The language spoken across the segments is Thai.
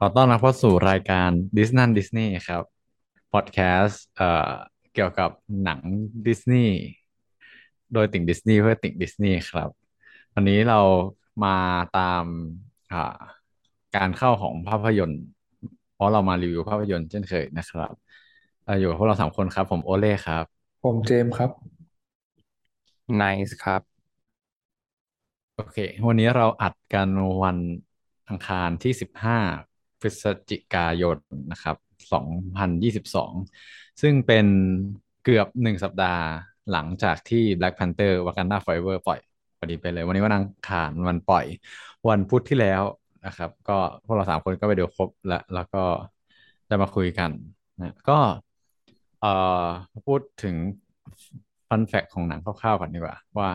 ขอต้อนรับเข้าสู่รายการดิสนั่นดิสนีย์ครับ พอดแคสต์เอ่อเกี่ยวกับหนังดิสนีย์โดยติ่งดิสนีย์เพื่อติ่งดิสนีย์ครับ วันนี้เรามาตามอ่าการเข้าของภาพยนตร์ เพราะเรามารีวิวภาพยนตร์เช่นเคยนะครับเอ่ออยู่กับพวกเราสามคนครับ ผมโอเล่ครับ ผมเจมส์ครับไนซ์ครับ โอเค วันนี้เราอัดกันวันอังคารที่สิบห้า พฤศจิกายนนะครับสองพันยี่สิบสองซึ่งเป็นเกือบหนึ่งสัปดาห์หลังจากที่ Black Panther Wakanda Forever ปล่อยพอดีไปเลย วันนี้วันอังคารวันปล่อย วันพุธที่แล้วนะครับ ก็พวกเราสามคนก็ไปดูครบแล้วแล้วก็จะมาคุยกันนะก็เอ่อพูดถึงฟันแฟกของหนังคร่าวๆก่อนดีกว่า ว่า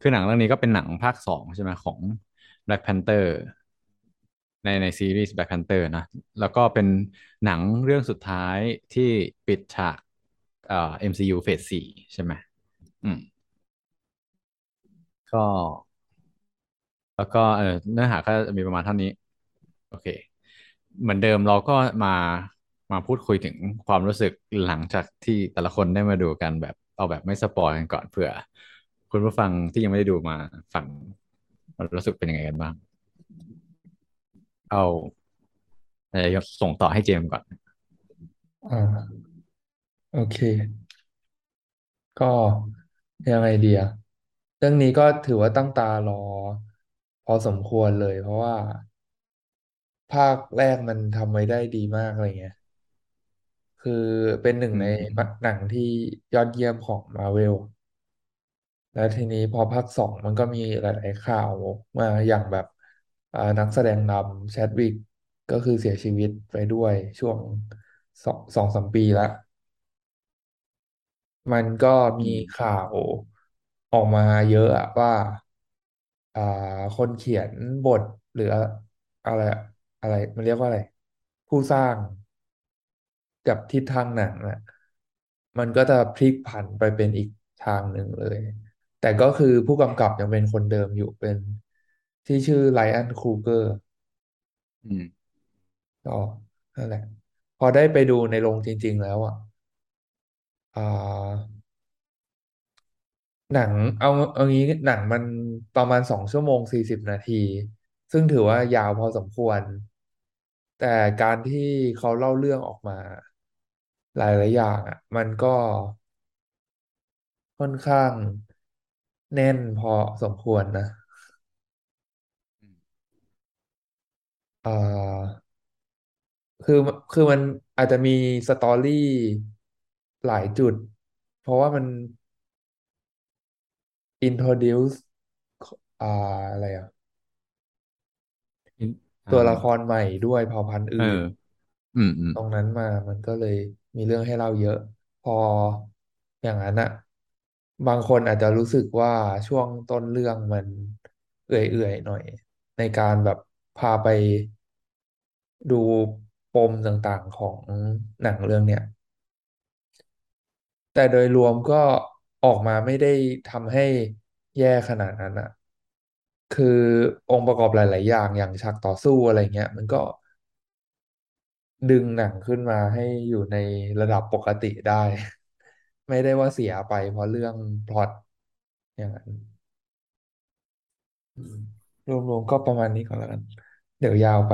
คือหนังเรื่องนี้ก็เป็นหนังภาคสองใช่ไหมของ Black Panther ในในซีรีส์ Black Panther นะ แล้วก็เป็นหนังเรื่องสุดท้ายที่ปิดฉากเอ่อ MCU เฟสสี่ใช่ไหมอืม ก็ แล้วก็เออเนื้อหาก็มีประมาณเท่านี้ โอเค เหมือนเดิมเราก็มามาพูดคุยถึงความรู้สึกหลังจากที่แต่ละคนได้มาดูกันแบบเอาแบบไม่สปอยกันก่อนเผื่อ คุณผู้ฟังที่ยังไม่ได้ดูมาฟังรู้สึกเป็นยังไงกันบ้าง เอาเดี๋ยวส่งต่อให้เจมส์ก่อนอ่าโอเค ก็ยังไงเดียเรื่องนี้ก็ถือว่าตั้งตารอ พอสมควรเลย เพราะว่า ภาคแรกมันทำไว้ได้ดีมากอะไรเงี้ยคือเป็นหนึ่งในหนังที่ยอดเยี่ยมของมาเวลแล้วทีนี้พอภาคสองมันก็มีหลาย ๆ ข่าวมาอย่างแบบ นักแสดงนำแชดวิกก็คือเสียชีวิตไปด้วยช่วงสองสองสามปีแล้วมันก็มีข่าวออกมาเยอะอะว่าอ่าคนเขียนบทหรืออะไรอะไร มันเรียกว่าอะไร ผู้สร้างกับทิศทางหนังอะมันก็จะพลิกผันไปเป็นอีกทางหนึ่งเลย แต่ก็คือผู้กำกับยังเป็นคนเดิมอยู่เป็น ที่ชื่อไลอ n นครูเกอร์อืมก็นั่นแหละ พอได้ไปดูในโรงจริง ๆ แล้วอะอ่าหนังเอาเอางี้หนังมันประมาณสองชั่วโมงสี่สิบนาที ซึ่งถือว่ายาวพอสมควร แต่การที่เขาเล่าเรื่องออกมา หลายๆอย่างอะ มันก็ค่อนข้างแน่นพอสมควรนะ อ่า คือคือมันอาจจะมีสตอรี่หลายจุด เพราะว่ามัน introduce อ่าอะไรอะอืมอ่า ตัวละครใหม่ด้วยเผ่าพันธุ์เอออื่นอืมอืมตรงนั้นมามันก็เลยมีเรื่องให้เล่าเยอะ พออย่างนั้นอะบางคนอาจจะรู้สึกว่าช่วงต้นเรื่องมันเอื่อยๆหน่อย ในการแบบ พาไปดูปมต่างๆของหนังเรื่องเนี้ยแต่โดยรวมก็ออกมาไม่ได้ทำให้แย่ขนาดนั้นอะคือองค์ประกอบหลาย ๆ อย่างอย่างฉากต่อสู้อะไรเงี้ย มันก็ดึงหนังขึ้นมาให้อยู่ในระดับปกติได้ ไม่ได้ว่าเสียไปเพราะเรื่องพล็อตอย่างนั้น รวมๆก็ประมาณนี้ก่อนแล้วกัน เดี๋ยวยาวไป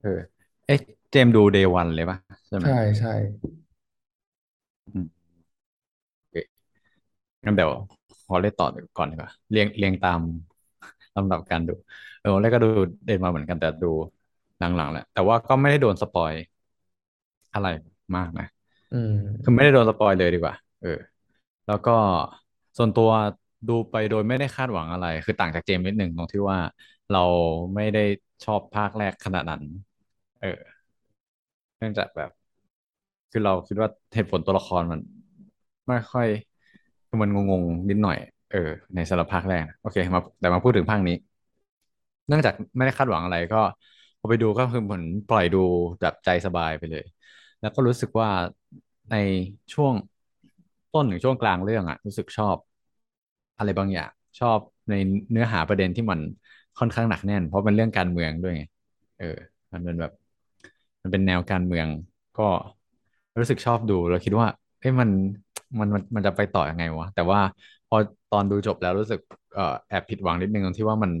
เออ เอ๊ะเจมส์ดู day one เลยปะใช่ไหมใช่ใช่อืมโอเคงั้นเดี๋ยวขอเล่าต่อก่อนดีกว่าเรียงเรียงตาม ลำดับการดู เออวันแรกก็ดู day one มาเหมือนกันแต่ดูหลังๆแหละแต่ว่าก็ไม่ได้โดนสปอยอะไรมากนะ อืคือไม่ได้โดนสปอยเลยดีกว่า เออ แล้วก็ส่วนตัว ดูไปโดยไม่ได้คาดหวังอะไร คือต่างจากเจมส์นิดหนึ่งตรงที่ว่าเราไม่ได้ชอบภาคแรกขนาดนั้น เออ เนื่องจากแบบ คือเราคิดว่าเหตุผลตัวละครมัน ไม่ค่อยมันงงๆนิดหน่อย เออ ในสำหรับภาคแรก โอเค มาแต่มาพูดถึงภาคนี้ เนื่องจากไม่ได้คาดหวังอะไรก็พอไปดูก็คือเหมือนปล่อยดูแบบใจสบายไปเลย แล้วก็รู้สึกว่าในช่วงต้นถึงช่วงกลางเรื่องอะรู้สึกชอบ อะไรบางอย่างชอบในเนื้อหาประเด็นที่มันค่อนข้างหนักแน่น เพราะเป็นเรื่องการเมืองด้วยไงเออ มันเป็นแบบ มันเป็นแนวการเมืองก็รู้สึกชอบดูแล้วคิดว่าเอ้ยมันมันมันมันจะไปต่อยังไงวะ แต่ว่าพอตอนดูจบแล้วรู้สึกเอ่อแอบผิดหวังนิดนึงตรงที่ว่ามัน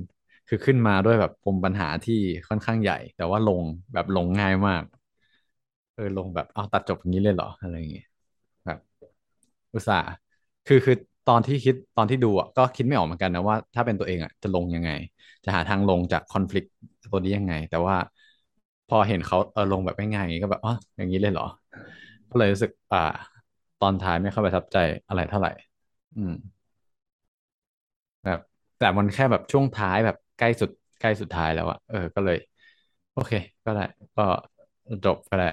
คือขึ้นมาด้วยแบบปมปัญหาที่ค่อนข้างใหญ่ แต่ว่าลงแบบลงง่ายมาก เออลงแบบเอาตัดจบอย่างนี้เลยเหรออะไรอย่างเงี้ยแบบอุตส่าห์คือคือ ตอนที่คิดตอนที่ดูอะก็คิดไม่ออกเหมือนกันนะว่าถ้าเป็นตัวเองอะจะลงยังไง จะหาทางลงจากคอน FLICT ตัวนี้ยังไง แต่ว่าพอเห็นเขาเออลงแบบง่ายๆอย่างนี้ก็แบบอ๋ออย่างนี้เลยเหรอ ก็เลยรู้สึก อ่า ตอนท้ายไม่เข้าไปทับใจอะไรเท่าไหร่ อืม แบบแต่มันแค่แบบช่วงท้ายแบบใกล้สุดใกล้สุดท้ายแล้วอะเออ ก็เลย โอเค ก็ได้ก็จบก็ได้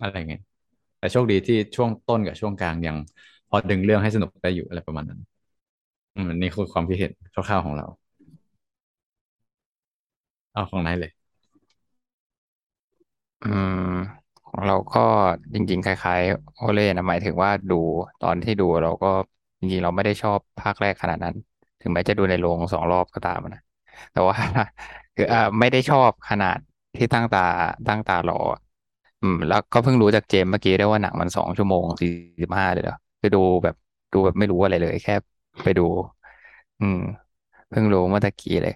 อะไรเงี้ยแต่โชคดีที่ช่วงต้นกับช่วงกลางยัง พอดึงเรื่องให้สนุกได้อยู่อะไรประมาณนั้นอืมนี่คือความคิดเห็นคร่าวๆของเรา เอาของนายเลยอืมของเราก็จริง ๆ คล้ายๆโอเล่นะหมายถึงว่าดูตอนที่ดูเราก็จริงๆเราไม่ได้ชอบภาคแรกขนาดนั้น ถึงแม้จะดูในโรงสองรอบก็ตามนะแต่ว่าคืออ่าไม่ได้ชอบขนาดที่ตั้งตาตั้งตารออะอืม แล้วก็เพิ่งรู้จากเจมส์เมื่อกี้ได้ว่าหนังมันสองชั่วโมงสี่สิบห้าเลยเหรอ คือดูแบบดูแบบไม่รู้อะไรเลยแค่ไปดู อืมเพิ่งรู้เมื่อตะกี้เลย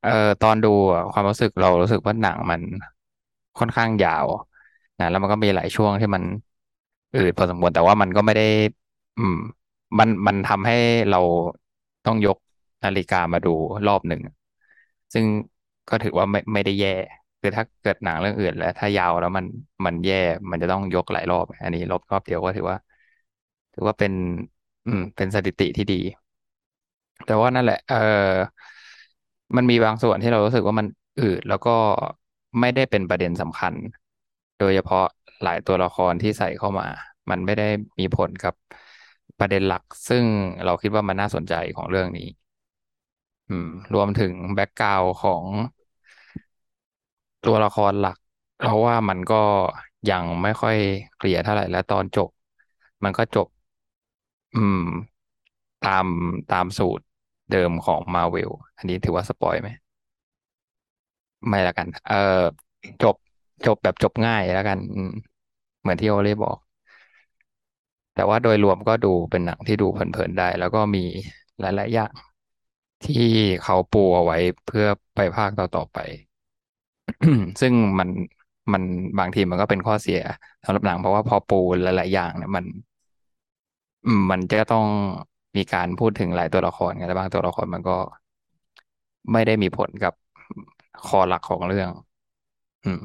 เอ่อตอนดูอะความรู้สึกเรารู้สึกว่าหนังมันค่อนข้างยาวนะแล้วมันก็มีหลายช่วงที่มันอืดพอสมควรแต่ว่ามันก็ไม่ได้ อืม มันมันทำให้เราต้องยกนาฬิกามาดูรอบหนึ่ง ซึ่งก็ถือว่าไม่ไม่ได้แย่คือถ้าเกิดหนังเรื่องอื่น แล้ว ถ้ายาวแล้วมันมันแย่มันจะต้องยกหลายรอบ อันนี้รอบรอบเดียวก็ถือว่า ถือว่าเป็น อืม เป็นสถิติที่ดี แต่ว่านั่นแหละ เออมันมีบางส่วนที่เรารู้สึกว่ามันอืดแล้วก็ไม่ได้เป็นประเด็นสำคัญ โดยเฉพาะหลายตัวละครที่ใส่เข้ามา มันไม่ได้มีผลกับประเด็นหลัก ซึ่งเราคิดว่ามันน่าสนใจของเรื่องนี้ อืม รวมถึงแบ็กกราวด์ของตัวละครหลัก เพราะว่ามันก็ยังไม่ค่อยเคลียร์เท่าไหร่และตอนจบ มันก็จบ อืม ตามตามสูตรเดิมของมาเวลอันนี้ถือว่าสปอยไหม ไม่ละกัน เออจบจบแบบจบง่ายแล้วกัน เหมือนที่โอเล่บอก แต่ว่าโดยรวมก็ดูเป็นหนังที่ดูเพลินๆได้ แล้วก็มีหลายๆอย่างที่เขาปูเอาไว้เพื่อไปภาคต่อๆไป ซึ่งมันมันบางทีมันก็เป็นข้อเสียสำหรับหนังเพราะว่าพอปูหลายๆอย่างเนี่ยมัน มมันจะต้องมีการพูดถึงหลายตัวละครไงแล้วบางตัวละครมันก็ไม่ได้มีผลกับคอหลักของเรื่อง อืม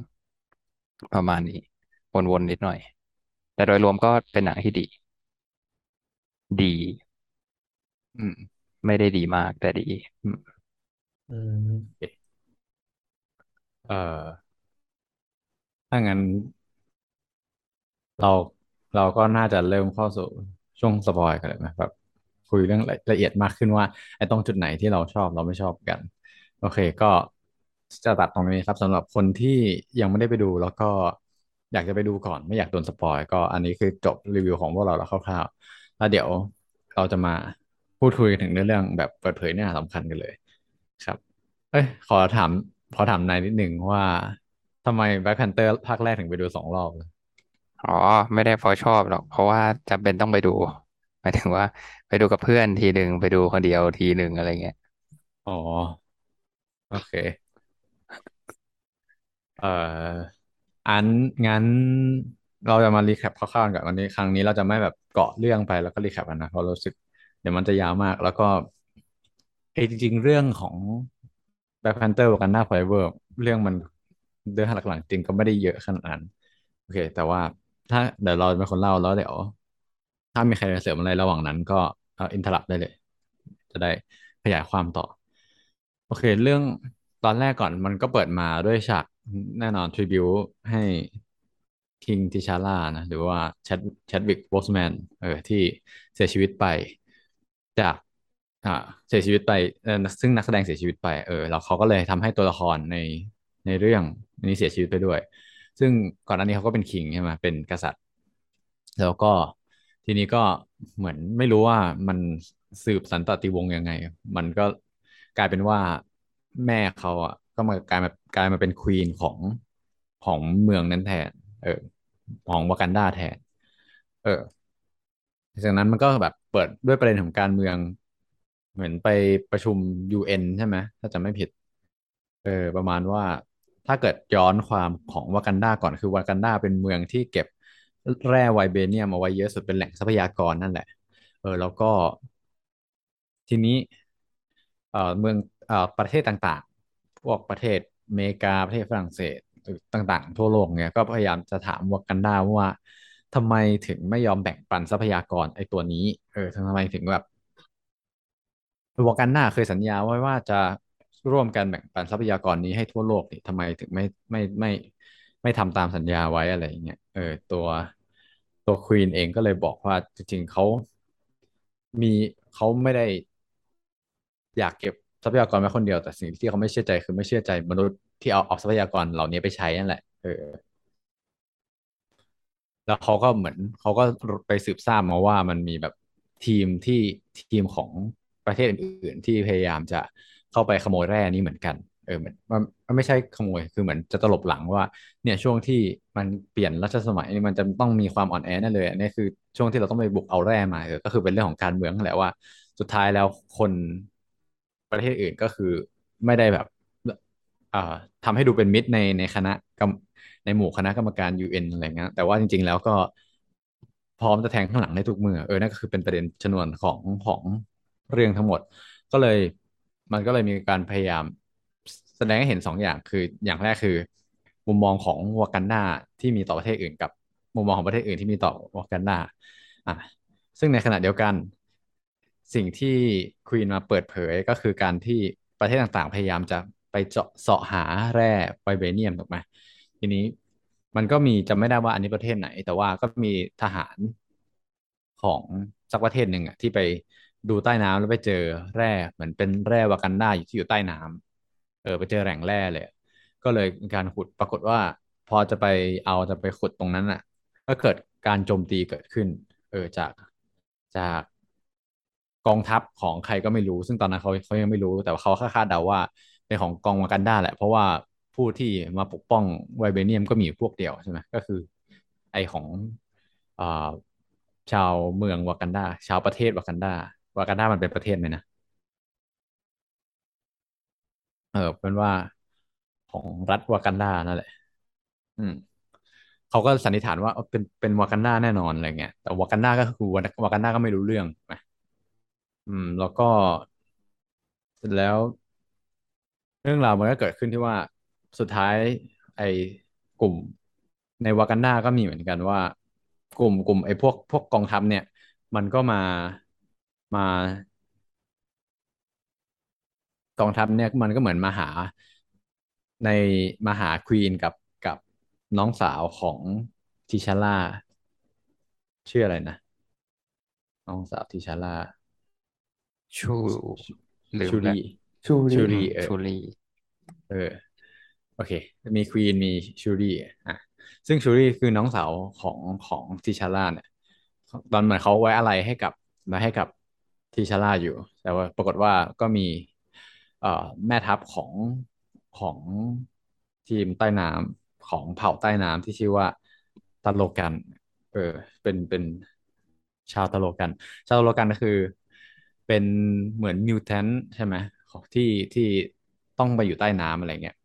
ประมาณนี้ วนๆนิดหน่อย แต่โดยรวมก็เป็นหนังที่ดี ดี อืม ไม่ได้ดีมากแต่ดี อืมอืมเอ่อถ้างั้นเราเราก็น่าจะเริ่มเข้าสู่ ช่วงสปอยกันเลยไหมแบบคุยเรื่องละเอียดมากขึ้นว่าไอ้ตรงจุดไหนที่เราชอบเราไม่ชอบกัน โอเคก็จะตัดตรงนี้ครับสำหรับคนที่ยังไม่ได้ไปดูแล้วก็อยากจะไปดูก่อนไม่อยากโดนสปอยก็อันนี้คือจบรีวิวของพวกเราแล้วคร่าวๆแล้วเดี๋ยวเราจะมาพูดคุยกันถึงเรื่องแบบเปิดเผยเนื้อหาสำคัญกันเลย ครับเอ้ยขอถามขอถามไนซ์นิดหนึ่งว่าทำไม Black Panther ภาคแรกถึงไปดูสองรอบเลย อ๋อ ไม่ได้เพราะชอบหรอก เพราะว่าจำเป็นต้องไปดู หมายถึงว่าไปดูกับเพื่อนทีหนึ่งไปดูคนเดียวทีหนึ่งอะไรเงี้ย อ๋อ โอเค เอ่ออันงั้นเราจะมา recap คร่าวๆกันวันนี้ ครั้งนี้เราจะไม่แบบเกาะเรื่องไปแล้วก็ recap กันนะเพราะรู้สึกเดี๋ยวมันจะยาวมาก แล้วก็เอยจริงๆเรื่องของ Black Panther Wakanda Forever เรื่องมันเรื่องหลักๆจริงก็ไม่ได้เยอะขนาดนั้น โอเค แต่ว่า ถ้าเดี๋ยวเราเป็นคนเล่าแล้วเดี๋ยวถ้ามีใครเสริมอะไรระหว่างนั้นก็เอ่อ interrupt ได้เลย จะได้ขยายความต่อ โอเค เรื่องตอนแรกก่อนมันก็เปิดมาด้วยฉากแน่นอนทริบิวให้คิงทิชาร่านะ หรือว่าแชดแชดวิกโบสแมนเออที่เสียชีวิตไป จากอ่าเสียชีวิตไปเออซึ่งนักแสดงเสียชีวิตไปเออแล้วเขาก็เลยทำให้ตัวละครในในเรื่องนี้เสียชีวิตไปด้วย ซึ่งก่อนหน้านี้เขาก็เป็นคิงใช่ไหมเป็นกษัตริย์ แล้วก็ทีนี้ก็เหมือนไม่รู้ว่ามันสืบสันตติวงศ์ยังไง มันก็กลายเป็นว่าแม่เขาอะก็มากลายมากลายมาเป็นควีนของของเมืองนั้นแทน เออ ของวากันดาแทน เออจากนั้นมันก็แบบเปิดด้วยประเด็นของการเมือง เหมือนไปประชุม UN ใช่ไหมถ้าจำไม่ผิด เออ ประมาณว่า ถ้าเกิดย้อนความของวากันดาก่อนคือวากันดาเป็นเมืองที่เก็บแร่ไวเบเนียมเอาไว้เยอะสุดเป็นแหล่งทรัพยากรนั่นแหละ เออแล้วก็ทีนี้เอ่อเมืองเอ่อประเทศต่างๆ พวกประเทศอเมริกาประเทศฝรั่งเศสต่างๆ ทั่วโลกเนี่ยก็พยายามจะถามวากันดาว่าทำไมถึงไม่ยอมแบ่งปันทรัพยากรไอ้ตัวนี้ เออทำไมถึงแบบวากันดาเคยสัญญาไว้ว่าจะ ร่วมกันแบ่งปันทรัพยากรนี้ให้ทั่วโลกนี่ทำไมถึงไม่ไม่ไม่ไม่ทำตามสัญญาไว้อะไรอย่างเงี้ยเออตัวตัวควีนเองก็เลยบอกว่าจริงๆเขามีเขาไม่ได้อยากเก็บทรัพยากรไว้คนเดียวแต่สิ่งที่เขาไม่เชื่อใจคือไม่เชื่อใจมนุษย์ที่เอาเอาทรัพยากรเหล่านี้ไปใช้นั่นแหละเออแล้วเขาก็เหมือนเขาก็ไปสืบทราบมาว่ามันมีแบบทีมที่ทีมของประเทศอื่น ๆ ที่พยายามจะ เข้าไปขโมยแร่นี้เหมือนกัน เออมันมันไม่ใช่ขโมยคือเหมือนจะตลบหลังว่า เนี่ยช่วงที่มันเปลี่ยนรัชสมัยนี่มันจะต้องมีความอ่อนแอแน่เลยอันนี่คือช่วงที่เราต้องไปบุกเอาแร่มาเออก็คือเป็นเรื่องของการเมืองแหละว่า สุดท้ายแล้วคนประเทศอื่นก็คือไม่ได้แบบอ่าทำให้ดูเป็นมิตรในในคณะกรรมในหมู่คณะกรรมการ UN อะไรเงี้ยแต่ว่าจริง ๆ แล้วก็พร้อมจะแทงข้างหลังได้ทุกเมื่อเออนั่นก็คือเป็นประเด็นชนวนของของเรื่องทั้งหมด ก็เลย มันก็เลยมีการพยายามแสดงให้เห็นสองอย่างคืออย่างแรกคือ มุมมองของวากันดาที่มีต่อประเทศอื่นกับ มุมมองของประเทศอื่นที่มีต่อวากันดาอะซึ่งในขณะเดียวกัน สิ่งที่ควีนมาเปิดเผยก็คือการที่ประเทศต่างๆ พยายามจะไปเจาะเสาะหาแร่ไวเบเนียมถูกไหมทีนี้มันก็มีจำไม่ได้ว่าอันนี้ประเทศไหน แต่ว่าก็มีทหารของสักประเทศหนึ่งอะที่ไป ดูใต้น้ำแล้วไปเจอแร่เหมือนเป็นแร่วากันดาอยู่ที่อยู่ใต้น้ำเออ ไปเจอแหล่งแร่เลย ก็เลยการขุดปรากฏว่า พอจะไปเอาจะไปขุดตรงนั้นอะ ก็เกิดการโจมตีเกิดขึ้น เออจากจากกองทัพของใครก็ไม่รู้ ซึ่งตอนนั้นเขาเขายังไม่รู้ แต่ว่าเขาคาดเดาว่าเป็นของกองวากันดาแหละ เพราะว่าผู้ที่มาปกป้องไวเบเนียมก็มีพวกเดียวใช่ไหมก็คือ ไอของอ่าชาวเมืองวากันดา ชาวประเทศวากันดา วากันดามันเป็นประเทศไหมนะ เออเป็นว่าของรัฐวากันดานั่นแหละ อืมเขาก็สันนิษฐานว่าเป็นเป็นวากันดาแน่นอนอะไรเงี้ย แต่วากันดาก็คือวากันดาก็ไม่รู้เรื่องนะอืม แล้วก็เสร็จแล้ว เรื่องราวมันก็เกิดขึ้นที่ว่าสุดท้าย ไอ้กลุ่มในวากันดาก็มีเหมือนกันว่า กลุ่มกลุ่มไอ้พวกพวกกองทัพเนี่ย มันก็มา มากองทัพเนี่ยมันก็เหมือนมาหาในมาหาควีนกับกับน้องสาวของทิชาร่าชื่ออะไรนะ น้องสาวทิชาร่าชูลืมชูแล้วรีชูริชูรีเออชูรีเออ โอเค มีควีนมีชูรี่อะซึ่งชูรี่คือน้องสาวของของทิชาร่าเนี่ยตอนเหมือนเขาไว้อะไรให้กับมาให้กับ ทิชาร่าอยู่ แต่ว่าปรากฏว่าก็มีแม่ทัพของของทีมใต้น้ำของเผ่าใต้น้ำที่ชื่อว่าTalokan เออ เป็นเป็นชาว Talokan ชาว Talokan ก็คือเป็นเหมือน mutant ใช่ไหมของที่ที่ต้องไปอยู่ใต้น้ำอะไรเงี้ย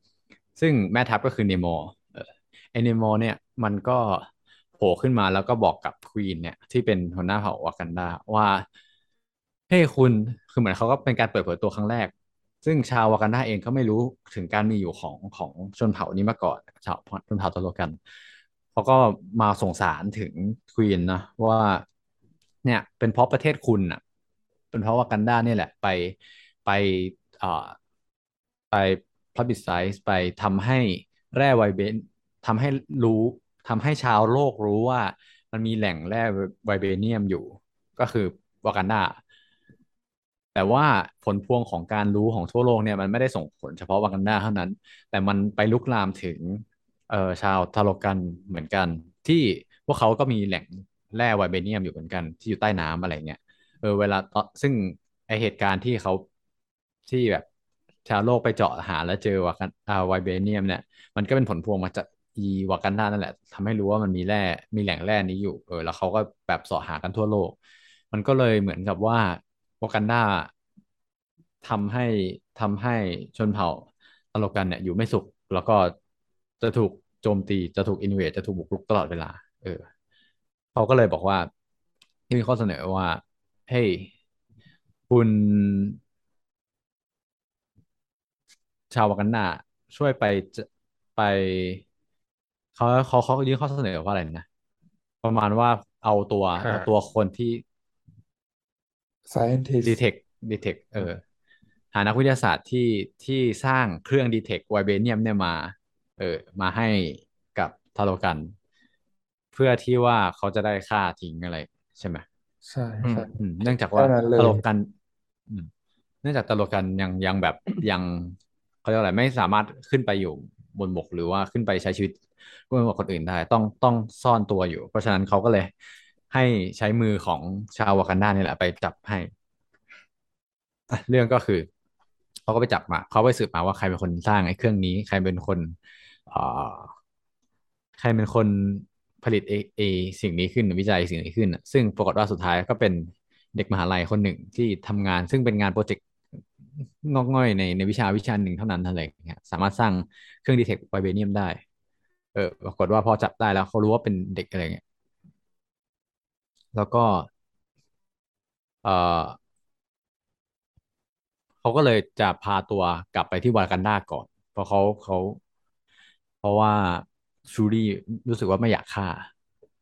ซึ่งแม่ทัพก็คือ Namor เออไอ Namor เนี่ยมันก็โผล่ขึ้นมาแล้วก็บอกกับ queen เนี่ยที่เป็นหัวหน้าเผ่าวากันดาว่า เฮ้คุณคือเหมือนเขาก็เป็นการเปิดเผยตัวครั้งแรก ซึ่งชาววากันดาเองก็ไม่รู้ถึงการมีอยู่ของของชนเผ่านี้มาก่อนชาวชนเผ่าตะโลกันเขาก็มาส่งสารถึงควีนนะว่า เนี่ยเป็นเพราะประเทศคุณอะ เป็นเพราะวากันดาเนี่ยแหละ ไปไปเอ่อไป publicize ไปทำให้แร่ไวเบนทำให้รู้ทำให้ชาวโลกรู้ว่ามันมีแหล่งแร่ไวเบเนียมอยู่ ก็คือวากันดา แต่ว่าผลพวงของการรู้ของทั่วโลกเนี่ยมันไม่ได้ส่งผลเฉพาะวากันดาเท่านั้น แต่มันไปลุกลามถึงเอ่อชาวทาโลกันเหมือนกัน ที่พวกเขาก็มีแหล่งแร่ไวเบเนียมอยู่เหมือนกันที่อยู่ใต้น้ำอะไรเงี้ยเออเวลาตซึ่งไอเหตุการณ์ที่เขาที่แบบชาวโลกไปเจาะหาแล้วเจอวากันอ่าไวเบเนียมเนี่ยมันก็เป็นผลพวงมาจากอีวากันดานั่นแหละทำให้รู้ว่ามันมีแร่มีแหล่งแร่นี้อยู่เออแล้วเขาก็แบบเสาะหากันทั่วโลก มันก็เลยเหมือนกับว่า วากันดาทำให้ทำให้ชนเผ่าตโลกันเนี่ยอยู่ไม่สุข แล้วก็จะถูกโจมตีจะถูกอินเวดจะถูกบุกรุกตลอดเวลา เออเขาก็เลยบอกว่า ที่มีข้อเสนอว่า เฮ้ยคุณชาววากันดาช่วยไปจะไปเขาเขาเขายื่นข้อเสนอว่าอะไรนะประมาณว่าเอาตัวอ่าเอาตัวคนที่ scientist ดีเทคดีเทคเออหานักวิทยาศาสตร์ที่ที่สร้างเครื่องดีเทคไวเบเนียมเนี่ยมา เออมาให้กับทาโลกัน เพื่อที่ว่าเขาจะได้ฆ่าทิ้งอะไร ใช่ไหมใช่อืมใช่อืมเนื่องจากเท่าว่านั้นเลตยลกกันอืมเนื่องจากตลกกันยังยังแบบยังเขาเรียกว่าอะไรไม่สามารถขึ้นไปอยู่บนบกหรือว่าขึ้นไปใช้ชีวิตร่วมกับคนอื่นได้ ต้องต้องซ่อนตัวอยู่ เพราะฉะนั้นเขาก็เลย ให้ใช้มือของชาววากันดานี่แหละ ไปจับให้ เรื่องก็คือเขาก็ไปจับมาเขาไปสืบมาว่าใครเป็นคนสร้างไอ้เครื่องนี้ ใครเป็นคนเอ่อใครเป็นคนผลิตเอเอสิ่งนี้ขึ้นวิจัยสิ่งนี้ขึ้น ซึ่งปรากฏว่าสุดท้ายก็เป็นเด็กมหาลัยคนหนึ่งที่ทำงาน ซึ่งเป็นงานโปรเจกต์งอกง่อยในในวิชาวิชาหนึ่งเท่านั้นอะไรอย่างเงี้ยสามารถสร้างเครื่องดีเทคไวเบเนียมได้ เออปรากฏว่าพอจับได้แล้วเขารู้ว่าเป็นเด็กอะไรเงี้ย แล้วก็ เออเขาก็เลยจะพาตัวกลับไปที่วากันดาก่อน เพราะเขาเขาเพราะว่าชูรี่รู้สึกว่าไม่อยากฆ่า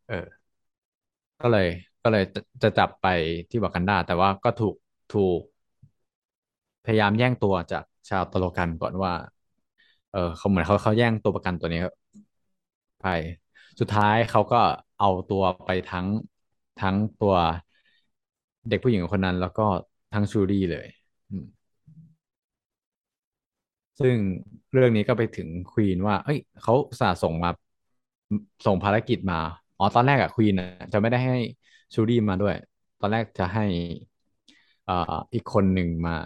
เออ ก็เลย ก็เลยจะจะจับไปที่วากันดา แต่ว่าก็ถูกถูก พยายามแย่งตัวจากชาวตโลกันก่อนว่า เออเขาเหมือนเขาเขาแย่งตัวประกันตัวนี้ไป สุดท้ายเขาก็เอาตัวไปทั้ง ทั้งตัวเด็กผู้หญิงคนนั้น แล้วก็ทั้งชูรี่เลยอืมซึ่งเรื่องนี้ก็ไปถึงควีนว่า เอ้ยเขาอุตส่าห์ส่งมาส่งภารกิจมา อ๋อ ตอนแรกอะควีนอะจะไม่ได้ให้ชูรี่มาด้วย ตอนแรกจะให้อ่าอีกคนหนึ่งมา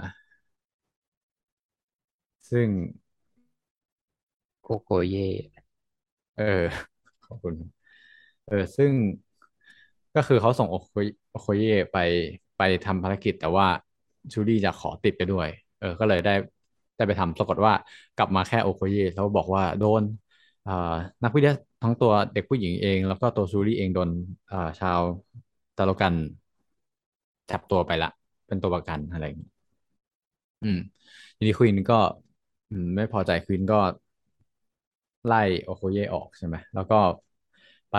ซึ่งโกโกเย่เออ ขอบคุณ เออ ซึ่ง ก็คือเขาส่งโอโคยโอโคเย่ไปไปทำภารกิจ แต่ว่าชูรี่จะขอติดไปด้วย เออ ก็เลยได้ได้ไปทำปรากฏว่ากลับมาแค่โอโคเย่แล้วบอกว่าโดนนักวิทยาทั้งตัวเด็กผู้หญิงเอง แล้วก็ตัวชูรี่เองโดนชาวตาโลกันจับตัวไปละ เป็นตัวประกันอะไรอย่างนี้อืมทีนี้ควีนก็ไม่พอใจควีนก็ไล่โอโคเยออกใช่ไหมแล้วก็ ไป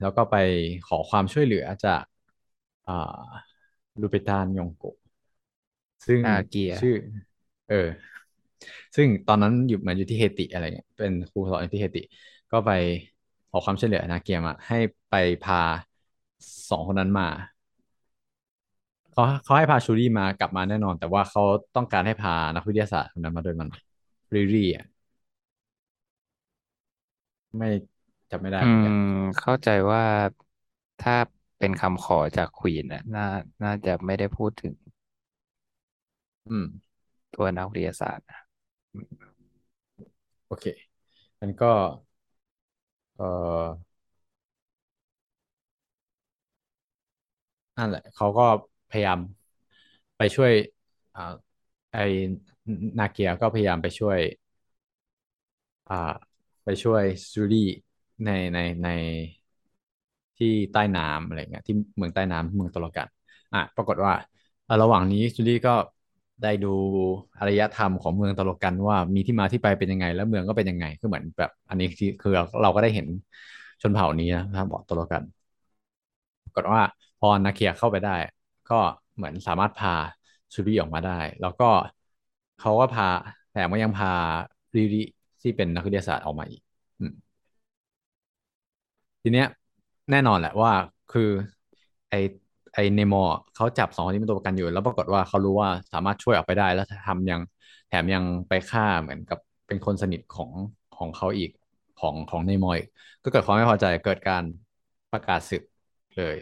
แล้วก็ไปขอความช่วยเหลือจากอ่าลูเปตานยองโกะซึ่งนาเกียชื่อ เออ ซึ่งตอนนั้นอยู่เหมือนอยู่ที่เฮติอะไรเงี้ยเป็นครูสอนอยู่ที่เฮติ ก็ไปขอความช่วยเหลือนาเกียมาให้ไปพาสองคนนั้นมาเขาเขาให้พาชูรี่มากลับมาแน่นอน แต่ว่าเขาต้องการให้พานักวิทยาศาสตร์คนนั้นมาโดยมันรีรี่อะไม่ จำไม่ได้อืมเหมือนกันเข้าใจว่าถ้าเป็นคำขอจากควีนน่ะน่าน่าจะไม่ได้พูดถึง อืม ตัวนักวิทยาศาสตร์นะโอเคมันก็ เอ่อนั่นแหละเขาก็พยายามไปช่วยอ่าไอ้นาเกียก็พยายามไปช่วย อ่า ไปช่วยซูรี่ ในในในที่ใต้น้ำอะไรเงี้ยที่เมืองใต้น้ำเมืองตลอกันอะปรากฏว่าระหว่างนี้ซูรี่ก็ได้ดูอารยธรรมของเมืองตลอกันว่ามีที่มาที่ไปเป็นยังไง แล้วเมืองก็เป็นยังไงคือเหมือนแบบ อันนี้คือเราก็ได้เห็นชนเผ่านี้นะครับบอกตลอกันปรากฏว่าพอนาเคียเข้าไปได้ ก็เหมือนสามารถพาซูริออกมาได้ แล้วก็เขาก็พาแต่ก็ยังพาริริที่เป็นนักวิทยาศาสตร์ออกมาอีก ทีเนี้ยแน่นอนแหละว่าคือไอไอเนมอเขาจับสองคนนี้เป็นตัวประกันอยู่ แล้วปรากฏว่าเขารู้ว่าสามารถช่วยออกไปได้ แล้วทำยังแถมยังไปฆ่าเหมือนกับเป็นคนสนิทของของเขาอีกของของเนมออีกก็เกิดความไม่พอใจเกิดการประกาศศึกเลย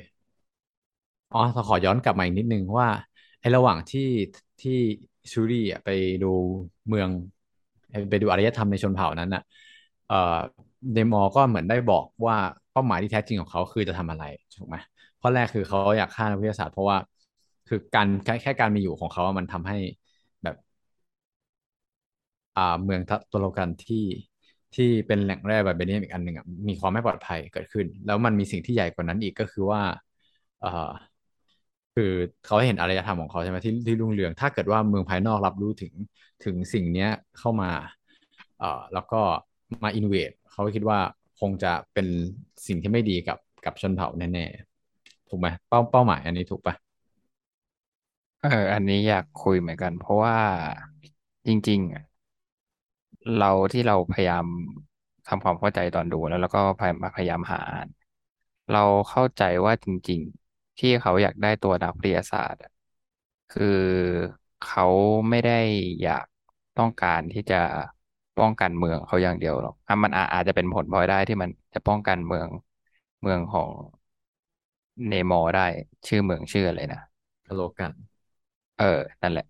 อ๋อขอย้อนกลับมาอีกนิดนึงว่าไอ้ระหว่างที่ที่ชูรี่ไปดูเมือง ไปดูอารยธรรมในชนเผ่านั้นอะเอ่อ เดมอก็เหมือนได้บอกว่าเป้าหมายที่แท้จริงของเขาคือจะทำอะไรถูกไหมข้อแรกคือเขาอยากฆ่านักวิทยาศาสตร์เพราะว่า คือการแค่แค่การมีอยู่ของเขามันทำให้แบบ อ่าเมืองตัวโลกันที่ที่เป็นแหล่งแร่ไบเบเนียมอีกอันหนึ่งมีความไม่ปลอดภัยเกิดขึ้น แล้วมันมีสิ่งที่ใหญ่กว่านั้นอีกก็คือว่าเอ่อคือเขาเห็นอารยธรรมของเขาใช่ไหมที่ที่รุ่งเรือง ถ้าเกิดว่าเมืองภายนอกรับรู้ถึงถึงสิ่งเนี้ยเข้ามาเอ่อแล้วก็มาอินเวด เขาคิดว่าคงจะเป็นสิ่งที่ไม่ดีกับกับชนเผ่าแน่ๆถูกไหมเป้าเป้าหมายอันนี้ถูกปะเออ อันนี้อยากคุยเหมือนกัน เพราะว่าจริงๆอะเราที่เราพยายามทำความเข้าใจตอนดูแล้วแล้วก็พยายามหาอ่านเราเข้าใจว่าจริง ๆ ที่เขาอยากได้ตัวนักวิทยาศาสตร์คือเขาไม่ได้อยากต้องการที่จะ ป้องกันเมืองเขาอย่างเดียวหรอกอะมันอาอาจจะเป็นผลพลอยได้ที่มันจะป้องกันเมืองเมืองของเนมอร์ได้ชื่อเมืองชื่ออะไรนะทะเลาะกัน เออ นั่นแหละ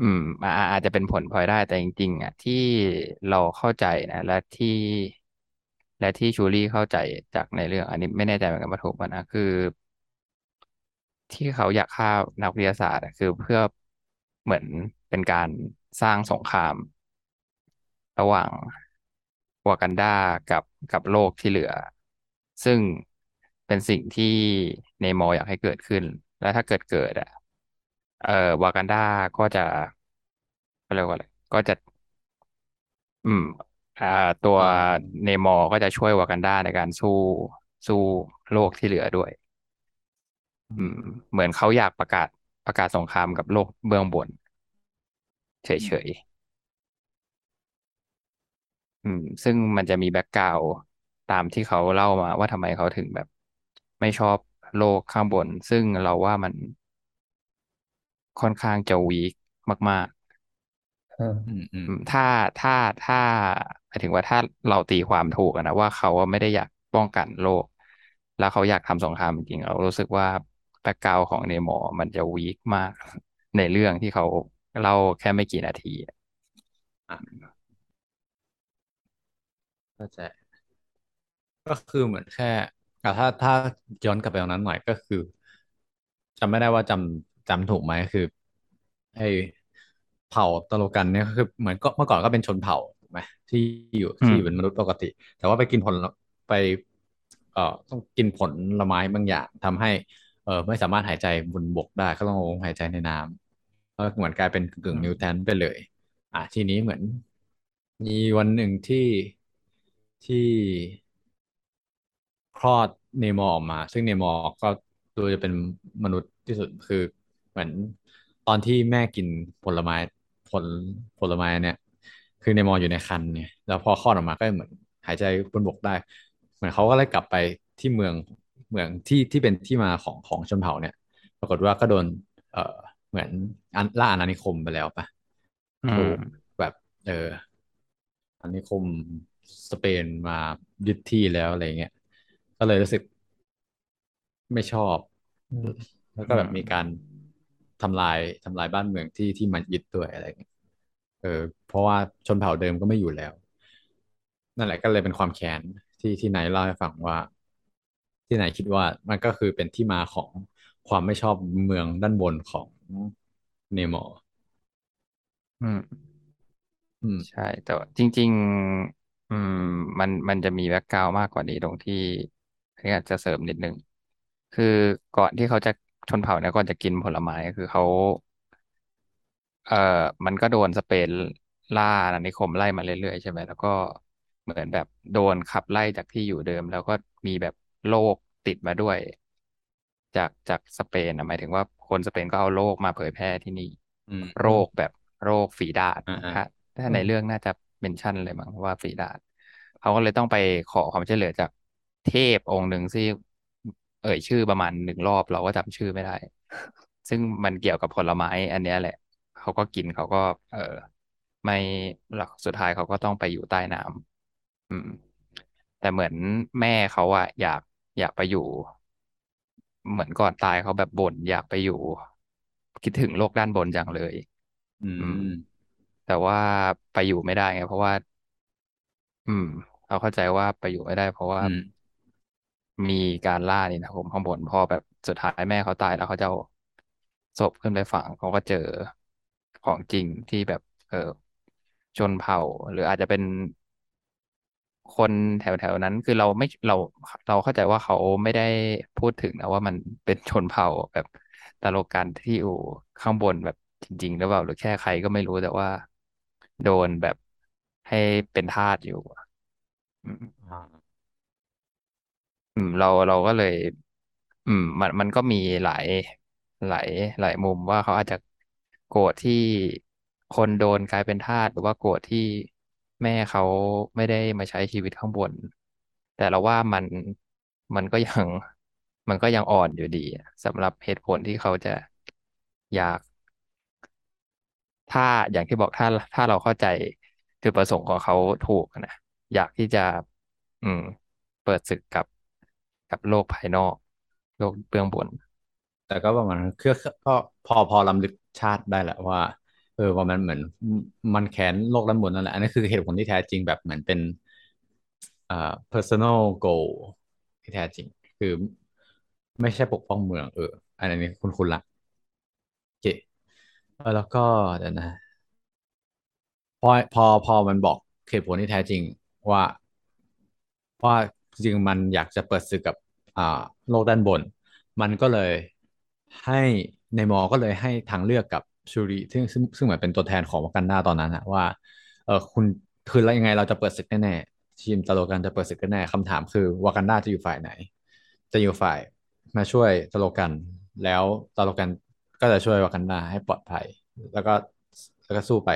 อืมอาอาจจะเป็นผลพลอยได้แต่จริงๆอะที่เราเข้าใจนะและที่ และที่ชูรี่เข้าใจจากในเรื่อง อันนี้ไม่แน่ใจเหมือนกันว่าถูกป่ะนะคือ ที่เขาอยากฆ่านักวิทยาศาสตร์อะคือเพื่อเหมือนเป็นการสร้างสงคราม ระหว่างวากันดากับกับโลกที่เหลือ ซึ่งเป็นสิ่งที่เนมออยากให้เกิดขึ้น และถ้าเกิดเกิดอะเอ่อวากันดาก็จะเขาเรียกว่าอะไรก็จะ อืม อ่า ตัวเนมอก็จะช่วยวากันดาในการสู้สู้โลกที่เหลือด้วย อืม เหมือนเขาอยากประกาศประกาศสงครามกับโลกเบื้องบน เฉยๆ อืม ซึ่งมันจะมี background ตามที่เขาเล่ามาว่าทำไมเขาถึงแบบ ไม่ชอบโลกข้างบน ซึ่งเราว่ามันค่อนข้างจะ weak มากอ่าอืมอืมอืมถ้าถ้าถ้าหมายถึงว่าถ้าเราตีความถูกอะนะว่าเขาอะไม่ได้อยากป้องกันโลก แล้วเขาอยากทำสงครามจริงๆเรารู้สึกว่า background ของ Namor มันจะ weak มาก ในเรื่องที่เขาเล่าแค่ไม่กี่นาทีอะอะ เข้าใจก็คือเหมือนแค่อะถ้าถ้าย้อนกลับไปตรงนั้นหน่อยก็คือจำไม่ได้ว่าจำจำถูกไหมคือไอ้เผ่าตโลกันเนี่ยก็คือเหมือนก็เมื่อก่อนก็เป็นชนเผ่าถูกไหมที่อยู่อืมที่อยู่เป็นมนุษย์ปกติ แต่ว่าไปกินผลไป เอ่อต้องกินผลไม้บางอย่างทำให้ เออไม่สามารถหายใจบนบกได้ก็ต้องหายใจในน้ำก็เหมือนกลายเป็นกึ่งอืมนิวแทนไปเลย อะทีนี้เหมือนมีวันหนึ่งที่ ที่คลอดเนมอร์ออกมา ซึ่งเนมอร์ก็ดูจะเป็นมนุษย์ที่สุดคือเหมือนตอนที่แม่กินผลไม้ผลผลไม้เนี่ย คือเนมอร์อยู่ในครรภ์เนี่ยแล้วพอคลอดออกมาก็เหมือนหายใจบนบกได้ เหมือนเขาก็เลยกลับไปที่เมืองเมืองที่ที่เป็นที่มาของของชนเผ่าเนี่ย ปรากฏว่าก็โดน เอ่อเหมือนอันล่าอาณานิคมไปแล้วปะอืถูกมแบบ เอออาณานิคม สเปนมายึดที่แล้วอะไรเงี้ยก็เลยรู้สึกไม่ชอบอืมแล้วก็อืมแบบมีการทำลายทำลายบ้านเมืองที่ที่มันยึดด้วยอะไรเงี้ยเออเพราะว่าชนเผ่าเดิมก็ไม่อยู่แล้ว นั่นแหละก็เลยเป็นความแค้นที่ที่นายเล่าให้ฟังว่า ที่นายคิดว่ามันก็คือเป็นที่มาของความไม่ชอบเมืองด้านบนของเนมอร์อืม อืม ใช่ แต่ว่าจริงๆ อืม มันมันจะมีแบ็กกราวด์มากกว่านี้ตรงที่อยากจะเสริมนิดนึง คือก่อนที่เขาจะชนเผ่าเนี่ยก่อนจะกินผลไม้คือเขา เอ่อมันก็โดนสเปนล่าอาณานิคมไล่มาเรื่อยๆใช่ไหมแล้วก็เหมือนแบบโดนขับไล่จากที่อยู่เดิม แล้วก็มีแบบโรคติดมาด้วย จากจากสเปนนะหมายถึงว่าคนสเปนก็เอาโรคมาเผยแพร่ที่นี่ อืมโรอืมคแบบโรคฝีดาษอ่าอ่าถ้าถ้าอืมในเรื่องน่าจะ เมนชั่นเลยมั้งว่าฝีดาษเขาก็เลยต้องไปขอความช่วยเหลือจากเทพองค์หนึ่งที่เอ่ยชื่อประมาณหนึ่งรอบเราก็จำชื่อไม่ได้ ซึ่งมันเกี่ยวกับผลไม้ อันเนี้ยแหละ เขาก็กินเขาก็ เออไม่หลักสุดท้ายเขาก็ต้องไปอยู่ใต้น้ำอืม แต่เหมือนแม่เขาอะอยากอยากไปอยู่ เหมือนก่อนตายเขาแบบบ่นอยากไปอยู่ คิดถึงโลกด้านบนจังเลย อือืมม แต่ว่าไปอยู่ไม่ได้ไงเพราะว่า อืมเราเข้าใจว่าไปอยู่ไม่ได้ เพราะว่าอืม มีการล่านี่นะผมข้างบนพอแบบสุดท้ายแม่เขาตายแล้วเขาจะเอาศพขึ้นไปฝังเขาก็เจอของจริงที่แบบ เออชนเผ่า หรืออาจจะเป็นคนแถวแถวนั้น คือเราไม่เราเราเข้าใจว่าเขาไม่ได้พูดถึงนะว่ามันเป็นชนเผ่าแบบตาโลกันที่อยู่ข้างบนแบบจริง ๆ หรือเปล่าหรือแค่ใครก็ไม่รู้แต่ว่า โดนแบบให้เป็นทาสอยู่อะอืม อ่าอืมเราเราก็เลย อืม มันมันก็มีหลายหลายหลายมุมว่าเขาอาจจะโกรธที่คนโดนกลายเป็นทาสหรือว่าโกรธที่แม่เขาไม่ได้มาใช้ชีวิตข้างบน แต่เราว่ามันมันก็ยัง มันก็ยังอ่อนอยู่ดีสำหรับเหตุผลที่เขาจะอยาก ถ้าอย่างที่บอกถ้าถ้าเราเข้าใจจุดประสงค์ของเขาถูกนะอยากที่จะ อืม เปิดศึกกับกับโลกภายนอก โลกเบื้องบน แต่ก็ประมาณคือก็พอพอรำลึกชาติได้แหละว่า เออว่ามันเหมือน มันแค้นโลกด้านบนนั่นแหละอันนี้คือเหตุผลที่แท้จริงแบบเหมือนเป็นอ่า personal goal ที่แท้จริง คือไม่ใช่ปกป้องเมืองเออ อันนี้คุณคุณละโอเค เออแล้วก็เดี๋ยวนะพอพอพอมันบอกเหตุผลที่แท้จริงว่าว่าจริงมันอยากจะเปิดศึกกับอ่าโลกด้านบน มันก็เลยให้ในมอก็เลยให้ทางเลือกกับชูริซึ่งซึ่งซึ่งเหมือนเป็นตัวแทนของวากันดาตอนนั้นอะว่าเออคุณคือแล้วยังไงเราจะเปิดศึกแน่ๆทีมตะโลกันจะเปิดศึกแน่ๆคำถามคือวากันดาจะอยู่ฝ่ายไหน จะอยู่ฝ่ายมาช่วยตะโลกัน แล้วตะโลกัน ก็จะช่วยวากันดาให้ปลอดภัย แล้วก็แล้วก็สู้ไป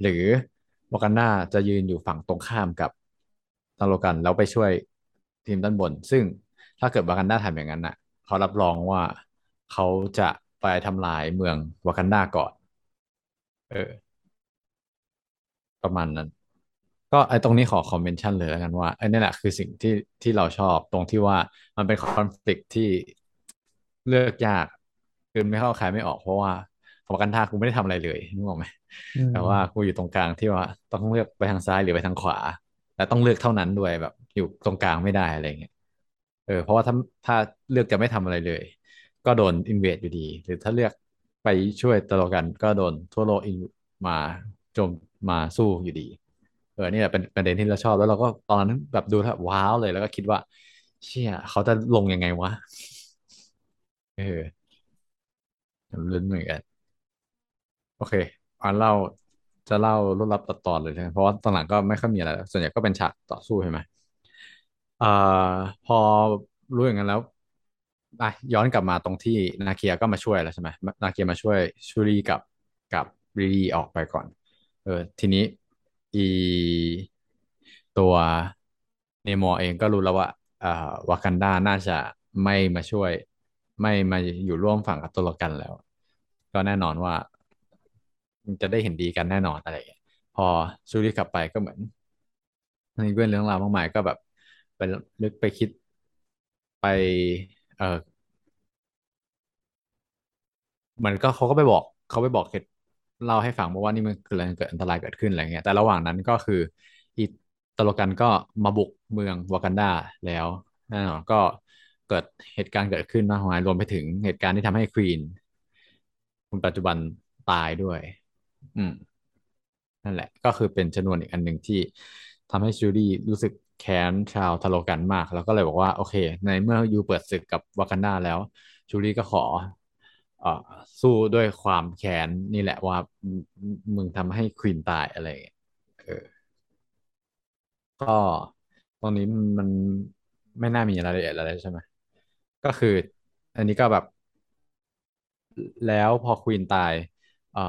หรือวากันดาจะยืนอยู่ฝั่งตรงข้ามกับตาโลกันแล้วไปช่วยทีมด้านบน ซึ่งถ้าเกิดวากันดาทำอย่างนั้นน่ะ เขารับรองว่าเขาจะไปทำลายเมืองวากันดาก่อน เออ ประมาณนั้น ก็ไอ้ตรงนี้ขอคอมเมนชั่นเลยแล้วกันว่าไอ้นี่แหละคือสิ่งที่ที่เราชอบตรงที่ว่ามันเป็นคอนฟ lict ที่เลือกยาก คือไม่เข้าใครไม่ออกเพราะว่าของวากันดากูไม่ได้ทำอะไรเลยนึกออกไหมอืม แต่ว่ากูอยู่ตรงกลางที่ว่าต้องเลือกไปทางซ้ายหรือไปทางขวา และต้องเลือกเท่านั้นด้วยแบบ อยู่ตรงกลางไม่ได้อะไรเงี้ยเออเพราะว่าถ้าถ้าเลือกจะไม่ทำอะไรเลย ก็โดน invade อยู่ดี หรือถ้าเลือกไปช่วย Talokan ก็โดนทั่วโลกอินมาโจมมาสู้อยู่ดีเออนี่แหละเป็นประเด็นที่เราชอบแล้วเราก็ตอนนั้นแบบดูแล้วว้าวเลยแล้วก็คิดว่า เชี่ยเขาจะลงยังไงวะเออ ลุ้นเหมือนกัน โอเคอ่านเล่าจะเล่ารูปลับตัดตอนเลยใช่ไหมเพราะว่าตอนหลังก็ไม่ค่อยมีอะไรส่วนใหญ่ก็เป็นฉากต่อสู้ใช่ไหมอ่าพอรู้อย่างนั้นแล้วอะย้อนกลับมาตรงที่นาเคียก็มาช่วยแล้วใช่ไหมนาเคียมาช่วยชูรีกับกับรีดีออกไปก่อน เออทีนี้อีตัวเนมอเองก็รู้แล้วว่าอ่าวากันดาน่าจะไม่มาช่วย ไม่มาอยู่ร่วมฝั่งกับตัวละกันแล้ว ก็แน่นอนว่าจะได้เห็นดีกันแน่นอนอะไรอย่างเงี้ยพอซูริกลับไปก็เหมือนมีเรื่องเรื่องราวมากมายก็แบบไปลึกไปคิดไป เออมันก็เขาก็ไปบอกเขาไปบอกเหตุเล่าให้ฟังว่านี่มันเกิดเกิดอันตรายเกิดขึ้นอะไรเงี้ยแต่ระหว่างนั้นก็คืออีตโลกันก็มาบุกเมืองวากันดาแล้วแน่นอนก็เกิดเหตุการณ์เกิดขึ้นมากมายรวมไปถึงเหตุการณ์ที่ทำให้ควีน คนปัจจุบันตายด้วย อืม นั่นแหละ ก็คือเป็นชนวนอีกอันหนึ่งที่ทำให้จูดี้รู้สึกแค้นชาวทาโลกันมาก แล้วก็เลยบอกว่า โอเค ในเมื่อยูเปิดศึกกับวากันดาแล้วจูดี้ก็ขอเอ่อสู้ด้วยความแค้นนี่แหละว่ามึงมึงทำให้ควีนตายอะไรอย่างเงี้ยเออก็ตรงนี้มันไม่น่ามีรายละเอียดอะไรใช่ไหมก็คือ อันนี้ก็แบบ แล้วพอควีนตายเอ่อ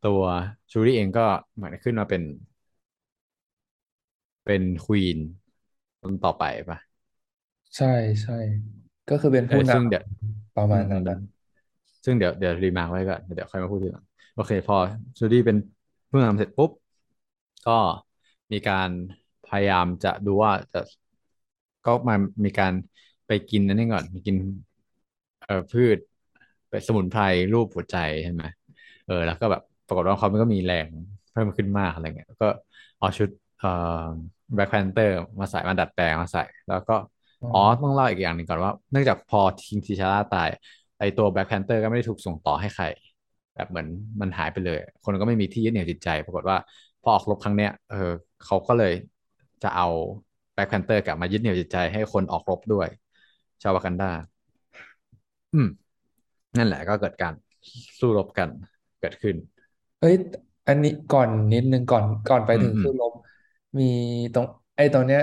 ตัวจูดี้เองก็เหมือนขึ้นมาเป็น เป็น queen คนต่อไปปะใช่ใช่ก็คือเป็นเออผู้นซึ่งเดี๋ยวำประอืมอืมมาณนั้นนะซึ่งเดี๋ยวเดี๋ยว remark ไว้ก่อนเดี๋ยวค่อยมาพูดทีหลังโอเค พอจูดี้เป็นผู้นำเสร็จปุ๊บ ก็มีการพยายามจะดูว่าจะก็มามีการไปกินนั่นนี่ก่อนกิน เอ่อพืชเป็น สมุนไพรรูปหัวใจใช่ไหมเออ แล้วก็แบบปรากฏว่าเขามันก็มีแรงเพิ่มขึ้นมากอะไรเงี้ยก็เอาชุดเอ่อแบล็คแพนเตอร์มาใส่มาดัดแปลงมาใส่ แล้วก็อ๋ออ๋อต้องเล่าอีกอย่างหนึ่งก่อนว่า เนื่องจากพอ King ทีชาร่าตาย ไอตัวแบล็คแพนเตอร์ก็ไม่ได้ถูกส่งต่อให้ใคร แบบเหมือนมันหายไปเลย คนก็ไม่มีที่ยึดเหนี่ยวจิตใจ ปรากฏว่าพอออกรบครั้งเนี้ยเออเขาก็เลยจะเอาแบล็คแพนเตอร์กลับมายึดเหนี่ยวจิตใจให้คนออกรบด้วย ชาววากันดาอืม นั่นแหละก็เกิดการสู้รบกันเกิดขึ้น เอ้ย อันนี้ก่อนนิดนึงก่อนก่อนไปถึงอืมอืมสู้รบ มีตรงไอ้ตรงเนี้ย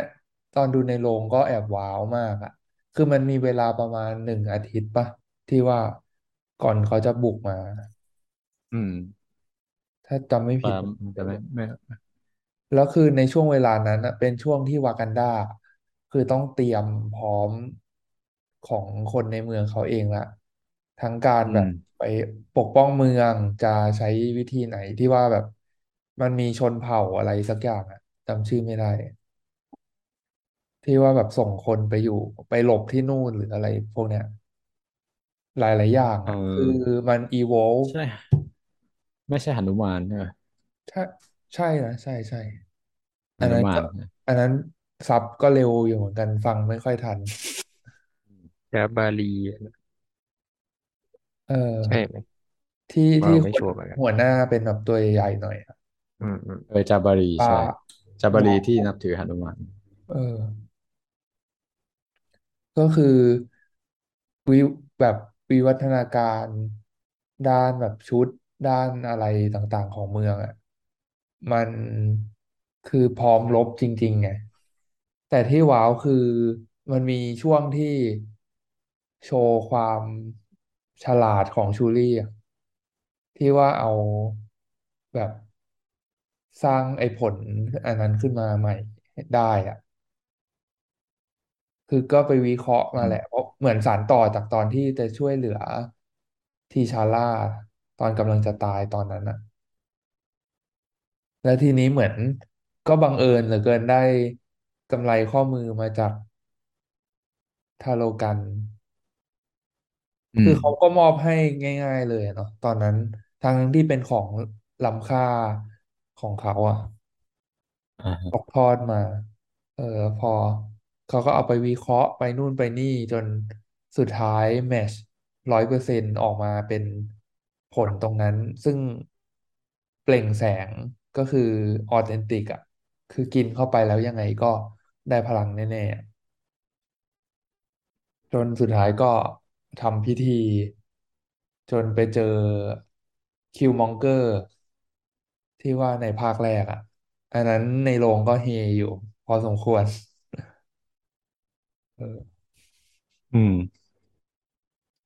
ตอนดูในโรงก็แอบว้าวมากอะคือมันมีเวลาประมาณหนึ่งอาทิตย์ป่ะที่ว่าก่อนเขาจะบุกมา อืม ถ้าจำไม่ปาผิดนะจะไม่ไม่แล้วคือในช่วงเวลานั้นอะเป็นช่วงที่วากันดาคือต้องเตรียมพร้อมของคนในเมืองเขาเองละ ทั้งการอืมแบบไปปกป้องเมืองจะใช้วิธีไหนที่ว่าแบบมันมีชนเผ่าอะไรสักอย่างอะจำชื่อไม่ได้ ที่ว่าแบบส่งคนไปอยู่ไปหลบที่นู่นหรืออะไรพวกเนี้ย หลายๆอย่างเอะคือออมัน evolve ใช่ ไม่ใช่หนุมานใช่ไหมใช่ใช่นะใช่ใช่หนุอันนั้นก็มานนะอันนั้นซับก็เร็วอยู่เหมือนกันฟังไม่ค่อยทันแกบบาลี เอใช่อไหมที่ว่าไม่ที่คนชัวร์เหมือนกันหัวหน้าเป็นแบบตัวใหญ่ๆหน่อยอะอืมอืมเออจาบารีปลาใช่ จาบารีวาที่นับถือหนุมานเออ ก็คือวิแบบวิวัฒนาการด้านแบบชุดด้านอะไรต่างๆของเมืองอะมันคือพร้อมรบจริงๆไงแต่ที่ว้าวคือมันมีช่วงที่โชว์ความ ฉลาดของชูรี่อะที่ว่าเอาแบบสร้างไอ้ผลอันนั้นขึ้นมาใหม่ได้อะคือก็ไปวิเคราะห์มาแหละเพราะเหมือนสานต่อจากตอนที่จะช่วยเหลือทีชาร่าตอนกำลังจะตายตอนนั้นอะแล้วทีนี้เหมือนก็บังเอิญเหลือเกินได้กำไรข้อมือมาจากทาโลกัน อืมคือเขาก็มอบให้ง่าย ๆ เลยเนาะตอนนั้นทั้งที่เป็นของล้ำค่าของเขาอะอ่าฮะตกทอดมา เออพอเขาก็เอาไปวิเคราะห์ไปนู่นไปนี่จนสุดท้ายแมชร้อยเปอร์เซ็นต์ออกมาเป็นผลตรงนั้น ซึ่งเปล่งแสงก็คือออเทนติกอะคือกินเข้าไปแล้วยังไงก็ได้พลังแน่ๆจนสุดท้ายก็ ทำพิธี จนไปเจอคิวมองเกอร์ ที่ว่าในภาคแรกอะ อันนั้นในโรงก็เฮอยู่ พอสมควรเอออืม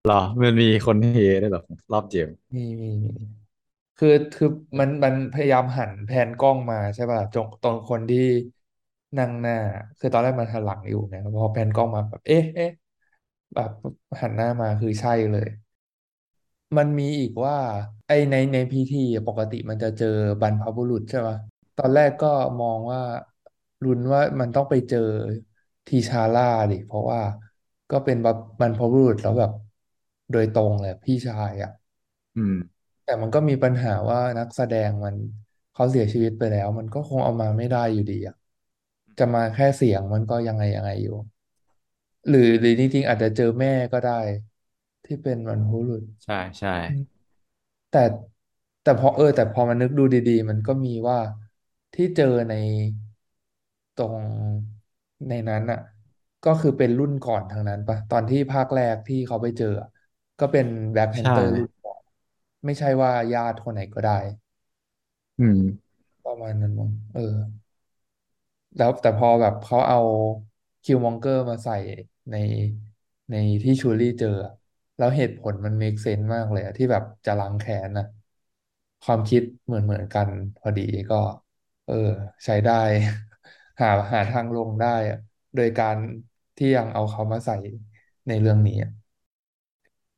เหรอ มันมีคนเฮได้วยเหรอรอบเจมส์มีมีมีคือคือมันมันพยายามหันแผนกล้องมาใช่ป่ะจงตรงคนที่นั่งหน้า คือตอนแรกมันหันหลังอยู่นะพอแผนกล้องมาแบบเอ๊ะเอ๊ะ แบบหันหน้ามาคือใช่เลย มันมีอีกว่า ไอในในพิธีปกติมันจะเจอบรรพบุรุษใช่ป่ะตอนแรกก็มองว่าลุ้นว่ามันต้องไปเจอทีชาร่าดิเพราะว่าก็เป็นบรรพบุรุษแล้วแบบ โดยตรงเลยพี่ชายอะ อืม แต่มันก็มีปัญหาว่านักแสดงมันเขาเสียชีวิตไปแล้ว มันก็คงเอามาไม่ได้อยู่ดีอะจะมาแค่เสียงมันก็ยังไงยังไงอยู่ หรือหรือจริงๆอาจจะเจอแม่ก็ได้ ที่เป็นบรรพบุรุษ ใช่ใช่อืมแต่แต่พอเออ แต่พอมันนึกดูดีๆ มันก็มีว่าที่เจอในตรงในนั้นอะ ก็คือเป็นรุ่นก่อนทางนั้นปะตอนที่ภาคแรกที่เขาไปเจออะก็เป็นแบล็ k แพนใช่ เตอร์รุ่นก่อน ไม่ใช่ว่าญาติคนไหนก็ได้ อืม ประมาณนั้นมั้งเออ แล้วแต่พอแบบเขาเอาคิวมองเกอร์มาใส่ ในในที่ชูรี่เจออะแล้วเหตุผลมันเมคเซนส์มากเลยอะที่แบบจะล้างแค้นนะความคิดเหมือนเหมือนกัน พอดีก็ เออ ใช้ได้ หาหาทางลงได้อะโดยการที่ยังเอาเขามาใส่ในเรื่องนี้อะ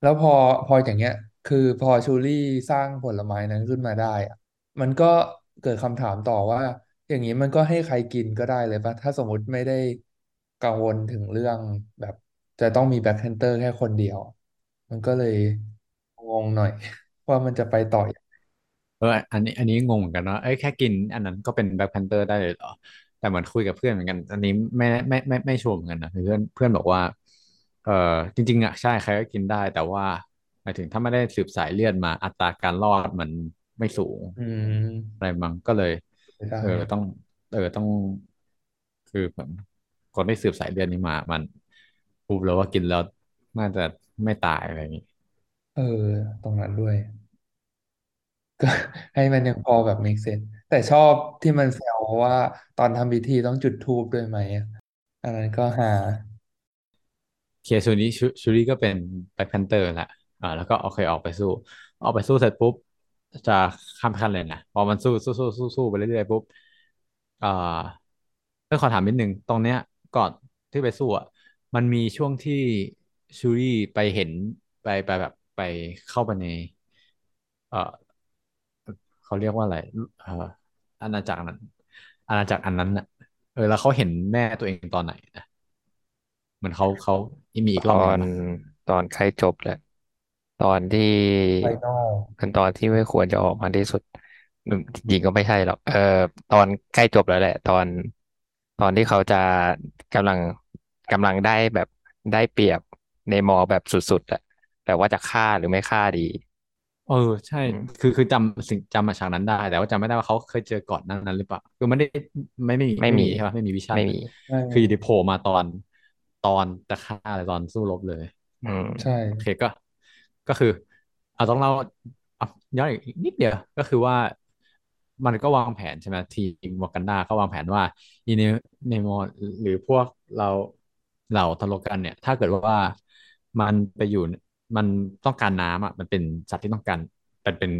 แล้วพอพออย่างเงี้ย คือพอชูรี่สร้างผลไม้นั้นขึ้นมาได้อะมันก็เกิดคำถามต่อว่า อย่างนี้มันก็ให้ใครกินก็ได้เลยปะถ้าสมมติไม่ได้ กังวลถึงเรื่องแบบ จะต้องมีแบล็คแพนเตอร์แค่คนเดียว มันก็เลยงงหน่อย ว่ามันจะไปต่อยังไงเอออันนี้อันนี้งงเหมือนกันเนาะเอ้ยแค่กิน อันนั้นก็เป็นแบล็คแพนเตอร์ได้เลยเหรอ แต่เหมือนคุยกับเพื่อนเหมือนกัน อันนี้ไม่ไม่ไม่ไม่ชัวร์เหมือนกันนะเพื่อนเพื่อนบอกว่า เออจริง ๆอะใช่ใครก็กินได้ แต่ว่าหมายถึงถ้าไม่ได้สืบสายเลือดมาอัตราการรอดมันไม่สูงอืมอะไรมั้งก็เลยไม่ได้เออต้อง เออต้อง คือเหมือน คนที่สืบสายเลือดนี้มา มันพูดแล้วว่ากินแล้วน่าจะไม่ตายอะไรอย่างนี้ เออ ตรงนั้นด้วย ก็ให้มันยังพอแบบ make sense แต่ชอบที่มันแซวว่าตอนทำพิธีต้องจุดธูปด้วยไหมอะอันนั้นก็หาเคซูนี้ชูชูรี่ก็เป็นแบ็คแพนเตอร์แหละอ่าแล้วก็โอเคออกไปสู้ ออกไปสู้เสร็จปุ๊บ จะข้ามขั้นเลยนะพอมันสู้สู้สู้สู้สู้ไปเรื่อยๆปุ๊บอ่าเออขอถามนิดนึง ตรงเนี้ย ก่อนที่ไปสู้อะมันมีช่วงที่ชูรี่ไปเห็นไปไปแบบไปเข้าไปใน เออเขาเรียกว่าอะไรเอออาณาจักรนั้นอาณาจักรอันนั้นน่ะเออแล้วเขาเห็นแม่ตัวเองตอนไหนนะเหมือนเขาเขามีอีกตอนรอบหนึ่งปะตอนใกล้จบแหละ ตอนที่ไฟนอลเป็นตอนที่ไม่ควรจะออกมาที่สุดอืมจริงๆก็ไม่ใช่หรอกเออตอนใกล้จบแล้วแหละ ตอน ตอนที่เขาจะกำลังกำลังได้แบบได้เปรียบในมอแบบสุดๆอะแต่ว่าจะฆ่าหรือไม่ฆ่าดี เออ ใช่ อืมคือคือจำสิ่งจำมาฉากนั้นได้ แต่ว่าจำไม่ได้ว่าเขาเคยเจอก่อนหนั้นนั้นหรือเปล่าคือไม่ได้ไม่ไม่มีไม่มีไม่มีใช่ปะไม่มีวิชั่นอะไม่มีใช่คืออยู่ดีโผล่มาตอนตอนจะฆ่าอะไรตอนสู้รบเลย อืม ใช่ โอเคก็ก็คือเอาต้องเล่าอะย้อนอีกนิดเดียวก็คือว่า มันก็วางแผนใช่ไหมทีมวากันดาก็วางแผนว่าอีเนเนโมหรือพวกเราเหล่าทารกันเนี่ย ถ้าเกิดว่ามันไปอยู่มันต้องการน้ำอะมันเป็นสัตว์ที่ต้องการเป็นเป็น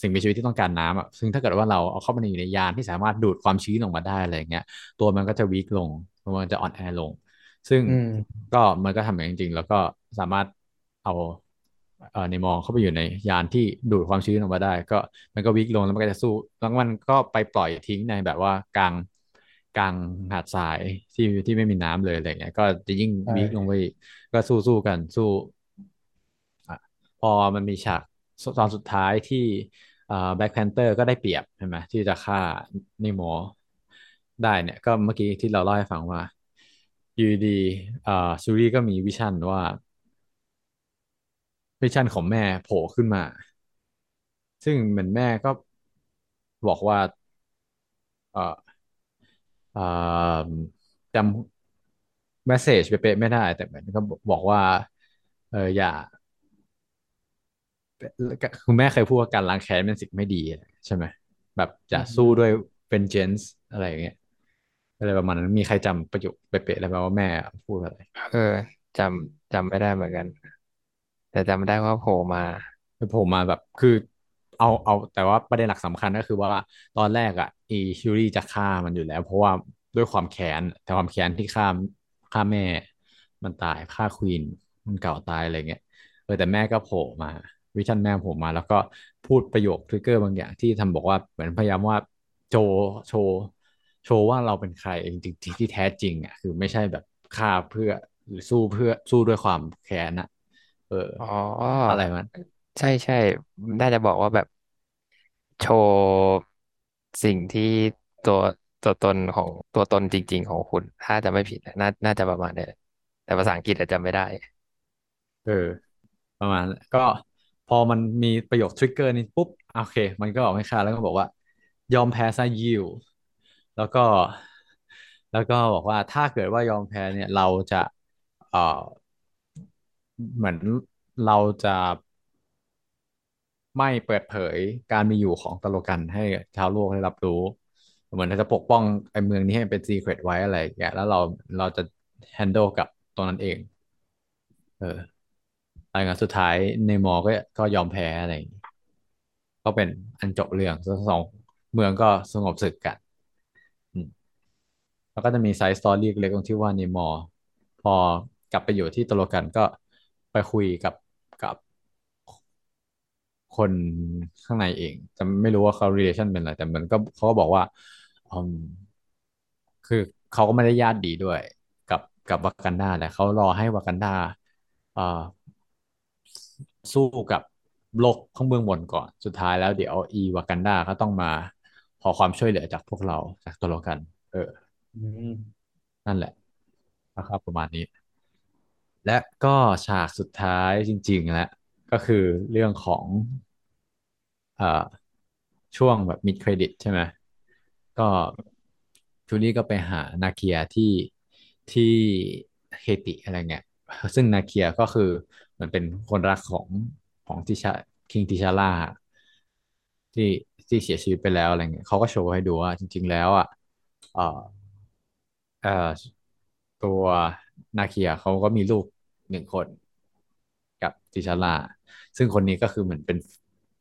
สิ่งมีชีวิตที่ต้องการน้ำอะซึ่งถ้าเกิดว่าเราเอาเข้าไปในอยู่ในยานที่สามารถดูดความชื้นออกมาได้อะไรอย่างเงี้ย ตัวมันก็จะวีคลงตัวมันจะอ่อนแอลง ซึ่งอืมก็มันก็ทำอย่างจริงๆ แล้วก็สามารถเอาเอ่อ ในมองเข้าไปอยู่ในยานที่ดูดความชื้นออกมาได้ ก็มันก็วีคลงแล้วมันก็จะสู้แล้วมันก็ไปปล่อยทิ้งในแบบว่ากลางกลางหาดทรายที่ที่ไม่มีน้ำเลยอะไรเงี้ย ก็จะยิ่งวีคลงใช่ไปอีกก็สู้สู้กันสู้พอมันมีฉากตอนสุดท้ายที่แบ็คแพนเตอร์ก็ได้เปรียบใช่ไหมที่จะฆ่านิโมได้เนี่ย ก็เมื่อกี้ที่เราเล่าให้ฟังว่า อยู่ดีๆอ่าซูรี่ก็มีวิชั่นว่า วิชั่นของแม่โผล่ขึ้นมา ซึ่งเหมือนแม่ก็บอกว่า เอ่อเอ่อจำ m ม s เ a g e เป๊ะๆไม่ได้ แต่เหมือนก็บอกว่า เอออย่าคุณแม่เคยพูดว่าการล้างแค้นเป็นสิ่งไม่ดี ใช่ไหมแบบจะสู้ด้วย vengeance อะไรอย่างเงี้ยอะไรประมาณนั้นมีใครจำประโยคเป๊ะๆได้ไหมว่าแม่พูดอะไร เออจำจำไม่ได้เหมือนกัน แต่จำได้ว่าโผล่มาคือผมมาแบบคือเอาเอาแต่ว่าประเด็นหลักสำคัญก็คือว่าตอนแรกอะอีชูรี่จะฆ่ามันอยู่แล้ว เพราะว่าด้วยความแค้นแต่ความแค้นที่ฆ่าฆ่าแม่ มันตายฆ่า queen มันเก่าตายอะไรเงี้ยเออแต่แม่ก็โผล่มา vision แม่โผล่มา แล้วก็พูดประโยค trigger บางอย่างที่ทำบอกว่าเหมือนพยายามว่า show show show ว่าเราเป็นใครจริงๆที่แท้จริงอะคือไม่ใช่แบบฆ่าเพื่อหรือสู้เพื่อสู้ด้วยความแค้นอะ อออ๋ออะไรมันใช่ใช่น่าจะบอกว่าแบบโชว์สิ่งที่ตัวตัวตนของตัวตนจริง ๆ ของคุณ ถ้าจะไม่ผิดน่าน่าจะประมาณนี้แต่ภาษาอังกฤษอาจจะไม่ได้ เออ ประมาณก็พอมันมีประโยคทริกเกอร์นี้ปุ๊บ โอเค มันก็ออกให้ค่าแล้วก็บอกว่า ยอมแพ้ซะยิวแล้วก็ แล้วก็บอกว่าถ้าเกิดว่ายอมแพ้เนี่ย เราจะเอ่อ เหมือนเราจะไม่เปิดเผยการมีอยู่ของตโลกันให้ชาวโลกได้รับรู้ เหมือนเราจะปกป้องไอ้เมืองนี้ให้เป็นซีเครตไว้อะไรอย่างเงี้ยแล้วเราเราจะแฮนด l e กับตรงนั้นเอง เออรายงานสุดท้ายในมอก็ก็ยอมแพ้อะไรอย่างงี้ก็เป็นอันจบเรื่องสองเมืองก็สงบศึกกันแล้วก็จะมี side story เล็กตรงที่ว่าเนมอร์ พอกลับไปอยู่ที่ทาโลคันก็ ไปคุยกับกับคนข้างในเองจะไม่รู้ว่าเขา relation เป็นอะไรแต่มันก็เขาก็บอกว่าอืมคือเขาก็ไม่ได้ญาติดีด้วย กับกับวากันดาแต่เขารอให้วากันดาเอ่อสู้กับโลกข้างเบื้องบนก่อน สุดท้ายแล้วเดี๋ยวอีวากันดาก็ต้องมาขอความช่วยเหลือจากพวกเราจากตัวเรากัน เอออืมนั่นแหละนะครับประมาณนี้ และก็ฉากสุดท้ายจริง ๆ แล้วก็คือเรื่องของเอ่อช่วงแบบมิดเครดิตใช่ไหมก็จูลี่ก็ไปหานาเคียที่ที่เฮติอะไรเงี้ยซึ่งนาเคียก็คือเหมือนเป็นคนรักของของทิชา King ทิชาร่าที่ที่เสียชีวิตไปแล้วอะไรเงี้ยเขาก็โชว์ให้ดูว่าจริง ๆ แล้วอะเอ่อเอ่อตัวนาเคียเขาก็มีลูก หนึ่งคนกับติชาร่าซึ่งคนนี้ก็คือเหมือนเป็น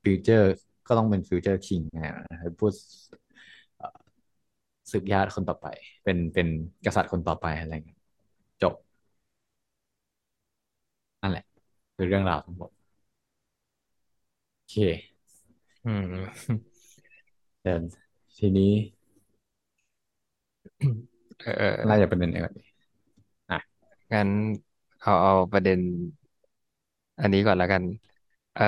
future ก็ต้องเป็น future king นะพูดเอ่อสืบญาติคนต่อไป เป็นเป็นกษัตริย์คนต่อไปอะไรเงี้ยจบนั่นแหละ คือเรื่องราวทั้งหมดโอเค อืมเดี๋ยวทีนี้เออน่าจะเป็นเรื่องอะไรก่อนดีอะงั้น เอาเอาประเด็น อันนี้ก่อนแล้วกัน เอ่อ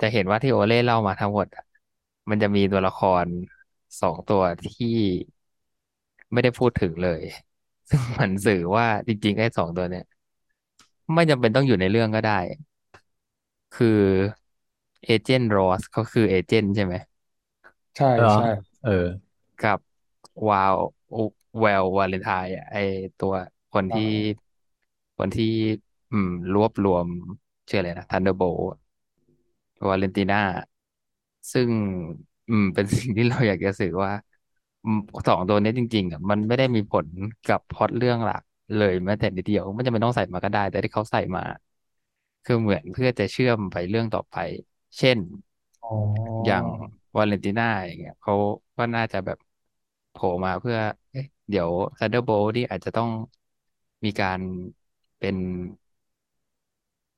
จะเห็นว่าที่โอเล่เล่ามาทั้งหมดอะมันจะมีตัวละครสองตัวที่ไม่ได้พูดถึงเลย ซึ่งมันสื่อว่าจริงๆไอ้สองตัวเนี่ย ไม่จำเป็นต้องอยู่ในเรื่องก็ได้ คือเอเจนต์โรสเขาคือเอเจนต์ใช่ไหม ใช่เออใช่เออ กับวาวแวววาเลนไทน์อะไอตัวคนที่ คนที่อืม รวบรวมชื่ออะไรนะ Thunderbolt วาเลนติน่า ซึ่ง อืม เป็นสิ่งที่เราอยากจะสื่อว่าอืมสองตัวนี้จริงๆอะมันไม่ได้มีผลกับพล็อตเรื่องหลักเลยแม้แต่นิดเดียวไม่จำเป็นต้องใส่มาก็ได้ แต่ที่เขาใส่มา คือเหมือนเพื่อจะเชื่อมไปเรื่องต่อไป เช่นอ๋ออย่างวาเลนติน่าอย่างเงี้ยเขาก็น่าจะแบบโผล่มาเพื่อเอ๊ะเดี๋ยว Thunderbolt นี่อาจจะต้องมีการ เป็น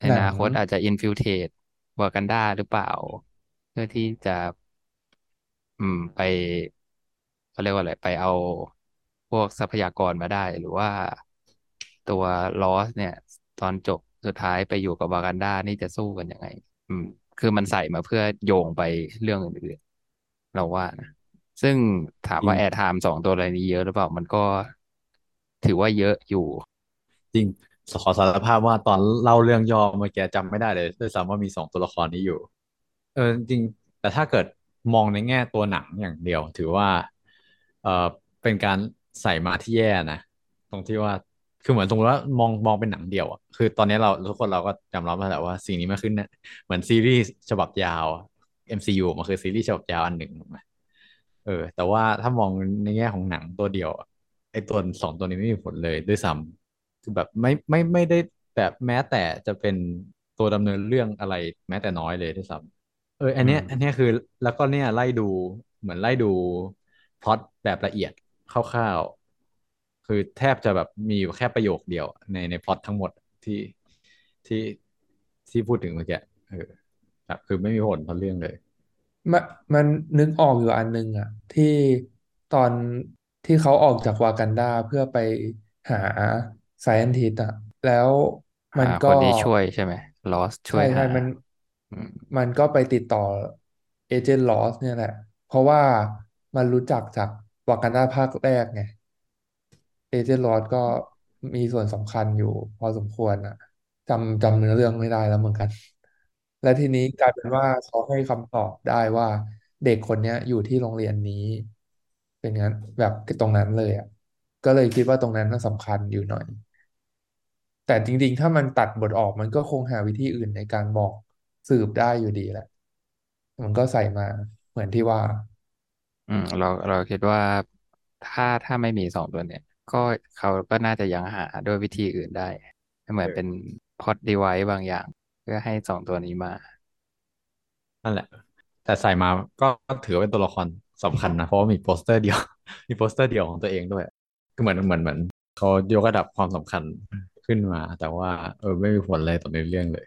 ในหนังนาคตอาจจะ infiltrate วากันดาหรือเปล่า เพื่อที่จะ อืม ไปเขาเรียกว่าอะไรไปเอาพวกทรัพยากรมาได้ หรือว่าตัวรอสเนี่ย ตอนจบสุดท้ายไปอยู่กับวากันดานี่จะสู้กันยังไง อืม คือมันใส่มาเพื่อโยงไปเรื่องอื่นๆเราว่านะซึ่งถามว่าจริง airtime สองตัวอะไรนี้เยอะหรือเปล่ามันก็ถือว่าเยอะอยู่ จริง ขอสารภาพว่าตอนเล่าเรื่องย่อเมื่อกี้จำไม่ได้เลยด้วยซ้ำว่ามีสองตัวละครนี้อยู่ เออจริง แต่ถ้าเกิดมองในแง่ตัวหนังอย่างเดียว ถือว่า เออเป็นการใส่มาที่แย่นะ ตรงที่ว่าคือเหมือนสมมติว่ามองมองเป็นหนังเดียวอะคือตอนนี้เราทุกคนเราก็ยอมรับมาแล้วว่าสิ่งนี้มันขึ้นเนี่ยเหมือนซีรีส์ฉบับยาว MCU มันคือซีรีส์ฉบับยาวอันหนึ่งเออ แต่ว่าถ้ามองในแง่ของหนังตัวเดียวไอ้ตัวสองตัวนี้ไม่มีผลเลยด้วยซ้ำ คือแบบไม่ไม่ไม่ได้แบบแม้แต่จะเป็นตัวดำเนินเรื่องอะไรแม้แต่น้อยเลยด้วยซ้ำเออ อันเนี้ยอืมอันเนี้ยคือแล้วก็เนี่ยไล่ดูเหมือนไล่ดูพล็อตแบบละเอียดคร่าวๆคือแทบจะแบบมีอยู่แค่ประโยคเดียว ในในพล็อตทั้งหมดที่ที่ที่พูดถึงเมื่อกี้เออแบบคือไม่มีผลต่อเรื่องเลย มันมันนึกออกอยู่อันนึงอะที่ตอนที่เขาออกจากวากันดาเพื่อไปหา ไซ i อนติสอะ แล้วมันหาก็คนที่ช่วยใช่ไหมลอสช่วใช่ยใช่หามันอืมมันก็ไปติดต่อเอเจนต์ลอสเนี่ยแหละ เพราะว่ามันรู้จักจากวากันดาภาคแรกไงเอเจนต์ลอสก็มีส่วนสำคัญอยู่พอสมควรอะจำจำเนื้อเรื่องไม่ได้แล้วเหมือนกัน และทีนี้กลายเป็นว่าเขาให้คำตอบได้ว่าเด็กคนเนี้ยอยู่ที่โรงเรียนนี้ เป็นงั้นแบบตรงนั้นเลยอะก็เลยคิดว่าตรงนั้นน่าสำคัญอยู่หน่อย แต่จริง ๆ ถ้ามันตัดบทออกมันก็คงหาวิธีอื่นในการบอกสืบได้อยู่ดีแหละ มันก็ใส่มาเหมือนที่ว่า อืม เราเราคิดว่าถ้าถ้าไม่มีสองตัวเนี่ย ก็เขาก็น่าจะยังหาด้วยวิธีอื่นได้ เหมือนเป็นพอดดีไว c e บางอย่าง เพื่อให้สองตัวนี้มา นั่นแหละ แต่ใส่มาก็ถือว่าเป็นตัวละครสำคัญนะ เพราะว่ามีโปสเตอร์เดียว มีโปสเตอร์เดียวของตัวเองด้วย ก็เหมือนเหมือนเหมือนเขายกระดับความสำคัญ ขึ้นมา แต่ว่า เออ ไม่มีผลอะไรต่อในเรื่องเลย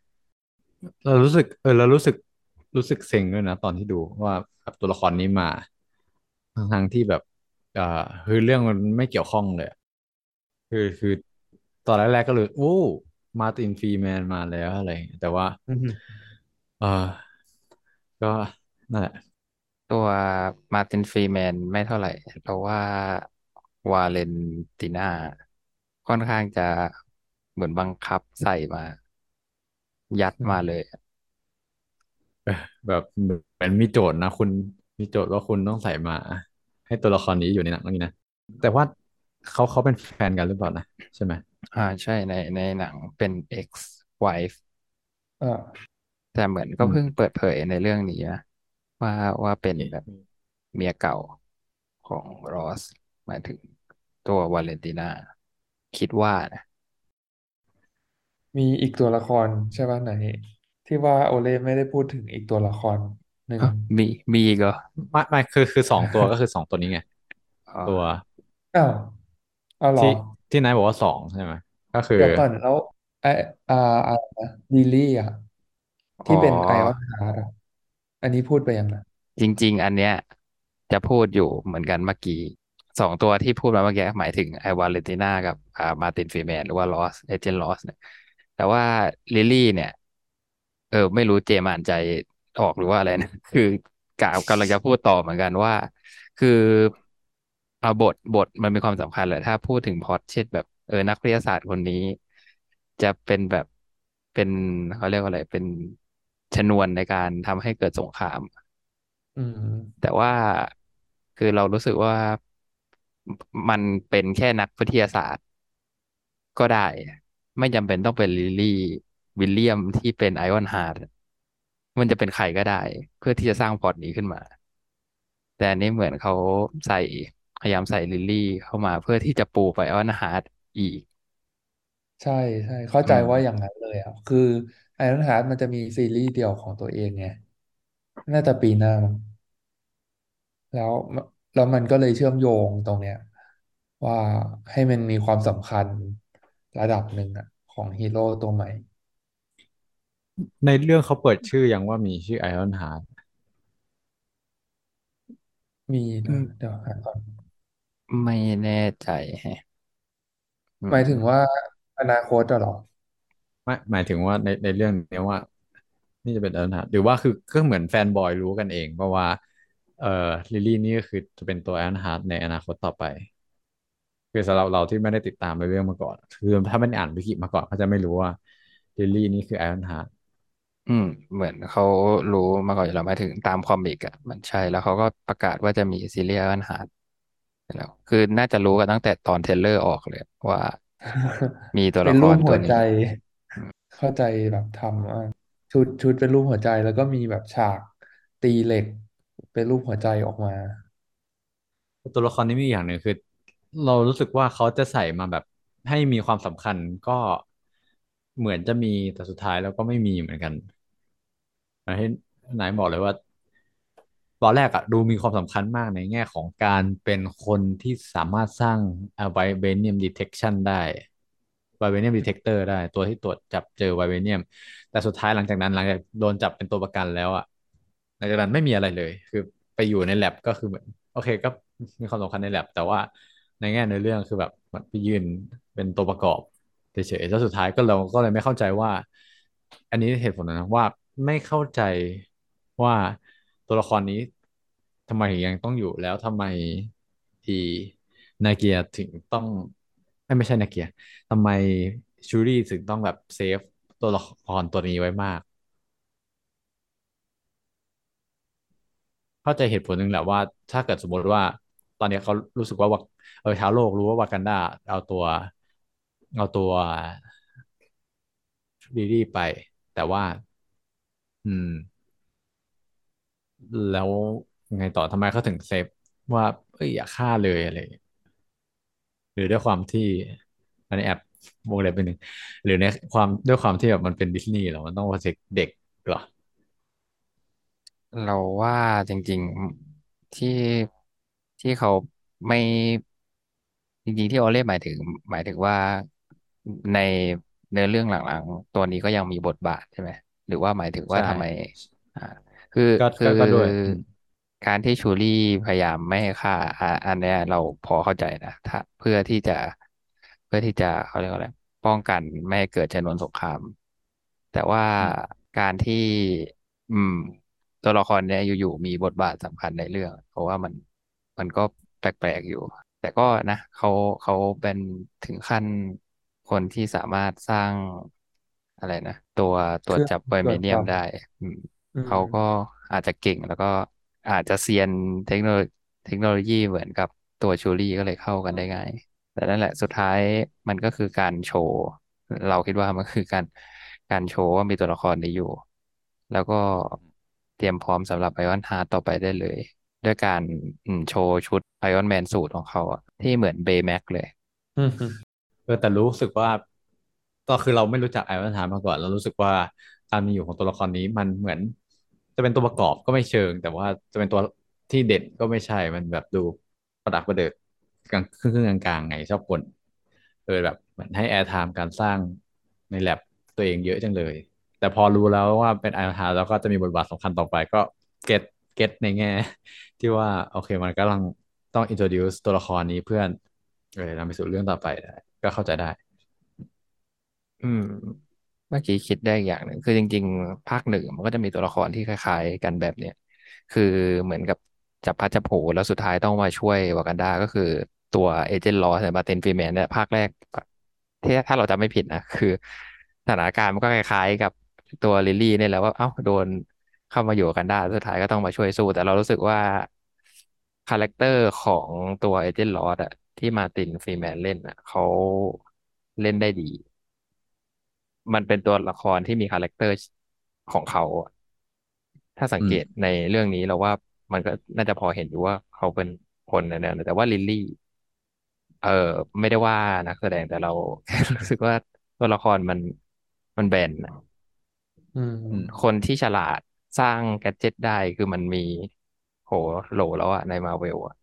เรารู้สึก เออเรารู้สึกรู้สึกเซ็งด้วยนะตอนที่ดูว่าแบบตัวละครนี้มาทั้งๆที่แบบเอ่อคือเรื่องมันไม่เกี่ยวข้องเลยอะคือคือตอนแรกๆก็เลยโอ้มาร์ตินฟรีแมนมาแล้วอะไรอย่างเงี้ยแต่ว่าอือหือเออก็นั่นแหละตัวมาร์ตินฟรีแมนไม่เท่าไหร่เราว่าวาเลนติน่าค่อนข้างจะ เหมือนบังคับใส่มา ยัดอืมมาเลยเออแบบเหมือนมีโจทย์นะคุณมีโจทย์ว่าคุณต้องใส่มา ให้ตัวละครนี้อยู่ในหนังเรื่องนี้นะแต่ว่าเขาเขาเป็นแฟนกันหรือเปล่านะใช่ไหมอ่าใช่ในในหนังเป็น ex wife อ่าแต่เหมือนก็อืมเพิ่งเปิดเผยในเรื่องนี้นะว่าว่าเป็นแบบโอเคเมียเก่าของรอสหมายถึงตัววาเลนติน่าคิดว่านะ มีอีกตัวละครใช่ป่ะไหน ที่ว่าโอเล่ไม่ได้พูดถึงอีกตัวละครหนึ่งฮะมีมีอีกเหรอไม่ไม่คือคือสองตัวก็คือสองตัวนี้ไง อ๋อตัวอ้าวเอาเหรอ ที่ที่นายบอกว่าสองใช่ไหมก็คือ เดี๋ยวก่อนแล้วไออ่าอะไรนะลิลลี่อะ อ๋อที่เป็น Iron Heart อะอันนี้พูดไปยังนะจริง ๆ อันเนี้ย จะพูดอยู่เหมือนกันเมื่อกี้สองตัวที่พูดมาเมื่อกี้หมายถึงไอวาเลนติน่ากับอ่ามาร์ตินฟรีแมนหรือว่าลอส Agent Ross เนี่ย แต่ว่าลิลลี่เนี่ย เออ ไม่รู้เจมอ่านใจออกหรือว่าอะไรนะ คือกะกำลังจะพูดต่อเหมือนกันว่า คือเอาบทบทมันมีความสำคัญแหละถ้าพูดถึงพล็อตเช่นแบบเออนักวิทยาศาสตร์คนนี้ จะเป็นแบบเป็นเขาเรียกว่าอะไรเป็นชนวนในการทำให้เกิดสงครามอืมแต่ว่าคือเรารู้สึกว่ามันเป็นแค่นักวิทยาศาสตร์ ก็ได้ ไม่จำเป็นต้องเป็นลิลลี่วิลเลียมที่เป็น Ironheart มันจะเป็นใครก็ได้ เพื่อที่จะสร้างพล็อตนี้ขึ้นมา แต่อันนี้เหมือนเขาใส่พยายามใส่ลิลลี่เข้ามาเพื่อที่จะปูไป Iron Heart อีก ใช่ใช่เข้าใจว่าอย่างนั้นเลยอะคือ Ironheart มันจะมีซีรีส์เดี่ยวของตัวเองไงน่าจะปีหน้ามั้งแล้วแล้วมันก็เลยเชื่อมโยงตรงเนี้ย ว่าให้มันมีความสำคัญ ระดับหนึ่งอะของฮีโร่ตัวใหม่ ในเรื่องเขาเปิดชื่อยังว่ามีชื่อ Ironheartมีอืมนะเดี๋ยวหาก่อนไม่แน่ใจแฮะอืหมายถึงว่ามอนาคตอะเหรอ ไม่หมายถึงว่าในในเรื่องเนี้ยว่า นี่จะเป็น Ironheart หรือว่าคือก็เหมือน fanboy รู้กันเองเพราะว่า เอ่อลิลลี่นี่ก็คือจะเป็นตัว Ironheart ในอนาคตต่อไป คือสำหรับเราที่ไม่ได้ติดตามในเรื่องมาก่อน คือถ้าไม่ได้อ่านวิกิมาก่อนเขาจะไม่รู้ว่าลิลลี่นี่คือ Ironheartอืม เหมือนเขารู้มาก่อนอยู่แล้วหมายถึงตาม comic อะมันใช่แล้วเขาก็ประกาศว่าจะมีซีรีส์อันหาแล้วคือน่าจะรู้กันตั้งแต่ตอน trailer ออกเลย ว่า มีตัวเป็นละครูปหัวใจรตัวนี้เข้าใจแบบทำว่าชุดชุดเป็นรูปหัวใจแล้วก็มีแบบฉากตีเหล็ก เป็นรูปหัวใจออกมา ตัวละครนี้มีอย่างหนึ่งคือ เรารู้สึกว่าเขาจะใส่มาแบบให้มีความสำคัญก็เหมือนจะมีแต่สุดท้ายแล้วก็ไม่มีเหมือนกันอย่างที่นายบอกเลยว่า ตอนแรกอะดูมีความสำคัญมากในแง่ของการเป็นคนที่สามารถสร้าง vibranium detection ได้ vibranium detector ได้ ตัวที่ตรวจจับเจอ vibranium แต่สุดท้ายหลังจากนั้นหลังจากโดนจับเป็นตัวประกันแล้วอะหลังจากนั้นไม่มีอะไรเลย คือไปอยู่ในแ a บก็คือเหมือนโอเคก็มีความสำคัญในแ a บแต่ว่า ในแง่ในเรื่องคือแบบมันไปยืนเป็นตัวประกอบเฉยๆแล้วสุดท้ายก็เราก็เลยไม่เข้าใจว่า อันนี้เหตุผลนะว่าไม่เข้าใจว่าตัวละครนี้ทำไมถึงยังต้องอยู่แล้วทำไมอีนาเกียถึงต้องไม่ไม่ใช่นาเกียทำไมชูรี่ถึงต้องแบบเซฟตัวละครตัวนี้ไว้มาก เข้าใจเหตุผลหนึ่งแหละว่า ถ้าเกิดสมมติว่า ตอนนี้เขารู้สึกว่าว่าเออชาวโลกรู้ว่าวากันดาเอาตัวเอาตัวดีดีไป แต่ว่า อืม แล้วยังไงต่อทำไมเขาถึงเซฟว่า เอ้ยอย่าฆ่าเลยอะไรหรือด้วยความที่อันนี้แอบวงเล็บไปหนึ่งหรือในความด้วยความที่แบบมันเป็นดิสนีย์เหรอมันต้องโปรเทคเด็กเหรอเราว่าจริง ๆที่ ที่เขาไม่จริงๆที่โอเล่หมายถึง หมายถึงว่าในเนื้อเรื่องหลังๆ ตัวนี้ก็ยังมีบทบาทใช่ไหมหรือว่าหมายถึงว่าใช่ทำไม อ่า คือก็คือก็ก็ด้วยอืมการที่ชูรี่พยายามไม่ให้ฆ่าอ่าอันเนี้ยเราพอเข้าใจนะถ้าเพื่อที่จะเพื่อที่จะเขาเรียกว่าอะไรป้องกันไม่ให้เกิดชนวนสงคราม แต่ว่าอืมการที่ อืม ตัวละครเนี้ยอยู่ๆมีบทบาทสำคัญในเรื่อง เพราะว่ามัน มันก็แปลกๆอยู่ แต่ก็นะเขาเขาเป็นถึงขั้นคนที่สามารถสร้างอะไรนะตัวตเครื่องรวจจับไวตรวจจับเมเนียมได้อืมอืเขาก็มอาจจะเก่งแล้วก็อาจจะเซียนเทคโนโลยีเทคโนโลยีเหมือนกับตัวชูรี่ก็เลยเข้ากันได้ง่าย แต่นั่นแหละสุดท้ายมันก็คือการโชว์ เราคิดว่ามันคือการการโชว์ว่ามีตัวละครนี้อยู่ แล้วก็เตรียมพร้อมสำหรับ Ironheart ต่อไปได้เลย ด้วยการโชว์ชุด Iron Man suit ของเขาอะที่เหมือน Baymax เลยเออแต่รู้สึกว่าก็คือเราไม่รู้จัก Ironheart มาก่อนเรารู้สึกว่าการมีอยู่ของตัวละครนี้มันเหมือน จะเป็นตัวประกอบก็ไม่เชิง แต่ว่าจะเป็นตัวที่เด่นก็ไม่ใช่มันแบบดูประดักประเดิดกลางครึ่งครึ่งกลางๆไงชอบกลเออแบบเหมือนให้ airtime การสร้างในแล็บตัวเองเยอะจังเลย แต่พอรู้แล้วว่าเป็น Ironheart แล้วก็จะมีบทบาทสำคัญต่อไปก็ get get ในแง่ ที่ว่าโอเคมันกำลังต้อง introduce ตัวละครนี้เพื่อเออนำไปสู่เรื่องต่อไปได้ก็เข้าใจได้ อืม เมื่อกี้คิดได้อย่างหนึ่งคือจริง ๆ ภาคหนึ่งมันก็จะมีตัวละครที่คล้าย ๆ กันแบบเนี้ยคือเหมือนกับจับพลัดจับผลูแล้วสุดท้ายต้องมาช่วยวากันดาก็คือตัว Agent Ross เนี่ยมาร์ตินฟรีแมนเนี่ยภาคแรกที่ถ้าเราจำไม่ผิดนะคือสถานการณ์มันก็คล้ายๆกับตัวลิลลี่เนี่ยแหละว่าเอ้าโดน เข้ามาอยู่กันได้สุดท้ายก็ต้องมาช่วยสู้ แต่เรารู้สึกว่า character ของตัว Agent Ross อะที่มาร์ตินฟรีแมนเล่นอะเขาเล่นได้ดี มันเป็นตัวละครที่มี character ของเขาอะถ้าสังอืมเกตในเรื่องนี้เราว่ามันก็น่าจะพอเห็นอยู่ว่าเขาเป็นคนในแนวนั้นแต่ว่าลิลลี่ เออไม่ได้ว่านักแสดงแต่เราแค่รู้สึกว่าตัวละครมันมันแบนอะอือืมมคนที่ฉลาด สร้าง gadget ได้คือมันมีโหลโหลแล้วอะในมาเวลอะ